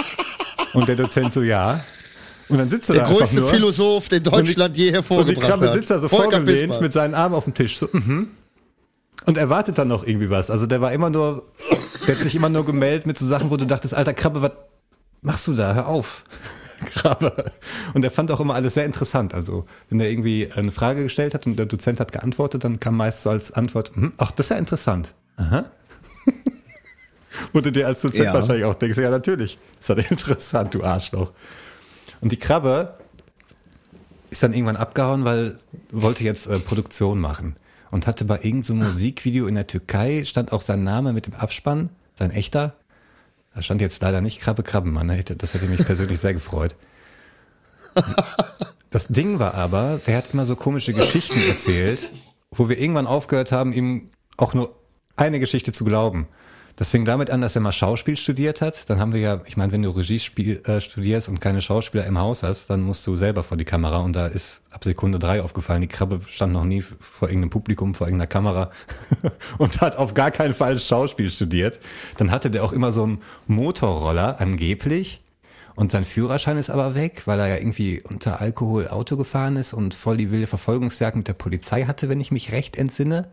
und der Dozent so, ja. Und dann sitzt er Der da einfach größte nur. Philosoph, den Deutschland je Und die hervorgebracht Krabbe hat. sitzt da so Volker vorgelehnt Pispas. mit seinen Armen auf dem Tisch. So, mhm. Und erwartet dann noch irgendwie was. Also der war immer nur, der hat sich immer nur gemeldet mit so Sachen, wo du dachtest, alter Krabbe, was machst du da? Hör auf. Krabbe. Und er fand auch immer alles sehr interessant. Also wenn er irgendwie eine Frage gestellt hat und der Dozent hat geantwortet, dann kam meist so als Antwort, hm, ach, das ist ja interessant. Aha. Wo du dir als Dozent Ja. wahrscheinlich auch denkst, ja natürlich, ist ja interessant, du Arschloch. Und die Krabbe ist dann irgendwann abgehauen, weil wollte jetzt äh, Produktion machen und hatte bei irgendeinem Musikvideo in der Türkei stand auch sein Name mit dem Abspann, sein echter. Da stand jetzt leider nicht Krabbe Krabbenmann, hätte- das hätte mich persönlich sehr gefreut. Das Ding war aber, der hat immer so komische Geschichten erzählt, wo wir irgendwann aufgehört haben, ihm auch nur eine Geschichte zu glauben. Das fing damit an, dass er mal Schauspiel studiert hat. Dann haben wir ja, ich meine, wenn du Regie spiel, äh, studierst und keine Schauspieler im Haus hast, dann musst du selber vor die Kamera. Und da ist ab Sekunde drei aufgefallen, die Krabbe stand noch nie vor irgendeinem Publikum, vor irgendeiner Kamera und hat auf gar keinen Fall Schauspiel studiert. Dann hatte der auch immer so einen Motorroller angeblich. Und sein Führerschein ist aber weg, weil er ja irgendwie unter Alkohol Auto gefahren ist und voll die wilde Verfolgungsjagd mit der Polizei hatte, wenn ich mich recht entsinne.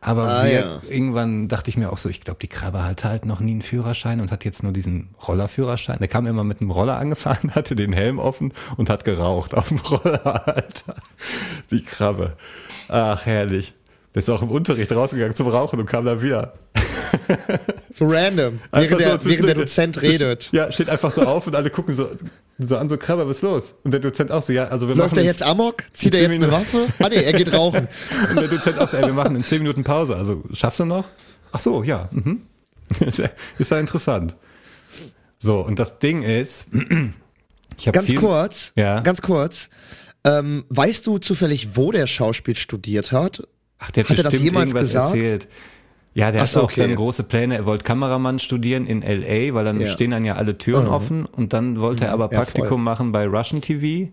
Aber Ah, wir, ja. irgendwann dachte ich mir auch so, ich glaube, die Krabbe hatte halt noch nie einen Führerschein und hat jetzt nur diesen Rollerführerschein. Der kam immer mit einem Roller angefahren, hatte den Helm offen und hat geraucht auf dem Roller, Alter. Die Krabbe. Ach, herrlich. Der ist auch im Unterricht rausgegangen zum Rauchen und kam dann wieder. So random. Während der, so während der Dozent redet. Ja, steht einfach so auf und alle gucken so, so an, so Krabbe, was ist los? Und der Dozent auch so, ja, also wir Läuft machen er in- jetzt amok? Zieht er jetzt eine Waffe? Ah nee, er geht rauchen. Und der Dozent auch so, ey, wir machen in zehn Minuten Pause. Also schaffst du noch? Ach so, ja. Mhm. Ist ja- ist ja interessant. So, und das Ding ist, ich habe Ganz viel, kurz, Ja. ganz kurz. Ähm, weißt du zufällig, wo der Schauspiel studiert hat? Ach, der hat, Hat er das bestimmt jemals irgendwas gesagt? erzählt. Ja, der Ach hat auch okay. dann große Pläne. Er wollte Kameramann studieren in LA, weil dann Ja. stehen dann ja alle Türen Mhm. offen. Und dann wollte er aber Ja, Praktikum voll. machen bei Russian TV.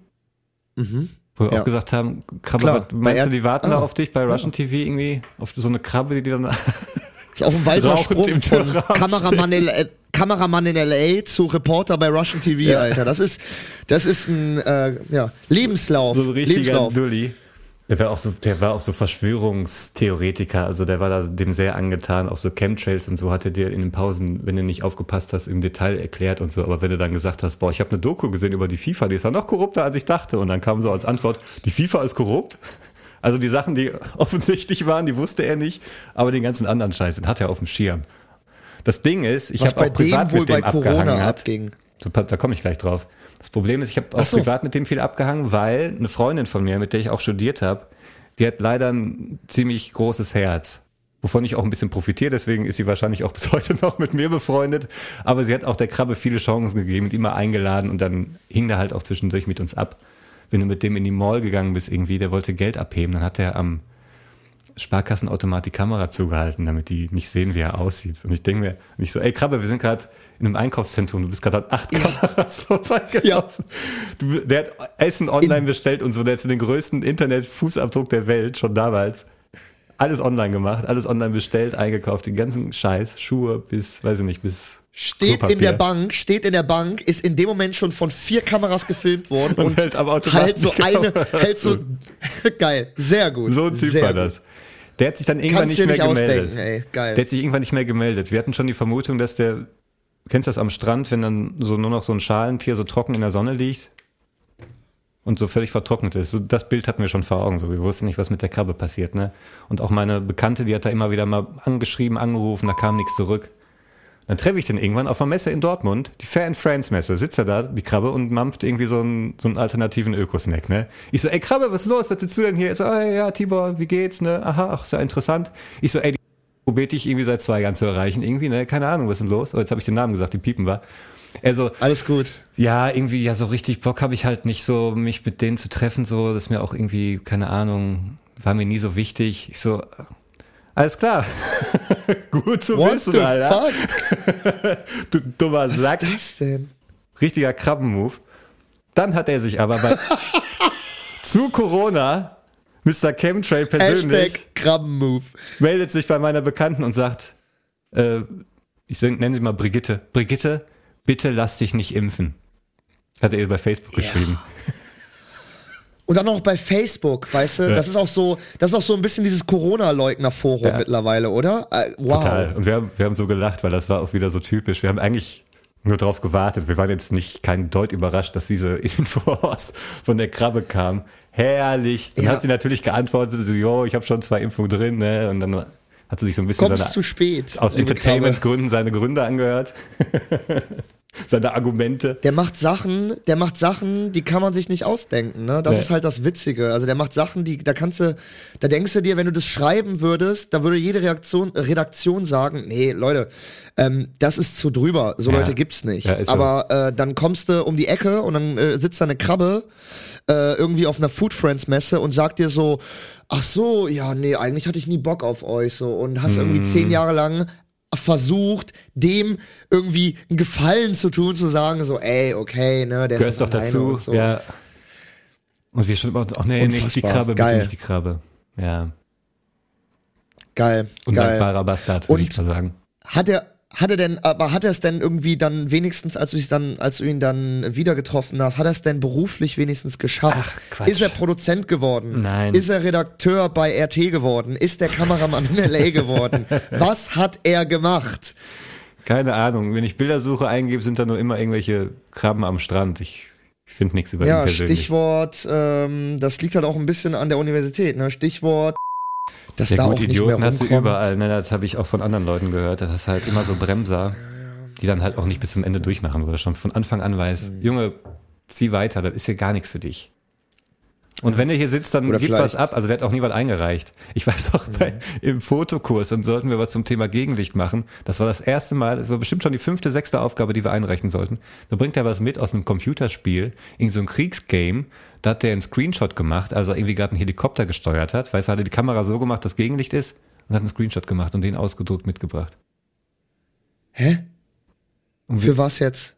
Wo wir Ja. auch gesagt haben, Krabbe, Klar, meinst du, die warten da Ah. auf dich bei Russian TV irgendwie? Auf so eine Krabbe, die dann Ist auch ein weiter Rauchend Sprung von Kameramann in, äh, Kameramann in LA zu Reporter bei Russian TV, Alter. Das ist, das ist ein äh, ja, Lebenslauf. So ein richtiger Lebenslauf. Dulli. Der war auch so, der war auch so Verschwörungstheoretiker, also der war da dem sehr angetan, auch so Chemtrails und so hatte dir in den Pausen, wenn du nicht aufgepasst hast, im Detail erklärt und so, aber wenn du dann gesagt hast, boah, ich habe eine Doku gesehen über die FIFA, die ist ja noch korrupter, als ich dachte und dann kam so als Antwort, die FIFA ist korrupt? Also die Sachen, die offensichtlich waren, die wusste er nicht, aber den ganzen anderen Scheiß, den hat er auf dem Schirm. Das Ding ist, ich habe bei auch privat dem wohl mit dem bei Corona abgehangen. Hat. abging. Da komme ich gleich drauf. Das Problem ist, ich habe auch so. privat mit dem viel abgehangen, weil eine Freundin von mir, mit der ich auch studiert habe, die hat leider ein ziemlich großes Herz. Wovon ich auch ein bisschen profitiere, deswegen ist sie wahrscheinlich auch bis heute noch mit mir befreundet. Aber sie hat auch der Krabbe viele Chancen gegeben und immer eingeladen und dann hing der halt auch zwischendurch mit uns ab. Wenn du mit dem in die Mall gegangen bist irgendwie, der wollte Geld abheben, dann hat er am Sparkassenautomat die Kamera zugehalten, damit die nicht sehen, wie er aussieht. Und ich denke mir, und ich so, ey Krabbe, wir sind gerade in einem Einkaufszentrum, du bist gerade an acht Kameras vorbeigelaufen. Du, der hat Essen online bestellt und so, der hat den größten Internetfußabdruck der Welt, schon damals. Alles online gemacht, alles online bestellt, eingekauft, den ganzen Scheiß, Schuhe bis, weiß ich nicht, bis Steht in der Bank, steht in der Bank, ist in dem Moment schon von vier Kameras gefilmt worden Und und, hält halt so eine, hält so, geil, sehr gut. So ein Typ sehr war das. Der hat sich dann irgendwann Kannst nicht mehr nicht gemeldet. ey. Der hat sich irgendwann nicht mehr gemeldet. Wir hatten schon die Vermutung, dass der, kennst du das am Strand, wenn dann so nur noch so ein Schalentier so trocken in der Sonne liegt und so völlig vertrocknet ist. So, das Bild hatten wir schon vor Augen. So, wir wussten nicht, was mit der Krabbe passiert. Ne? Und auch meine Bekannte, die hat da immer wieder mal angeschrieben, angerufen, da kam nichts zurück. Dann treffe ich den irgendwann auf einer Messe in Dortmund, die Fair and Friends Messe, sitzt er da, die Krabbe, und mampft irgendwie so einen, so einen alternativen Ökosnack, ne? Ich so, ey Krabbe, was ist los? Was sitzt du denn hier? Er so, ey, ja, Tibor, wie geht's, ne? Aha, ach, ja interessant. Ich so, ey, probiert dich irgendwie seit zwei Jahren zu erreichen, irgendwie, ne? Keine Ahnung, was ist denn los? Oh, jetzt habe ich den Namen gesagt, die piepen war. Er so, Alles gut. ja, irgendwie, ja, so richtig Bock habe ich halt nicht so, mich mit denen zu treffen, so, das ist mir auch irgendwie, keine Ahnung, war mir nie so wichtig. Ich so, Alles klar. Gut zu What wissen, Alter. Du dummer Was Sack. ist das denn? Richtiger Krabbenmove. Dann hat er sich aber bei zu Corona Mr. Chemtrail persönlich Hashtag Krabbenmove. meldet sich bei meiner Bekannten und sagt, äh, ich nenne sie mal Brigitte. Brigitte, bitte lass dich nicht impfen. Hat er ihr bei Facebook geschrieben. Und dann noch bei Facebook, weißt du? Ja. Das ist auch so, das ist auch so ein bisschen dieses Corona-Leugner-Forum Ja. mittlerweile, oder? Äh, wow. Total. Und wir haben, wir haben so gelacht, weil das war auch wieder so typisch. Wir haben eigentlich nur drauf gewartet. Wir waren jetzt nicht kein Deut überrascht, dass diese Info aus von der Krabbe kam. Herrlich. Dann Ja. hat sie natürlich geantwortet, so, jo, ich habe schon zwei Impfungen drin, ne? Und dann hat sie sich so ein bisschen Kommst seine, zu spät. aus. Entertainment-Gründen seine Gründe angehört. seine Argumente. Der macht Sachen, der macht Sachen, die kann man sich nicht ausdenken, ne? Das Nee. ist halt das Witzige. Also der macht Sachen, die, da kannst du, da denkst du dir, wenn du das schreiben würdest, da würde jede Reaktion, Redaktion sagen, nee, Leute, ähm, das ist zu drüber, so Ja. Leute gibt's nicht. Ja, ist so. Aber äh, dann kommst du um die Ecke und dann äh, sitzt da eine Krabbe äh, irgendwie auf einer Food Friends Messe und sagt dir so, ach so, ja, nee, eigentlich hatte ich nie Bock auf euch so und hast irgendwie Mm. zehn Jahre lang versucht, dem irgendwie einen Gefallen zu tun, zu sagen, so, ey, okay, ne, der Gehörst ist doch dazu. und so. Ja. Und wir schon, ach nee, nicht die. Krabbe, Geil. nicht die Krabbe. Ja. Geil, geil. Undankbarer Bastard, würde ich mal sagen. Hat er, hat er denn, aber hat er es denn irgendwie dann wenigstens, als du dich dann, als du ihn dann wieder getroffen hast, hat er es denn beruflich wenigstens geschafft? Ach, Quatsch. Ist er Produzent geworden? Nein. Ist er Redakteur bei RT geworden? Ist der Kameramann in LA geworden? Was hat er gemacht? Keine Ahnung. Wenn ich Bildersuche eingebe, sind da nur immer irgendwelche Krabben am Strand. Ich, ich finde nichts über ihn Ja, persönlich. Stichwort, ähm, das liegt halt auch ein bisschen an der Universität, ne? Stichwort, dass Ja da gut, auch nicht Idioten mehr hast du überall. Ne? Das habe ich auch von anderen Leuten gehört. Das hast halt immer so Bremser, die dann halt auch nicht bis zum Ende durchmachen, wo du schon von Anfang an weißt, Mhm. Junge, zieh weiter, das ist hier gar nichts für dich. Und wenn er hier sitzt, dann Oder gib was vielleicht- Mhm. ab. Also der hat auch nie was eingereicht. Ich weiß auch, bei, im Fotokurs, dann sollten wir was zum Thema Gegenlicht machen. Das war das erste Mal, das war bestimmt schon die fünfte, sechste Aufgabe, die wir einreichen sollten. Da bringt er was mit aus einem Computerspiel, irgend so ein Kriegsgame. Da hat der einen Screenshot gemacht, als er irgendwie gerade einen Helikopter gesteuert hat. Weißt du, hat er die Kamera so gemacht, dass Gegenlicht ist und hat einen Screenshot gemacht und den ausgedruckt mitgebracht. Hä? Und Für was jetzt?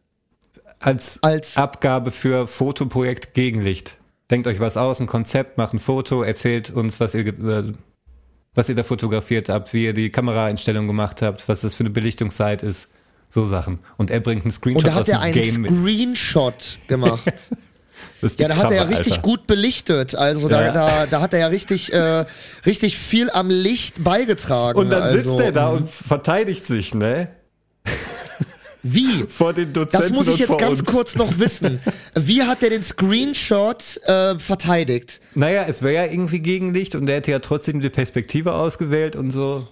als Als, Abgabe für Fotoprojekt Gegenlicht. Denkt euch was aus, ein Konzept, macht ein Foto, erzählt uns, was ihr, was ihr da fotografiert habt, wie ihr die Kameraeinstellung gemacht habt, was das für eine Belichtungszeit ist. So Sachen. Und er bringt einen Screenshot und da hat er einen Game mit. Screenshot gemacht. Ja, da hat er ja richtig Alter. gut belichtet. Also da, Ja. da, da hat er ja richtig, äh, richtig viel am Licht beigetragen. Und dann also, sitzt er da und verteidigt sich, ne? Wie? Vor den Dozenten Das muss ich jetzt ganz uns. kurz noch wissen. Wie hat er den Screenshot äh, verteidigt? Naja, es wäre ja irgendwie Gegenlicht und der hätte ja trotzdem die Perspektive ausgewählt und so.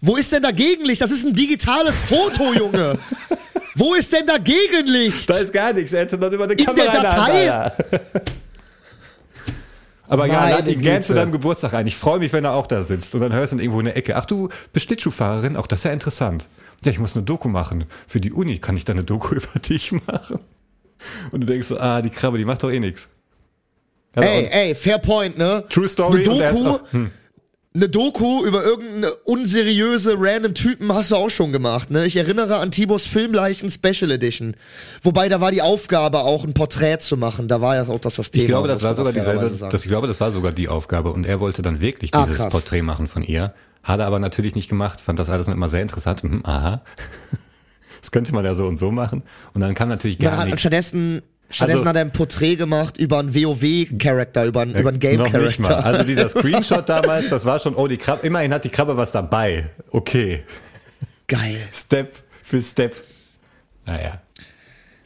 Wo ist denn da Gegenlicht? Das ist ein digitales Foto, Junge. Wo ist denn da Gegenlicht? Da ist gar nichts. Er hätte dann immer eine In Kamera der Datei? Alter. Aber ja, lad ihn gern zu deinem Geburtstag ein. Ich freue mich, wenn er auch da sitzt. Und dann hörst du ihn irgendwo in der Ecke. Ach, du bist Schlittschuhfahrerin? Auch das ist ja interessant. Ja, ich muss eine Doku machen. Für die Uni kann ich da eine Doku über dich machen. Und du denkst so, ah, die Krabbe, die macht doch eh nichts. Ey, ey, fair point, ne? True Story. Eine Doku, hm. Eine Doku über irgendeine unseriöse random Typen hast du auch schon gemacht, ne? Ich erinnere an Tibos Filmleichen Special Edition. Wobei da war die Aufgabe auch ein Porträt zu machen. Da war ja auch das, das Thema. Ich glaube, das war sogar dieselbe, das, ich glaube, das war sogar die Aufgabe. Und er wollte dann wirklich Ah, dieses krass. Porträt machen von ihr. Hat er aber natürlich nicht gemacht, fand das alles immer sehr interessant. Hm, aha. Das könnte man ja so und so machen. Und dann kam natürlich gar nichts. stattdessen, stattdessen Also- hat er ein Porträt gemacht über einen WoW-Charakter, über einen, über einen mal. Game-Charakter. Also dieser Screenshot damals, das war schon, oh, die Krabbe, immerhin hat die Krabbe was dabei. Okay. Geil. Step für Step. Naja.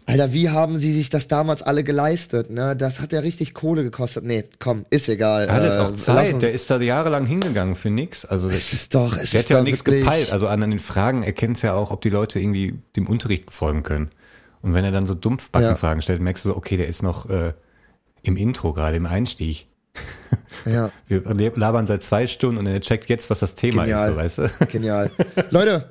Alter, wie haben sie sich das damals alle geleistet, ne? Das hat ja richtig Kohle gekostet. Nee, komm, ist egal. Alles Äh, auch Zeit. Der ist da jahrelang hingegangen für nix. Also Es das, ist doch, es der ist hat ja auch nichts gepeilt. Also an den Fragen erkennt es ja auch, ob die Leute irgendwie dem Unterricht folgen können. Und wenn er dann so Dumpfbackenfragen stellt, merkst du so, okay, der ist noch äh, im Intro gerade, im Einstieg. Ja, Wir labern seit zwei Stunden und er checkt jetzt, was das Thema Genial. ist, so, weißt du? genial. Leute,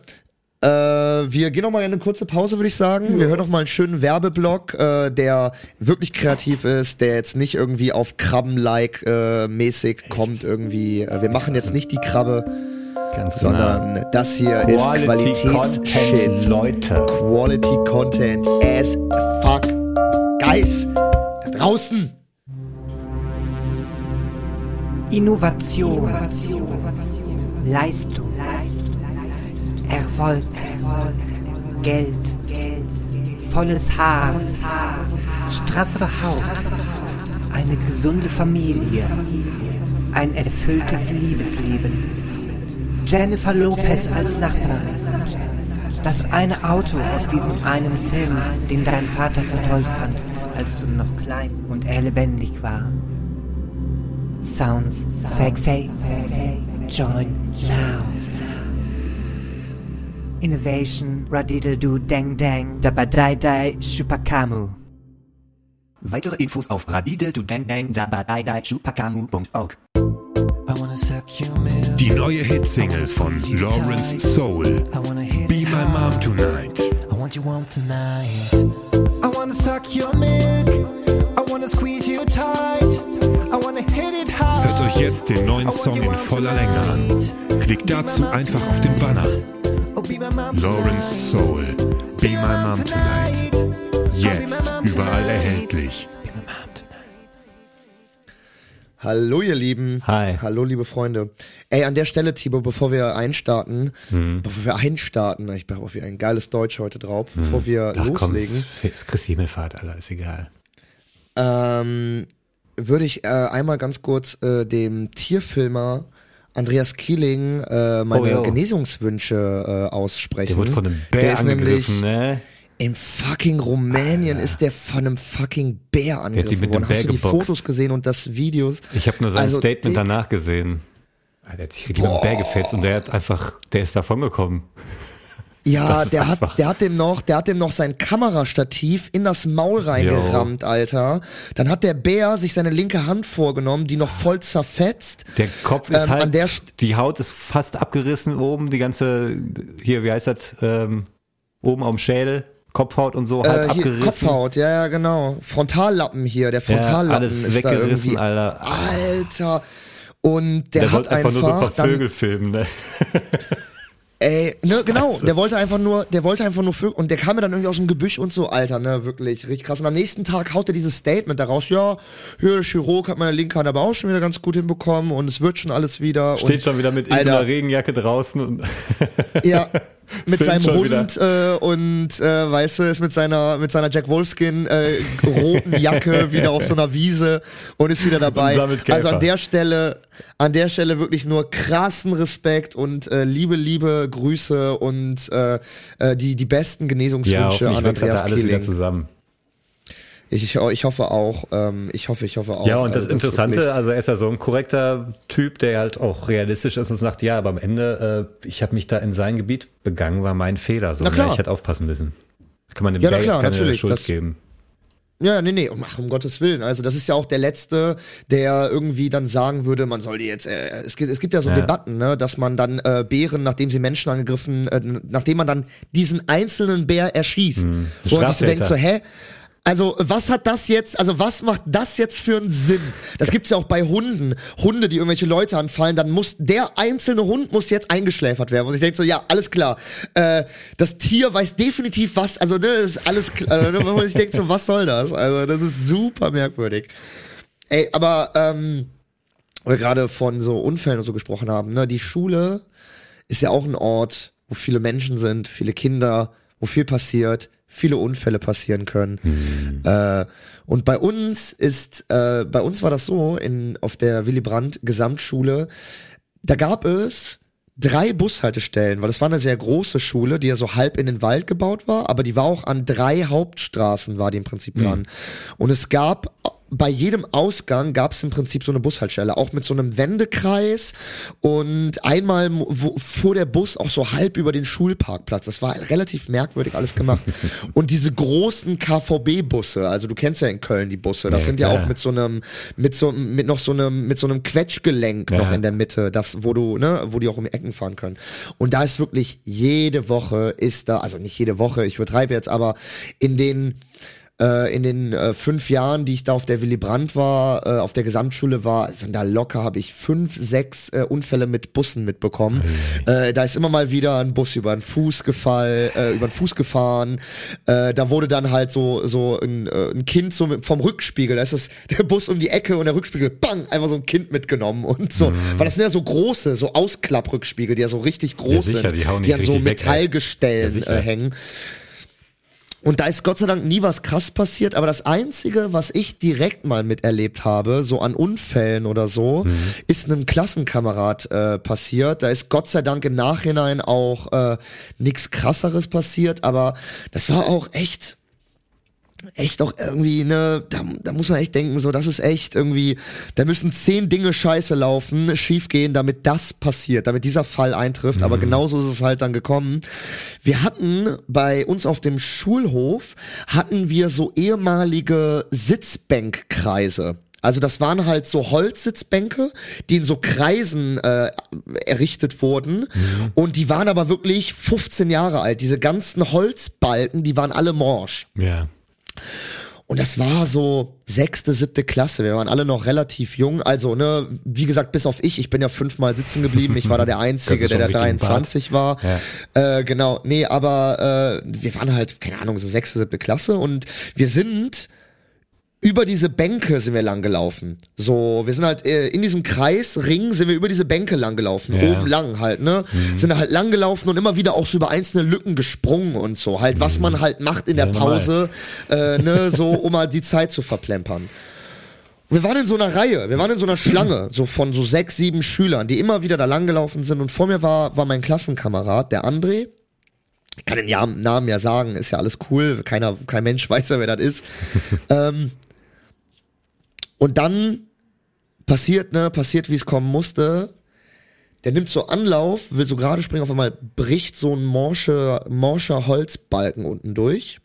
äh, wir gehen noch mal in eine kurze Pause, würde ich sagen. Wir hören noch mal einen schönen Werbeblock, äh, der wirklich kreativ ist, der jetzt nicht irgendwie auf Krabben-like äh, mäßig kommt irgendwie. Äh, wir machen jetzt nicht die Krabbe. Ganz sondern das hier ist Quality Qualitätsshit. Content, Leute. Quality Content as fuck. Guys, da draußen. Innovation, Leistung, Erfolg, Geld, volles Haar, straffe Haut, eine gesunde Familie, ein erfülltes Liebesleben. Jennifer Lopez als Nachbarin. Das eine Auto aus diesem einen Film, den dein Vater so toll fand, als du noch klein und er lebendig war. Sounds sexy. Join now. Innovation, radiddle-do, dang dang, dabadai dai, shupakamu. Weitere Infos auf radideldudangdang.org. Die neue Hitsingle von Lawrence Soul. Be My Mom Tonight. I want you warm tonight. I wanna suck your milk. I wanna squeeze you tight. I wanna hit it hard. Hört euch jetzt den neuen Song in voller Länge an. Klickt dazu einfach auf den Banner. Oh, Lawrence Soul. Be My Mom Tonight. Jetzt überall erhältlich. Hallo ihr Lieben. Hi. Hallo liebe Freunde. Ey, an der Stelle, Thibaut, bevor wir einstarten, Mhm. bevor wir einstarten, ich bin auch wieder ein geiles Deutsch heute drauf, bevor wir. Ach komm, loslegen, es- Christi Himmelfahrt, Alter, ist egal. ähm, würde ich äh, einmal ganz kurz äh, dem Tierfilmer Andreas Kieling äh, meine Oh. Genesungswünsche äh, aussprechen. Der wurde von einem Der Bär nämlich angegriffen, ne? In fucking Rumänien ist der von einem fucking Bär angegriffen worden. dem Bär Hast du die geboxt. Fotos gesehen und das Videos? Ich habe nur sein Also, Statement danach gesehen. Ah, Der hat sich richtig mit dem Bär gefetzt und der hat einfach, der ist davon gekommen. Ja, der hat, der hat dem noch, der hat dem noch sein Kamerastativ in das Maul reingerammt, Alter. Dann hat der Bär sich seine linke Hand vorgenommen, die noch voll zerfetzt. Der Kopf ist Ähm, halt, an der die Haut ist fast abgerissen oben, die ganze, hier, wie heißt das, ähm, oben am Schädel, Kopfhaut und so, halb Äh, hier, abgerissen. Kopfhaut, ja, ja, genau. Frontallappen hier, der Ja, Frontallappen alles ist da weggerissen, irgendwie. Alter. Alter. Und der, Der, hat wollte einfach nur so ein paar dann, Vögel filmen, ne? Ey, ne, genau, der wollte einfach nur, der wollte einfach nur Vögel, und der kam mir dann irgendwie aus dem Gebüsch und so, Alter, ne, wirklich, richtig krass. Und am nächsten Tag haut er dieses Statement daraus, ja, hier, der Chirurg hat meine linke Hand aber auch schon wieder ganz gut hinbekommen und es wird schon alles wieder. Steht und, schon wieder mit in so einer Regenjacke draußen und Ja, mit seinem Hund äh, und äh, weißt du, ist mit seiner mit seiner Jack Wolfskin äh, roten Jacke wieder auf so einer Wiese und ist wieder dabei. Also an der Stelle, an der Stelle wirklich nur krassen Respekt und äh, liebe, liebe Grüße und äh, äh, die die besten ja, Genesungswünsche hoffentlich an da Andreas alles wieder zusammen. Ich, ich, hoffe auch, ähm, ich hoffe, ich hoffe auch. Ja, und das Also Interessante, also er ist ja so ein korrekter Typ, der halt auch realistisch ist und sagt, ja, aber am Ende, äh, ich habe mich da in sein Gebiet begangen, war mein Fehler. So, Na klar. ne? Ich hätte aufpassen müssen. Kann man dem Ja, na klar, keine natürlich, Schuld das- geben. Ja, nee, nee, um, ach, um Gottes Willen. Also das ist ja auch der Letzte, der irgendwie dann sagen würde, man soll die jetzt, äh, es, gibt, es gibt ja so Ja. Debatten, ne, dass man dann äh, Bären, nachdem sie Menschen angegriffen, äh, nachdem man dann diesen einzelnen Bär erschießt, wo man sich so denkt, so, hä? Also, was hat das jetzt, also was macht das jetzt für einen Sinn? Das gibt's ja auch bei Hunden. Hunde, die irgendwelche Leute anfallen, dann muss der einzelne Hund muss jetzt eingeschläfert werden. Und ich denke so, ja, alles klar. Äh, das Tier weiß definitiv was, also ne, ist alles klar. Äh, ne, wo ich denke so, was soll das? Also, das ist super merkwürdig. Ey, aber ähm, weil wir gerade von so Unfällen und so gesprochen haben, ne, die Schule ist ja auch ein Ort, wo viele Menschen sind, viele Kinder, wo viel passiert, viele Unfälle passieren können. Äh, und bei uns ist, äh, bei uns war das so, in, auf der Willy Brandt Gesamtschule, da gab es drei Bushaltestellen, weil das war eine sehr große Schule, die ja so halb in den Wald gebaut war, aber die war auch an drei Hauptstraßen, war die im Prinzip dran. Und es gab bei jedem Ausgang gab es im Prinzip so eine Bushaltestelle, auch mit so einem Wendekreis und einmal wo, fuhr der Bus auch so halb über den Schulparkplatz. Das war relativ merkwürdig alles gemacht. und diese großen KVB-Busse, also du kennst ja in Köln die Busse, das Ja, sind ja klar. auch mit so einem, mit so, mit noch so einem, mit so einem Quetschgelenk noch Ja. in der Mitte, das, wo du, ne, wo die auch um die Ecken fahren können. Und da ist wirklich jede Woche ist da, also nicht jede Woche, ich übertreibe jetzt, aber in den äh, in den äh, fünf Jahren, die ich da auf der Willy Brandt war, äh, auf der Gesamtschule war, sind da locker habe ich fünf, sechs äh, Unfälle mit Bussen mitbekommen. Äh, da ist immer mal wieder ein Bus über den Fuß gefallen, äh, über den Fuß gefahren. Äh, da wurde dann halt so so ein, äh, ein Kind so mit, vom Rückspiegel, da ist das der Bus um die Ecke und der Rückspiegel, bang, einfach so ein Kind mitgenommen und so. Weil das sind ja so große, so Ausklapprückspiegel, die ja so richtig groß sicher, sind, die dich an so. Metallgestellen Ja, äh, hängen. Und da ist Gott sei Dank nie was krass passiert, aber das Einzige, was ich direkt mal miterlebt habe, so an Unfällen oder so, Mhm. ist einem Klassenkamerad äh, passiert. Da ist Gott sei Dank im Nachhinein auch äh, nichts krasseres passiert, aber das war auch echt echt auch irgendwie, ne, da, da muss man echt denken, so, das ist echt irgendwie, da müssen zehn Dinge scheiße laufen, schief gehen, damit das passiert, damit dieser Fall eintrifft, aber genauso ist es halt dann gekommen. Wir hatten bei uns auf dem Schulhof, hatten wir so ehemalige Sitzbänkkreise. Also das waren halt so Holzsitzbänke, die in so Kreisen äh, errichtet wurden und die waren aber wirklich 15 Jahre alt. Diese ganzen Holzbalken, die waren alle morsch. Ja. Und das war so sechste, siebte Klasse. Wir waren alle noch relativ jung. Also, ne, wie gesagt, bis auf ich. Ich bin ja fünfmal sitzen geblieben. Ich war da der Einzige, der da richtig 23 war. Äh, genau. Nee, aber äh, wir waren halt, keine Ahnung, so sechste, siebte Klasse. Und wir sind über diese Bänke sind wir lang gelaufen. So, wir sind halt äh, in diesem Kreisring sind wir über diese Bänke lang gelaufen, Ja. oben lang halt, ne? Sind da halt lang gelaufen und immer wieder auch so über einzelne Lücken gesprungen und so, halt was man halt macht in der Ja. Pause, äh, ne, so um mal die Zeit zu verplempern. Und wir waren in so einer Reihe, wir waren in so einer Schlange, so von so sechs, sieben Schülern, die immer wieder da lang gelaufen sind und vor mir war war mein Klassenkamerad, der André. Ich kann den Namen ja sagen, ist ja alles cool, keiner kein Mensch weiß ja, wer das ist. ähm, und dann passiert, ne, passiert, wie es kommen musste. Der nimmt so Anlauf, will so gerade springen, auf einmal bricht so ein morscher, morscher Holzbalken unten durch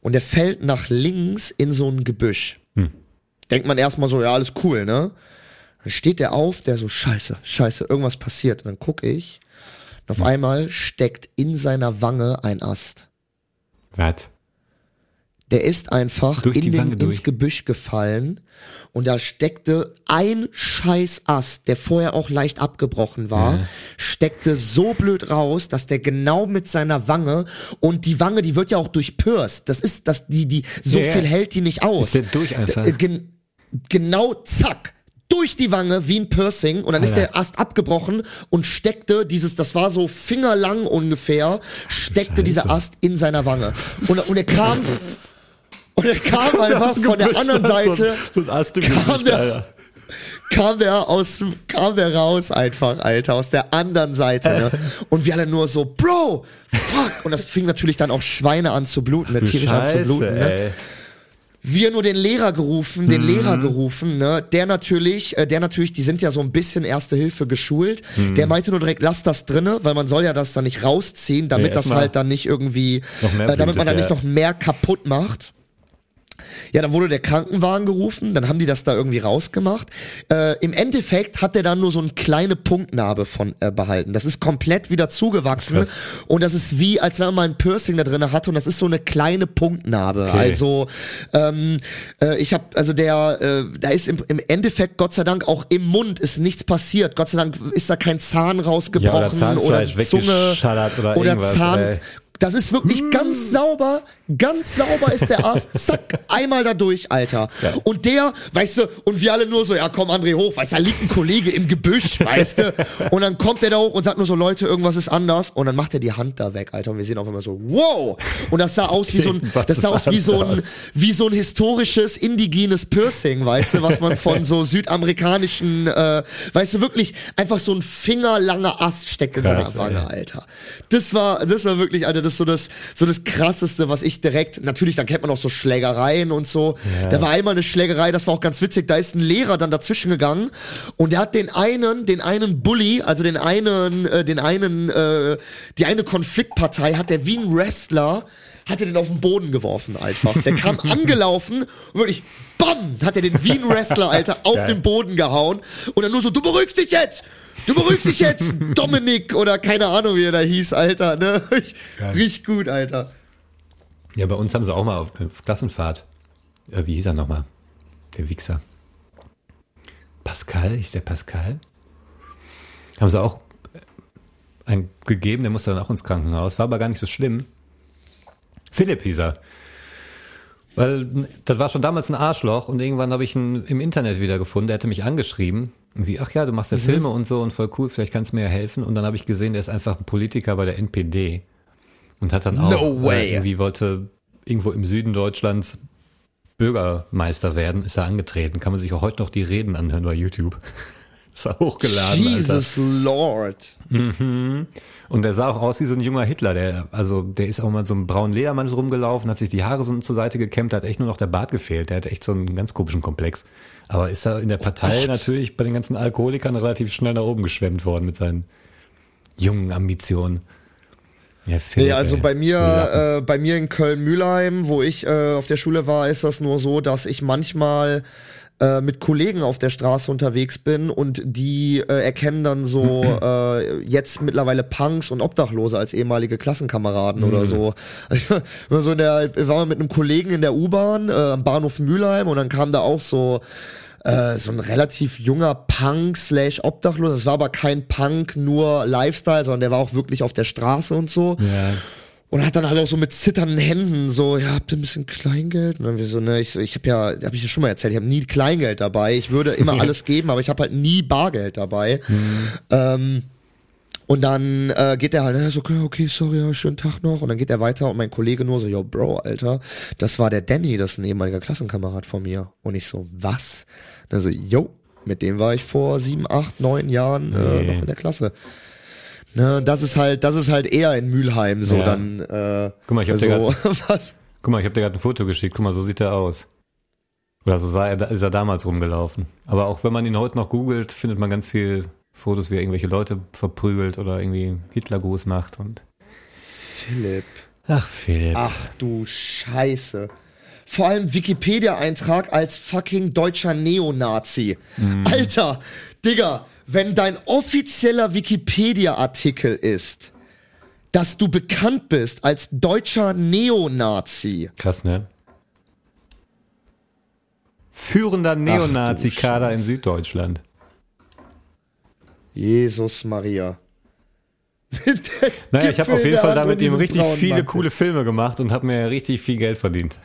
und der fällt nach links in so ein Gebüsch. Denkt man erstmal so, ja, alles cool, ne? Dann steht der auf, der so, scheiße, scheiße, irgendwas passiert. Und dann guck ich, und auf einmal steckt in seiner Wange ein Ast. Was? Der ist einfach in den, ins Gebüsch gefallen und da steckte ein scheiß Ast, der vorher auch leicht abgebrochen war, steckte so blöd raus, dass der genau mit seiner Wange und die Wange, die wird ja auch durchpürst. Das ist, dass die, die, so Ja, ja. viel hält die nicht aus. Ist der durch einfach? Äh, Gen genau, zack. Durch die Wange wie ein Piercing und dann ist Alter. der Ast abgebrochen und steckte dieses, das war so fingerlang ungefähr, steckte dieser Ast in seiner Wange. Und, und er kam, und er kam einfach von der anderen Seite, So, ein Ast im kam Gesicht, der- Alter. kam der aus, kam der raus einfach, Alter, aus der anderen Seite, ne? Und wir alle nur so, Bro, fuck. Und das fing natürlich dann auch Schweine an zu bluten, ne? Tierisch an zu bluten, ne? ey. wir nur den Lehrer gerufen, den Mhm. Lehrer gerufen, ne, der natürlich, äh, der natürlich, die sind ja so ein bisschen Erste Hilfe geschult, Mhm. der meinte nur direkt, lass das drinne, weil man soll ja das dann nicht rausziehen, damit Nee, das halt dann nicht irgendwie, äh, damit man dann nicht ja. noch mehr kaputt macht. Ja, dann wurde der Krankenwagen gerufen, dann haben die das da irgendwie rausgemacht. Äh, Im Endeffekt hat der dann nur so eine kleine Punktnarbe von äh, behalten. Das ist komplett wieder zugewachsen Krass. und das ist wie, als wenn man mal ein Piercing da drin hatte und das ist so eine kleine Punktnarbe. Okay. Also ähm, äh, ich habe, also der, äh, da ist im, im Endeffekt Gott sei Dank auch im Mund ist nichts passiert. Gott sei Dank ist da kein Zahn rausgebrochen Zahnfleisch oder Zunge weggeschallert oder oder Zahn. ey. Das ist wirklich ganz sauber, ganz sauber ist der Ast, zack, einmal da durch, Alter. Und der, weißt du, und wir alle nur so, ja komm André hoch, weißt du, da liegt ein Kollege im Gebüsch, weißt du. Und dann kommt der da hoch und sagt nur so, Leute, irgendwas ist anders. Und dann macht er die Hand da weg, Alter. Und wir sehen auf einmal so, wow. Und das sah aus wie so ein, das sah aus wie so ein, wie so ein historisches, indigenes Piercing, weißt du, was man von so südamerikanischen, äh, weißt du, wirklich einfach so ein fingerlanger Ast steckt in seiner Wange. Alter. Das war, das war wirklich, Alter, das ist so das, so das krasseste, was ich direkt, natürlich, dann kennt man auch so Schlägereien und so. Da war einmal eine Schlägerei, das war auch ganz witzig, da ist ein Lehrer dann dazwischen gegangen und der hat den einen, den einen Bully, also den einen, äh, den einen, äh, die eine Konfliktpartei hat der wie ein Wrestler, hat er den auf den Boden geworfen einfach. Der kam angelaufen und wirklich, bam, hat er den wie ein Wrestler, Alter, auf Geil. den Boden gehauen und dann nur so, du beruhigst dich jetzt! Du beruhigst dich jetzt, Dominik oder keine Ahnung, wie er da hieß, Alter, ne? Richtig gut, Alter. Ja, bei uns haben sie auch mal auf, auf Klassenfahrt, äh, wie hieß er nochmal? Der Wichser. Pascal, hieß der Pascal? Haben sie auch äh, einen gegeben, der musste dann auch ins Krankenhaus. War aber gar nicht so schlimm. Philipp hieß er. Weil das war schon damals ein Arschloch und irgendwann habe ich ihn im Internet wieder gefunden. Der hatte mich angeschrieben. Irgendwie, ach ja, du machst ja Filme und so und voll cool, vielleicht kannst du mir ja helfen. Und dann habe ich gesehen, der ist einfach ein Politiker bei der NPD. Und hat dann auch No way. Äh, irgendwie wollte irgendwo im Süden Deutschlands Bürgermeister werden, ist er angetreten. Kann man sich auch heute noch die Reden anhören bei YouTube. ist er hochgeladen. Alter. Jesus Lord. Und der sah auch aus wie so ein junger Hitler. Der, also der ist auch mal so einem braunen Ledermann rumgelaufen, hat sich die Haare so zur Seite gekämmt, hat echt nur noch der Bart gefehlt. Der hat echt so einen ganz komischen Komplex. Aber ist er in der Partei natürlich bei den ganzen Alkoholikern relativ schnell nach oben geschwemmt worden mit seinen jungen Ambitionen. Ja, Philipp, Nee, also ey. bei mir, äh, bei mir in Köln-Mühlheim, wo ich äh, auf der Schule war, ist das nur so, dass ich manchmal äh, mit Kollegen auf der Straße unterwegs bin und die äh, erkennen dann so äh, jetzt mittlerweile Punks und Obdachlose als ehemalige Klassenkameraden oder so. Also, ich war so in der, war mal mit einem Kollegen in der U-Bahn äh, am Bahnhof Mülheim und dann kam da auch so äh, so ein relativ junger Punk slash Obdachlos. Es war aber kein Punk, nur Lifestyle, sondern der war auch wirklich auf der Straße und so. Ja. Und hat dann halt auch so mit zitternden Händen so, ja, habt ihr ein bisschen Kleingeld? Und dann wir so, ne, ich, so, ich habe ja, habe ich ja schon mal erzählt, ich habe nie Kleingeld dabei. Ich würde immer alles geben, aber ich habe halt nie Bargeld dabei. Ähm, und dann äh, geht er halt, ja, so, okay, okay, sorry, ja, schönen Tag noch. Und dann geht er weiter und mein Kollege nur so, yo, Bro, Alter, das war der Danny, das ist ein ehemaliger Klassenkamerad von mir. Und ich so, was? Und er so, yo, mit dem war ich vor sieben, acht, neun Jahren äh, Nee. noch in der Klasse. Ne, das ist halt, das ist halt eher in Mülheim so Ja. dann. Äh, Guck mal, ich hab dir so, was? Guck mal, ich habe dir gerade ein Foto geschickt. Guck mal, so sieht er aus. Oder so sah er, ist er damals rumgelaufen. Aber auch wenn man ihn heute noch googelt, findet man ganz viel Fotos, wie er irgendwelche Leute verprügelt oder irgendwie Hitlergruß macht und. Philipp. Ach, Philipp. Ach du Scheiße. Vor allem Wikipedia-Eintrag als fucking deutscher Neonazi. Alter, Digga, wenn dein offizieller Wikipedia-Artikel ist, dass du bekannt bist als deutscher Neonazi. Krass, ne? Führender Neonazi-Kader in Süddeutschland. Jesus Maria. Naja, ich habe auf jeden Fall damit ihm richtig viele coole Filme gemacht und habe mir richtig viel Geld verdient.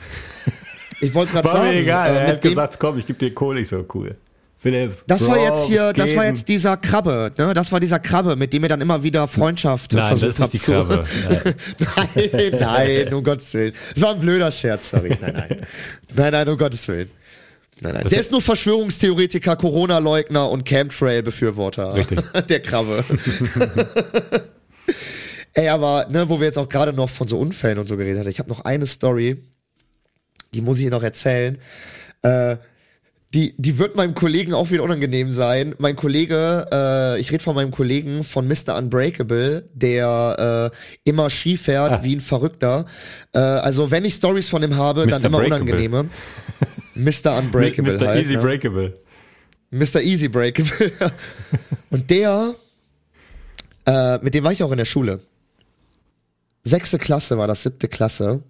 Ich wollte gerade War sagen, mir egal. äh, er hat gesagt, komm, ich gebe dir Kohle. Ich so, cool. Philipp. Das war jetzt hier, das war jetzt dieser Krabbe, ne? Das war dieser Krabbe, mit dem ihr dann immer wieder Freundschaft Nein, das versucht ist nicht die habt Krabbe. zu. nein, nein, um Gottes Willen. Das war ein blöder Scherz, sorry. Nein, nein. Nein, nein, um Gottes Willen. Nein, nein. Das Der ist- nur Verschwörungstheoretiker, Corona-Leugner und Chemtrail-Befürworter. Richtig. Der Krabbe. Ey, aber, ne, wo wir jetzt auch gerade noch von so Unfällen und so geredet haben, ich habe noch eine Story, die muss ich noch erzählen. Äh, die, die wird meinem Kollegen auch wieder unangenehm sein. Mein Kollege, äh, ich rede von meinem Kollegen von Mr. Unbreakable, der äh, immer Ski fährt Ah. wie ein Verrückter. Äh, also wenn ich Stories von ihm habe, dann Mr. immer Breakable. unangenehme. Mr. Unbreakable Mr. halt, Easy ne? Breakable. Mr. Easy Breakable. Und der, äh, mit dem war ich auch in der Schule. Sechste Klasse war das, siebte Klasse.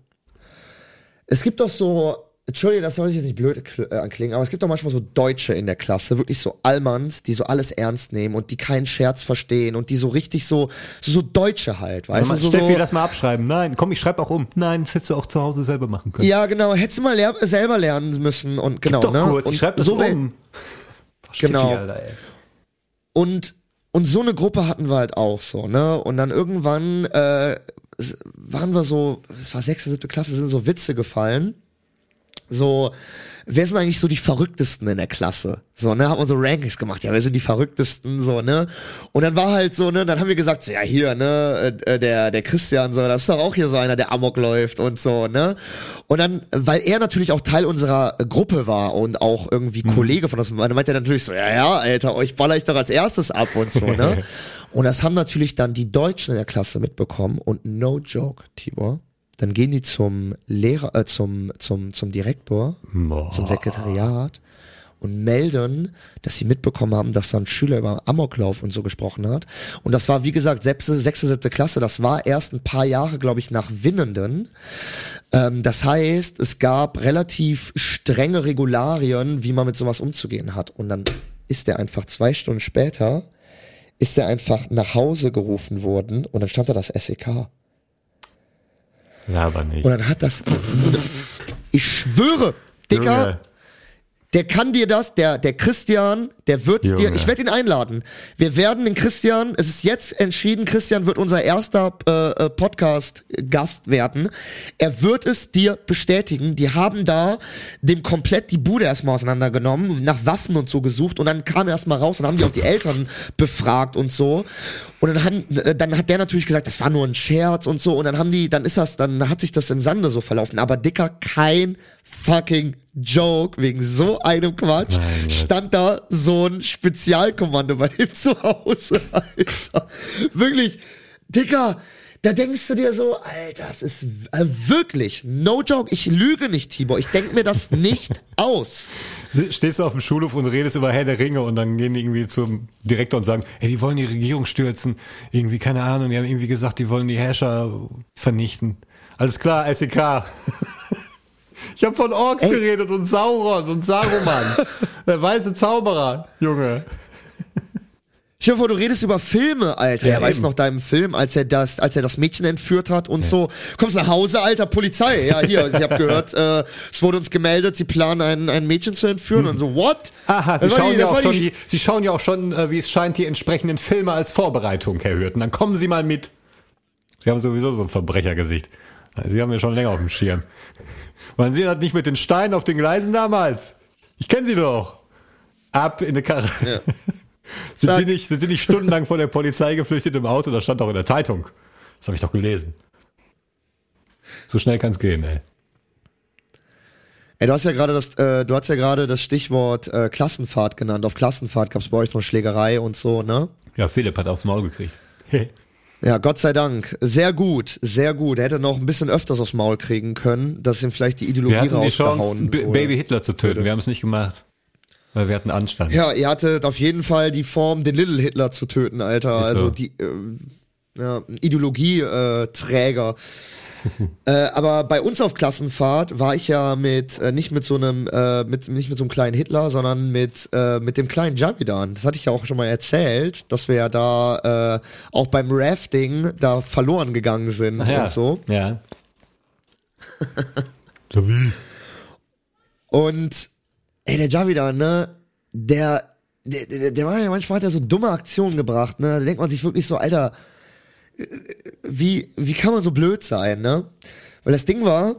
Es gibt doch so, Entschuldige, das soll ich jetzt nicht blöd äh, anklingen, aber es gibt doch manchmal so Deutsche in der Klasse, wirklich so Allmanns, die so alles ernst nehmen und die keinen Scherz verstehen und die so richtig so, so, so Deutsche halt, weißt Mal, du, so, Steffi, so lass mal abschreiben. Nein, komm, ich schreibe auch um. Nein, das hättest du auch zu Hause selber machen können. ja, genau, hättest du mal lehr selber lernen müssen und genau, Doch ne? kurz, und ich schreibe das so um. Boah, Steffi, Genau. Alter, ey. Und, und so eine Gruppe hatten wir halt auch so, ne? Und dann irgendwann äh, waren wir so, es war sechste, siebte Klasse, sind so Witze gefallen. So, wer sind eigentlich so die Verrücktesten in der Klasse? So, ne, haben wir so Rankings gemacht, ja, wer sind die Verrücktesten, so, ne? Und dann war halt so, ne, dann haben wir gesagt, so, ja, hier, ne, äh, der, der Christian, so, das ist doch auch hier so einer, der Amok läuft und so, ne? Und dann, weil er natürlich auch Teil unserer Gruppe war und auch irgendwie Kollege von uns, dann meinte er natürlich so, ja, ja, Alter, euch baller ich doch als erstes ab und so, ne? und das haben natürlich dann die Deutschen in der Klasse mitbekommen und no joke, Tibor, dann gehen die zum Lehrer, äh, zum, zum, zum Direktor, Boah. zum Sekretariat und melden, dass sie mitbekommen haben, dass da ein Schüler über Amoklauf und so gesprochen hat. Und das war, wie gesagt, sechste, sechste, siebte Klasse. Das war erst ein paar Jahre, glaube ich, nach Winnenden. Ähm, das heißt, es gab relativ strenge Regularien, wie man mit sowas umzugehen hat. Und dann ist er einfach zwei Stunden später, ist er einfach nach Hause gerufen worden und dann stand da das SEK. Ja, aber nicht. Und dann hat das. Ich schwöre, Dicker. Der kann dir das, der, der Christian, der wird's dir, ich werde ihn einladen. Wir werden den Christian, es ist jetzt entschieden, Christian wird unser erster äh, äh, Podcast-Gast werden. Er wird es dir bestätigen. Die haben da dem komplett die Bude erstmal auseinandergenommen, nach Waffen und so gesucht und dann kam er erstmal raus und haben die auch die Eltern befragt und so. Und dann, haben, äh, dann hat der natürlich gesagt, das war nur ein Scherz und so. Und dann haben die, dann ist das, dann hat sich das im Sande so verlaufen. Aber Dicker, kein fucking Joke wegen so einem Quatsch. Gott. Stand da so ein Spezialkommando bei dem zu Hause, Alter. Wirklich, Dicker, da denkst du dir so, Alter, das ist äh, wirklich, no joke, ich lüge nicht, Tibor, ich denk mir das nicht aus. Stehst du auf dem Schulhof und redest über Herr der Ringe und dann gehen die irgendwie zum Direktor und sagen, ey, die wollen die Regierung stürzen. Irgendwie, keine Ahnung, die haben irgendwie gesagt, die wollen die Herrscher vernichten. Alles klar, SEK. Ich habe von Orks Ey. geredet und Sauron und Saruman. Der weiße Zauberer, Junge. Stell dir vor, du redest über Filme, Alter. Ja, Ja, eben. du noch deinem Film, als er das, als er das Mädchen entführt hat und so. Kommst nach Hause, Alter, Polizei. Ja, hier, ich habe gehört, äh, es wurde uns gemeldet, sie planen ein, ein Mädchen zu entführen und so, what? Aha, Sie schauen, die- ja auch schon die, Sie schauen ja auch schon, äh, wie es scheint, die entsprechenden Filme als Vorbereitung, Herr Hürten. Dann kommen Sie mal mit. Sie haben sowieso so ein Verbrechergesicht. Sie haben ja schon länger auf dem Schirm. Waren Sie das nicht mit den Steinen auf den Gleisen damals? Ich kenne Sie doch. Ab in eine Karre. sind, Zack. Sie nicht, sind Sie nicht stundenlang vor der Polizei geflüchtet im Auto? Das stand doch in der Zeitung. Das habe ich doch gelesen. So schnell kann es gehen, ey. Ey, du hast ja gerade das, äh, du hast ja gerade das Stichwort äh, Klassenfahrt genannt. Auf Klassenfahrt gab's bei euch noch Schlägerei und so, ne? Ja, Philipp hat aufs Maul gekriegt. Ja, Gott sei Dank. Sehr gut, sehr gut. Er hätte noch ein bisschen öfters aufs Maul kriegen können, dass ihm vielleicht die Ideologie Wir hatten die Chance, B. Baby Hitler zu töten. Wir haben es nicht gemacht. Weil wir hatten Anstand. Ja, ihr hattet auf jeden Fall die Form, den Little Hitler zu töten, Alter. Ist so. Also die äh, ja, Ideologieträger. Äh. äh, aber bei uns auf Klassenfahrt war ich ja mit äh, nicht mit so einem äh, mit nicht mit so einem kleinen Hitler, sondern mit äh, mit dem kleinen Javidan. Das hatte ich ja auch schon mal erzählt, dass wir ja da äh, auch beim Rafting da verloren gegangen sind Ach ja. und so. Ja. Und ey, der Javidan, ne, der, der, der, der war ja manchmal hat er so dumme Aktionen gebracht, ne? Da denkt man sich wirklich so, Alter, äh, wie, wie kann man so blöd sein, ne? Weil das Ding war,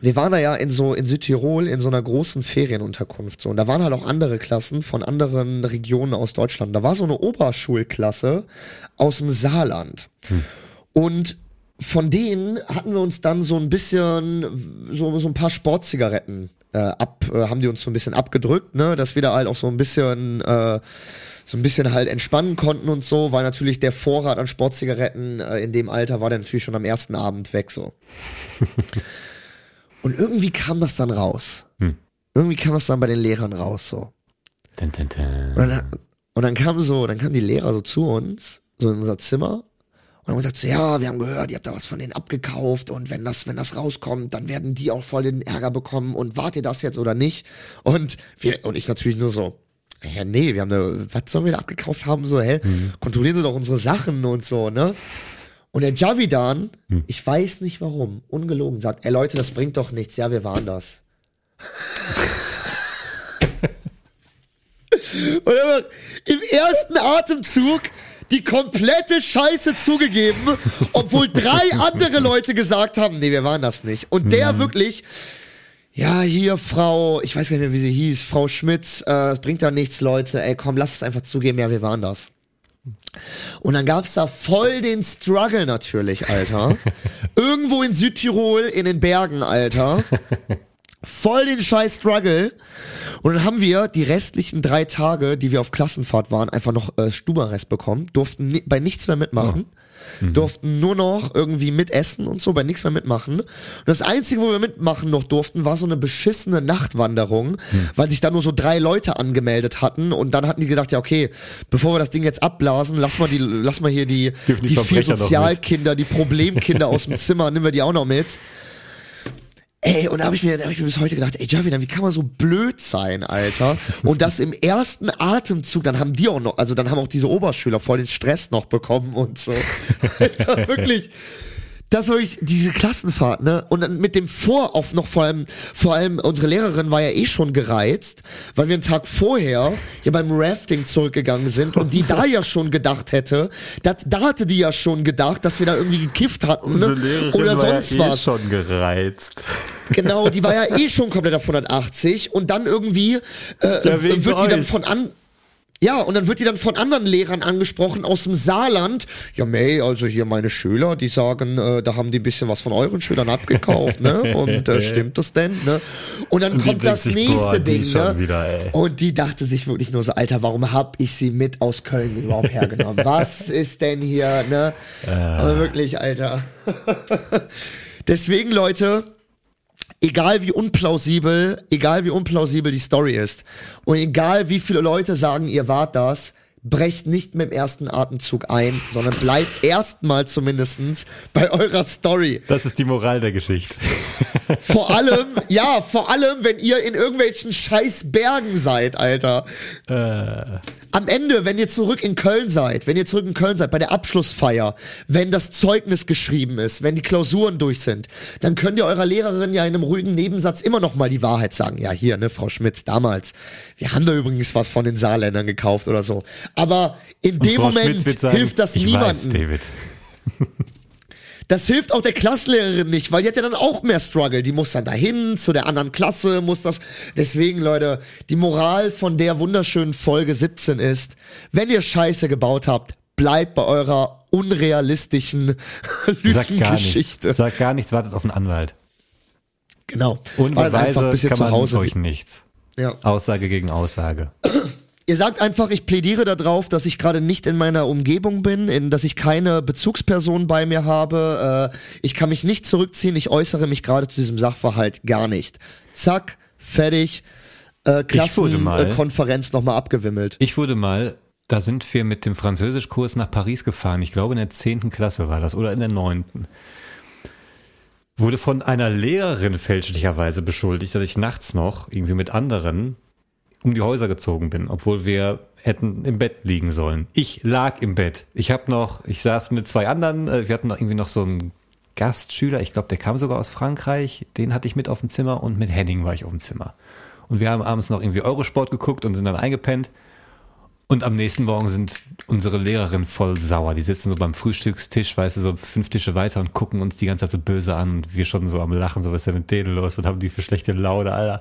wir waren da ja in so in Südtirol in so einer großen Ferienunterkunft so und da waren halt auch andere Klassen von anderen Regionen aus Deutschland. Da war so eine Oberschulklasse aus dem Saarland. Und von denen hatten wir uns dann so ein bisschen, so, so ein paar Sportzigaretten äh, ab, äh, haben die uns so ein bisschen abgedrückt, ne, dass wir da halt auch so ein bisschen, äh, so ein bisschen halt entspannen konnten und so, weil natürlich der Vorrat an Sportzigaretten äh, in dem Alter war der natürlich schon am ersten Abend weg, so. und irgendwie kam das dann raus. Irgendwie kam das dann bei den Lehrern raus, so. Dun, dun, dun. Und dann, und dann kam so, dann kamen die Lehrer so zu uns, so in unser Zimmer. Und haben gesagt so, ja, wir haben gehört, ihr habt da was von denen abgekauft und wenn das, wenn das rauskommt, dann werden die auch voll den Ärger bekommen und wart ihr das jetzt oder nicht? Und wir, und ich natürlich nur so, ja, nee, wir haben da, was sollen wir da abgekauft haben? So, hä? Kontrollieren Sie doch unsere Sachen und so, ne? Und der Javidan, ich weiß nicht warum, ungelogen, sagt, ey Leute, das bringt doch nichts, ja, wir waren das. Und einfach im ersten Atemzug die komplette Scheiße zugegeben, obwohl drei andere Leute gesagt haben, nee, wir waren das nicht. Und der wirklich, ja, hier, Frau, ich weiß gar nicht mehr, wie sie hieß, Frau Schmitz, äh, es bringt ja nichts, Leute, ey, komm, lass es einfach zugeben, ja, wir waren das. Und dann gab's da voll den Struggle natürlich, Alter. Irgendwo in Südtirol, in den Bergen, Alter. Voll den scheiß Struggle. Und dann haben wir die restlichen drei Tage, die wir auf Klassenfahrt waren, einfach noch äh, Stubenrest bekommen, durften ni bei nichts mehr mitmachen. Durften nur noch irgendwie mitessen und so, bei nichts mehr mitmachen. Und das Einzige, wo wir mitmachen noch durften, war so eine beschissene Nachtwanderung, weil sich da nur so drei Leute angemeldet hatten. Und dann hatten die gedacht, ja, okay, bevor wir das Ding jetzt abblasen, lass mal die, lass mal hier die, die die vier. Sozialkinder, die Problemkinder aus dem Zimmer, nehmen wir die auch noch mit. Ey, und da habe ich mir, da hab ich mir bis heute gedacht, ey Javidan, wie kann man so blöd sein, Alter? Und das im ersten Atemzug, dann haben die auch noch, also dann haben auch diese Oberschüler voll den Stress noch bekommen und so. Alter, wirklich. Das war ich, diese Klassenfahrt, ne? Und dann mit dem Vorauf noch vor allem, vor allem unsere Lehrerin war ja eh schon gereizt, weil wir einen Tag vorher ja beim Rafting zurückgegangen sind und die da ja schon gedacht hätte, dat, da hatte die ja schon gedacht, dass wir da irgendwie gekifft hatten, ne? Oder sonst eh was. schon gereizt. Genau, die war ja eh schon komplett auf 180 und dann irgendwie äh, Ja, wird die dann von an ja, und dann wird die dann von anderen Lehrern angesprochen aus dem Saarland. Ja, May, also hier meine Schüler, die sagen, äh, da haben die ein bisschen was von euren Schülern abgekauft, ne? Und äh, stimmt das denn, ne? Und dann Und kommt das sich, nächste boah, Ding, ne? wieder. Und die dachte sich wirklich nur so, Alter, warum hab ich sie mit aus Köln überhaupt hergenommen? was ist denn hier, ne? Aber wirklich, Alter. Deswegen, Leute, egal wie unplausibel, egal wie unplausibel die Story ist und egal wie viele Leute sagen, ihr wart das, brecht nicht mit dem ersten Atemzug ein, sondern bleibt erstmal zumindestens bei eurer Story. Das ist die Moral der Geschichte. Vor allem, ja, vor allem, wenn ihr in irgendwelchen scheiß Bergen seid, Alter. Am Ende, wenn ihr zurück in Köln seid, wenn ihr zurück in Köln seid, bei der Abschlussfeier, wenn das Zeugnis geschrieben ist, wenn die Klausuren durch sind, dann könnt ihr eurer Lehrerin ja in einem ruhigen Nebensatz immer noch mal die Wahrheit sagen. Ja, hier, ne, Frau Schmitz, damals. Wir haben da übrigens was von den Saarländern gekauft oder so. Aber in dem Frau Moment hilft das ich niemandem. Weiß, David. Das hilft auch der Klassenlehrerin nicht, weil die hat ja dann auch mehr Struggle. Die muss dann dahin zu der anderen Klasse, muss das. Deswegen, Leute, die Moral von der wunderschönen Folge 17 ist, wenn ihr Scheiße gebaut habt, bleibt bei eurer unrealistischen Lügengeschichte. nichts. Sag gar nichts, wartet auf einen Anwalt. Genau. Und Wartet einfach, bis ihr kann zu Hause euch nichts. ja. Aussage gegen Aussage. Ihr sagt einfach, ich plädiere darauf, dass ich gerade nicht in meiner Umgebung bin, in, dass ich keine Bezugsperson bei mir habe. Äh, ich kann mich nicht zurückziehen, ich äußere mich gerade zu diesem Sachverhalt gar nicht. Zack, fertig. Äh, Klassenkonferenz nochmal abgewimmelt. Ich wurde mal, da sind wir mit dem Französischkurs nach Paris gefahren. Ich glaube in der zehnten Klasse war das oder in der neunten. Wurde von einer Lehrerin fälschlicherweise beschuldigt, dass ich nachts noch irgendwie mit anderen um die Häuser gezogen bin, obwohl wir hätten im Bett liegen sollen. Ich lag im Bett. Ich habe noch, ich saß mit zwei anderen, äh, wir hatten noch irgendwie noch so einen Gastschüler, ich glaube, der kam sogar aus Frankreich, den hatte ich mit auf dem Zimmer und mit Henning war ich auf dem Zimmer. Und wir haben abends noch irgendwie Eurosport geguckt und sind dann eingepennt. Und am nächsten Morgen sind unsere Lehrerin voll sauer. Die sitzen so beim Frühstückstisch, weißt du, so fünf Tische weiter und gucken uns die ganze Zeit so böse an. Und wir schon so am Lachen, so was ist denn mit denen los? Was haben die für schlechte Laune, Alter?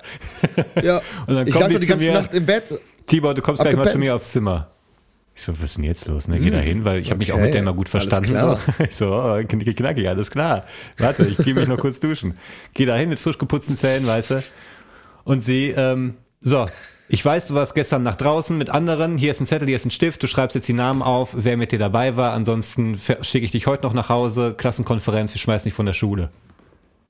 Ja. Und dann ich lag die die ganze mir. Nacht im Bett. Tibor, du kommst gleich mal zu mir aufs Zimmer. Ich so, was ist denn jetzt los? Ne? Geh da hin, weil ich habe mich auch Okay, mit der immer gut verstanden. klar. So. Ich so, oh, knackig, knackig, alles klar. Warte, ich gehe mich noch kurz duschen. Geh da hin mit frisch geputzten Zähnen, weißt du. Und sie, ähm, so, ich weiß, du warst gestern nach draußen mit anderen. Hier ist ein Zettel, hier ist ein Stift. Du schreibst jetzt die Namen auf, wer mit dir dabei war. Ansonsten schicke ich dich heute noch nach Hause. Klassenkonferenz, wir schmeißen dich von der Schule.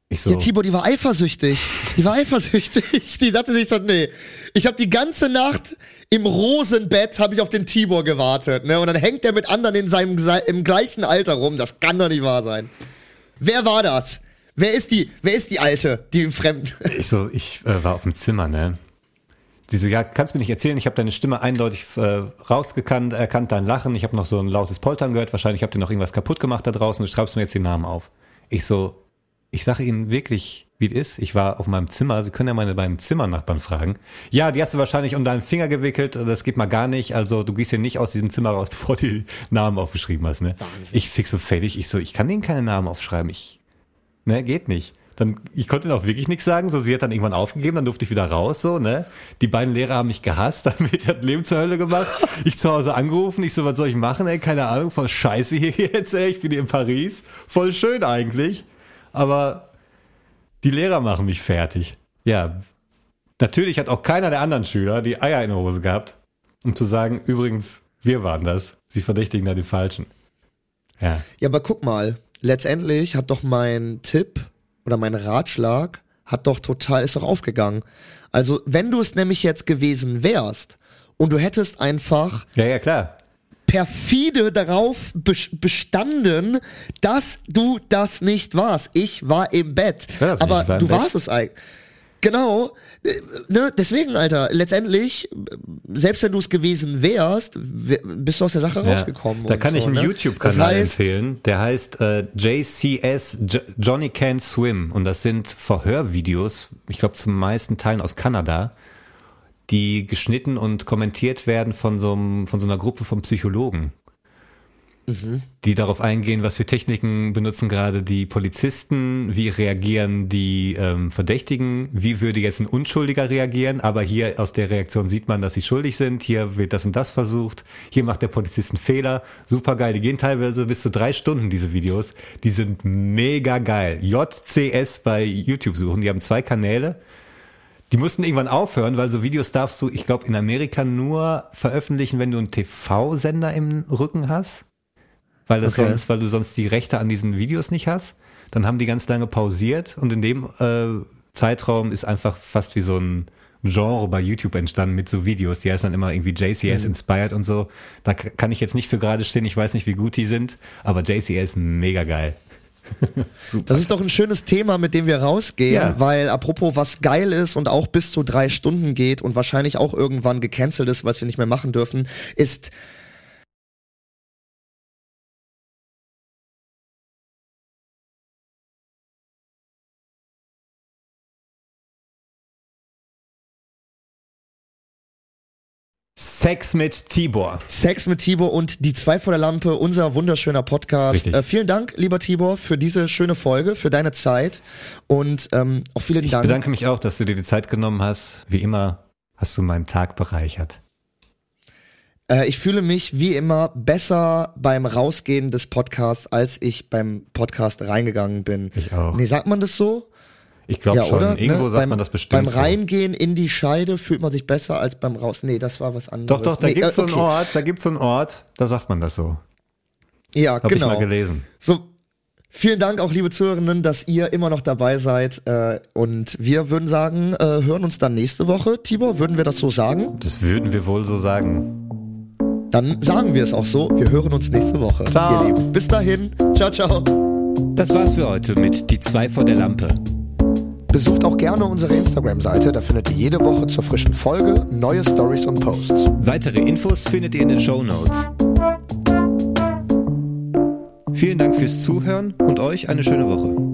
Ich so, Ja, Tibor, die war eifersüchtig. Die war eifersüchtig. Die dachte sich so, nee. Ich habe die ganze Nacht im Rosenbett habe ich auf den Tibor gewartet, ne? Und dann hängt er mit anderen in seinem im gleichen Alter rum. Das kann doch nicht wahr sein. Wer war das? Wer ist die? Wer ist die Alte, die im Fremd? Ich so, ich äh, war auf dem Zimmer, ne? Die so, ja, kannst mir nicht erzählen, ich habe deine Stimme eindeutig äh, rausgekannt, erkannt dein Lachen, ich habe noch so ein lautes Poltern gehört, wahrscheinlich habt ihr noch irgendwas kaputt gemacht da draußen, du schreibst mir jetzt den Namen auf. Ich so, ich sage Ihnen wirklich, wie es ist, ich war auf meinem Zimmer, Sie können ja meine beiden Zimmernachbarn fragen. Ja, die hast du wahrscheinlich um deinen Finger gewickelt, das geht mal gar nicht, also du gehst hier nicht aus diesem Zimmer raus, bevor du die Namen aufgeschrieben hast, ne? Ich fix so fertig, ich so, ich kann denen keine Namen aufschreiben, ich Ne, geht nicht. Dann, ich konnte ihnen auch wirklich nichts sagen. So, sie hat dann irgendwann aufgegeben, dann durfte ich wieder raus, so, ne. Die beiden Lehrer haben mich gehasst, mir das Leben zur Hölle gemacht. Ich zu Hause angerufen, ich so, was soll ich machen, ey? Keine Ahnung, voll scheiße hier jetzt, ey. Ich bin hier in Paris. Voll schön eigentlich. Aber die Lehrer machen mich fertig. Ja, natürlich hat auch keiner der anderen Schüler die Eier in der Hose gehabt, um zu sagen, übrigens, wir waren das. Sie verdächtigen da die Falschen. Ja. Ja, aber guck mal, letztendlich hat doch mein Tipp oder mein Ratschlag hat doch total, ist doch aufgegangen. Also, wenn du es nämlich jetzt gewesen wärst und du hättest einfach Ja, ja, klar. perfide darauf bes- bestanden, dass du das nicht warst. Ich war im Bett. war nicht, Aber ich war im du Bett. warst es eigentlich. Genau. Äh, Ne, deswegen, Alter, letztendlich, selbst wenn du es gewesen wärst, bist du aus der Sache Ja. rausgekommen. Da kann so, ich einen ne? YouTube-Kanal Das heißt, empfehlen. Der heißt äh, JCS J Johnny Can Swim und das sind Verhörvideos, ich glaube zum meisten Teilen aus Kanada, die geschnitten und kommentiert werden von so, einem, von so einer Gruppe von Psychologen. Die darauf eingehen, was für Techniken benutzen gerade die Polizisten, wie reagieren die ähm, Verdächtigen, wie würde jetzt ein Unschuldiger reagieren, aber hier aus der Reaktion sieht man, dass sie schuldig sind, hier wird das und das versucht, hier macht der Polizist einen Fehler, super geil, die gehen teilweise bis zu drei Stunden, diese Videos, die sind mega geil. JCS bei YouTube suchen, die haben zwei Kanäle, die mussten irgendwann aufhören, weil so Videos darfst du, ich glaube, in Amerika nur veröffentlichen, wenn du einen TV-Sender im Rücken hast. Weil das Okay. sonst, weil du sonst die Rechte an diesen Videos nicht hast. Dann haben die ganz lange pausiert und in dem äh, Zeitraum ist einfach fast wie so ein Genre bei YouTube entstanden mit so Videos. Die heißen dann immer irgendwie JCS Inspired und so. Da kann ich jetzt nicht für gerade stehen. Ich weiß nicht, wie gut die sind, aber JCS mega geil. Das ist doch ein schönes Thema, mit dem wir rausgehen, Ja. weil apropos was geil ist und auch bis zu drei Stunden geht und wahrscheinlich auch irgendwann gecancelt ist, was wir nicht mehr machen dürfen, ist Sex mit Tibor. Sex mit Tibor und die zwei vor der Lampe, unser wunderschöner Podcast. Äh, vielen Dank, lieber Tibor, für diese schöne Folge, für deine Zeit und ähm, auch vielen Ich Dank. bedanke mich auch, dass du dir die Zeit genommen hast. Wie immer hast du meinen Tag bereichert. Äh, ich fühle mich wie immer besser beim Rausgehen des Podcasts, als ich beim Podcast reingegangen bin. Ich auch. Nee, sagt man das so? Ich glaube ja, schon. oder? Irgendwo Ne? sagt beim, man das bestimmt. Beim so. Reingehen in die Scheide fühlt man sich besser als beim Raus. Nee, das war was anderes. Doch, doch, da nee, gibt's äh, so einen Ort, da gibt's so einen Ort, da sagt man das so. Ja, Hab ich genau. mal gelesen. So, vielen Dank auch, liebe Zuhörerinnen, dass ihr immer noch dabei seid. Äh, und wir würden sagen, äh, hören uns dann nächste Woche. Tibor, würden wir das so sagen? Das würden wir wohl so sagen. Dann sagen wir es auch so. Wir hören uns nächste Woche. Ciao. Ihr Lieben. Bis dahin. Ciao, ciao. Das war's für heute mit Die zwei vor der Lampe. Besucht auch gerne unsere Instagram-Seite. Da findet ihr jede Woche zur frischen Folge neue Stories und Posts. Weitere Infos findet ihr in den Show Notes. Vielen Dank fürs Zuhören und euch eine schöne Woche.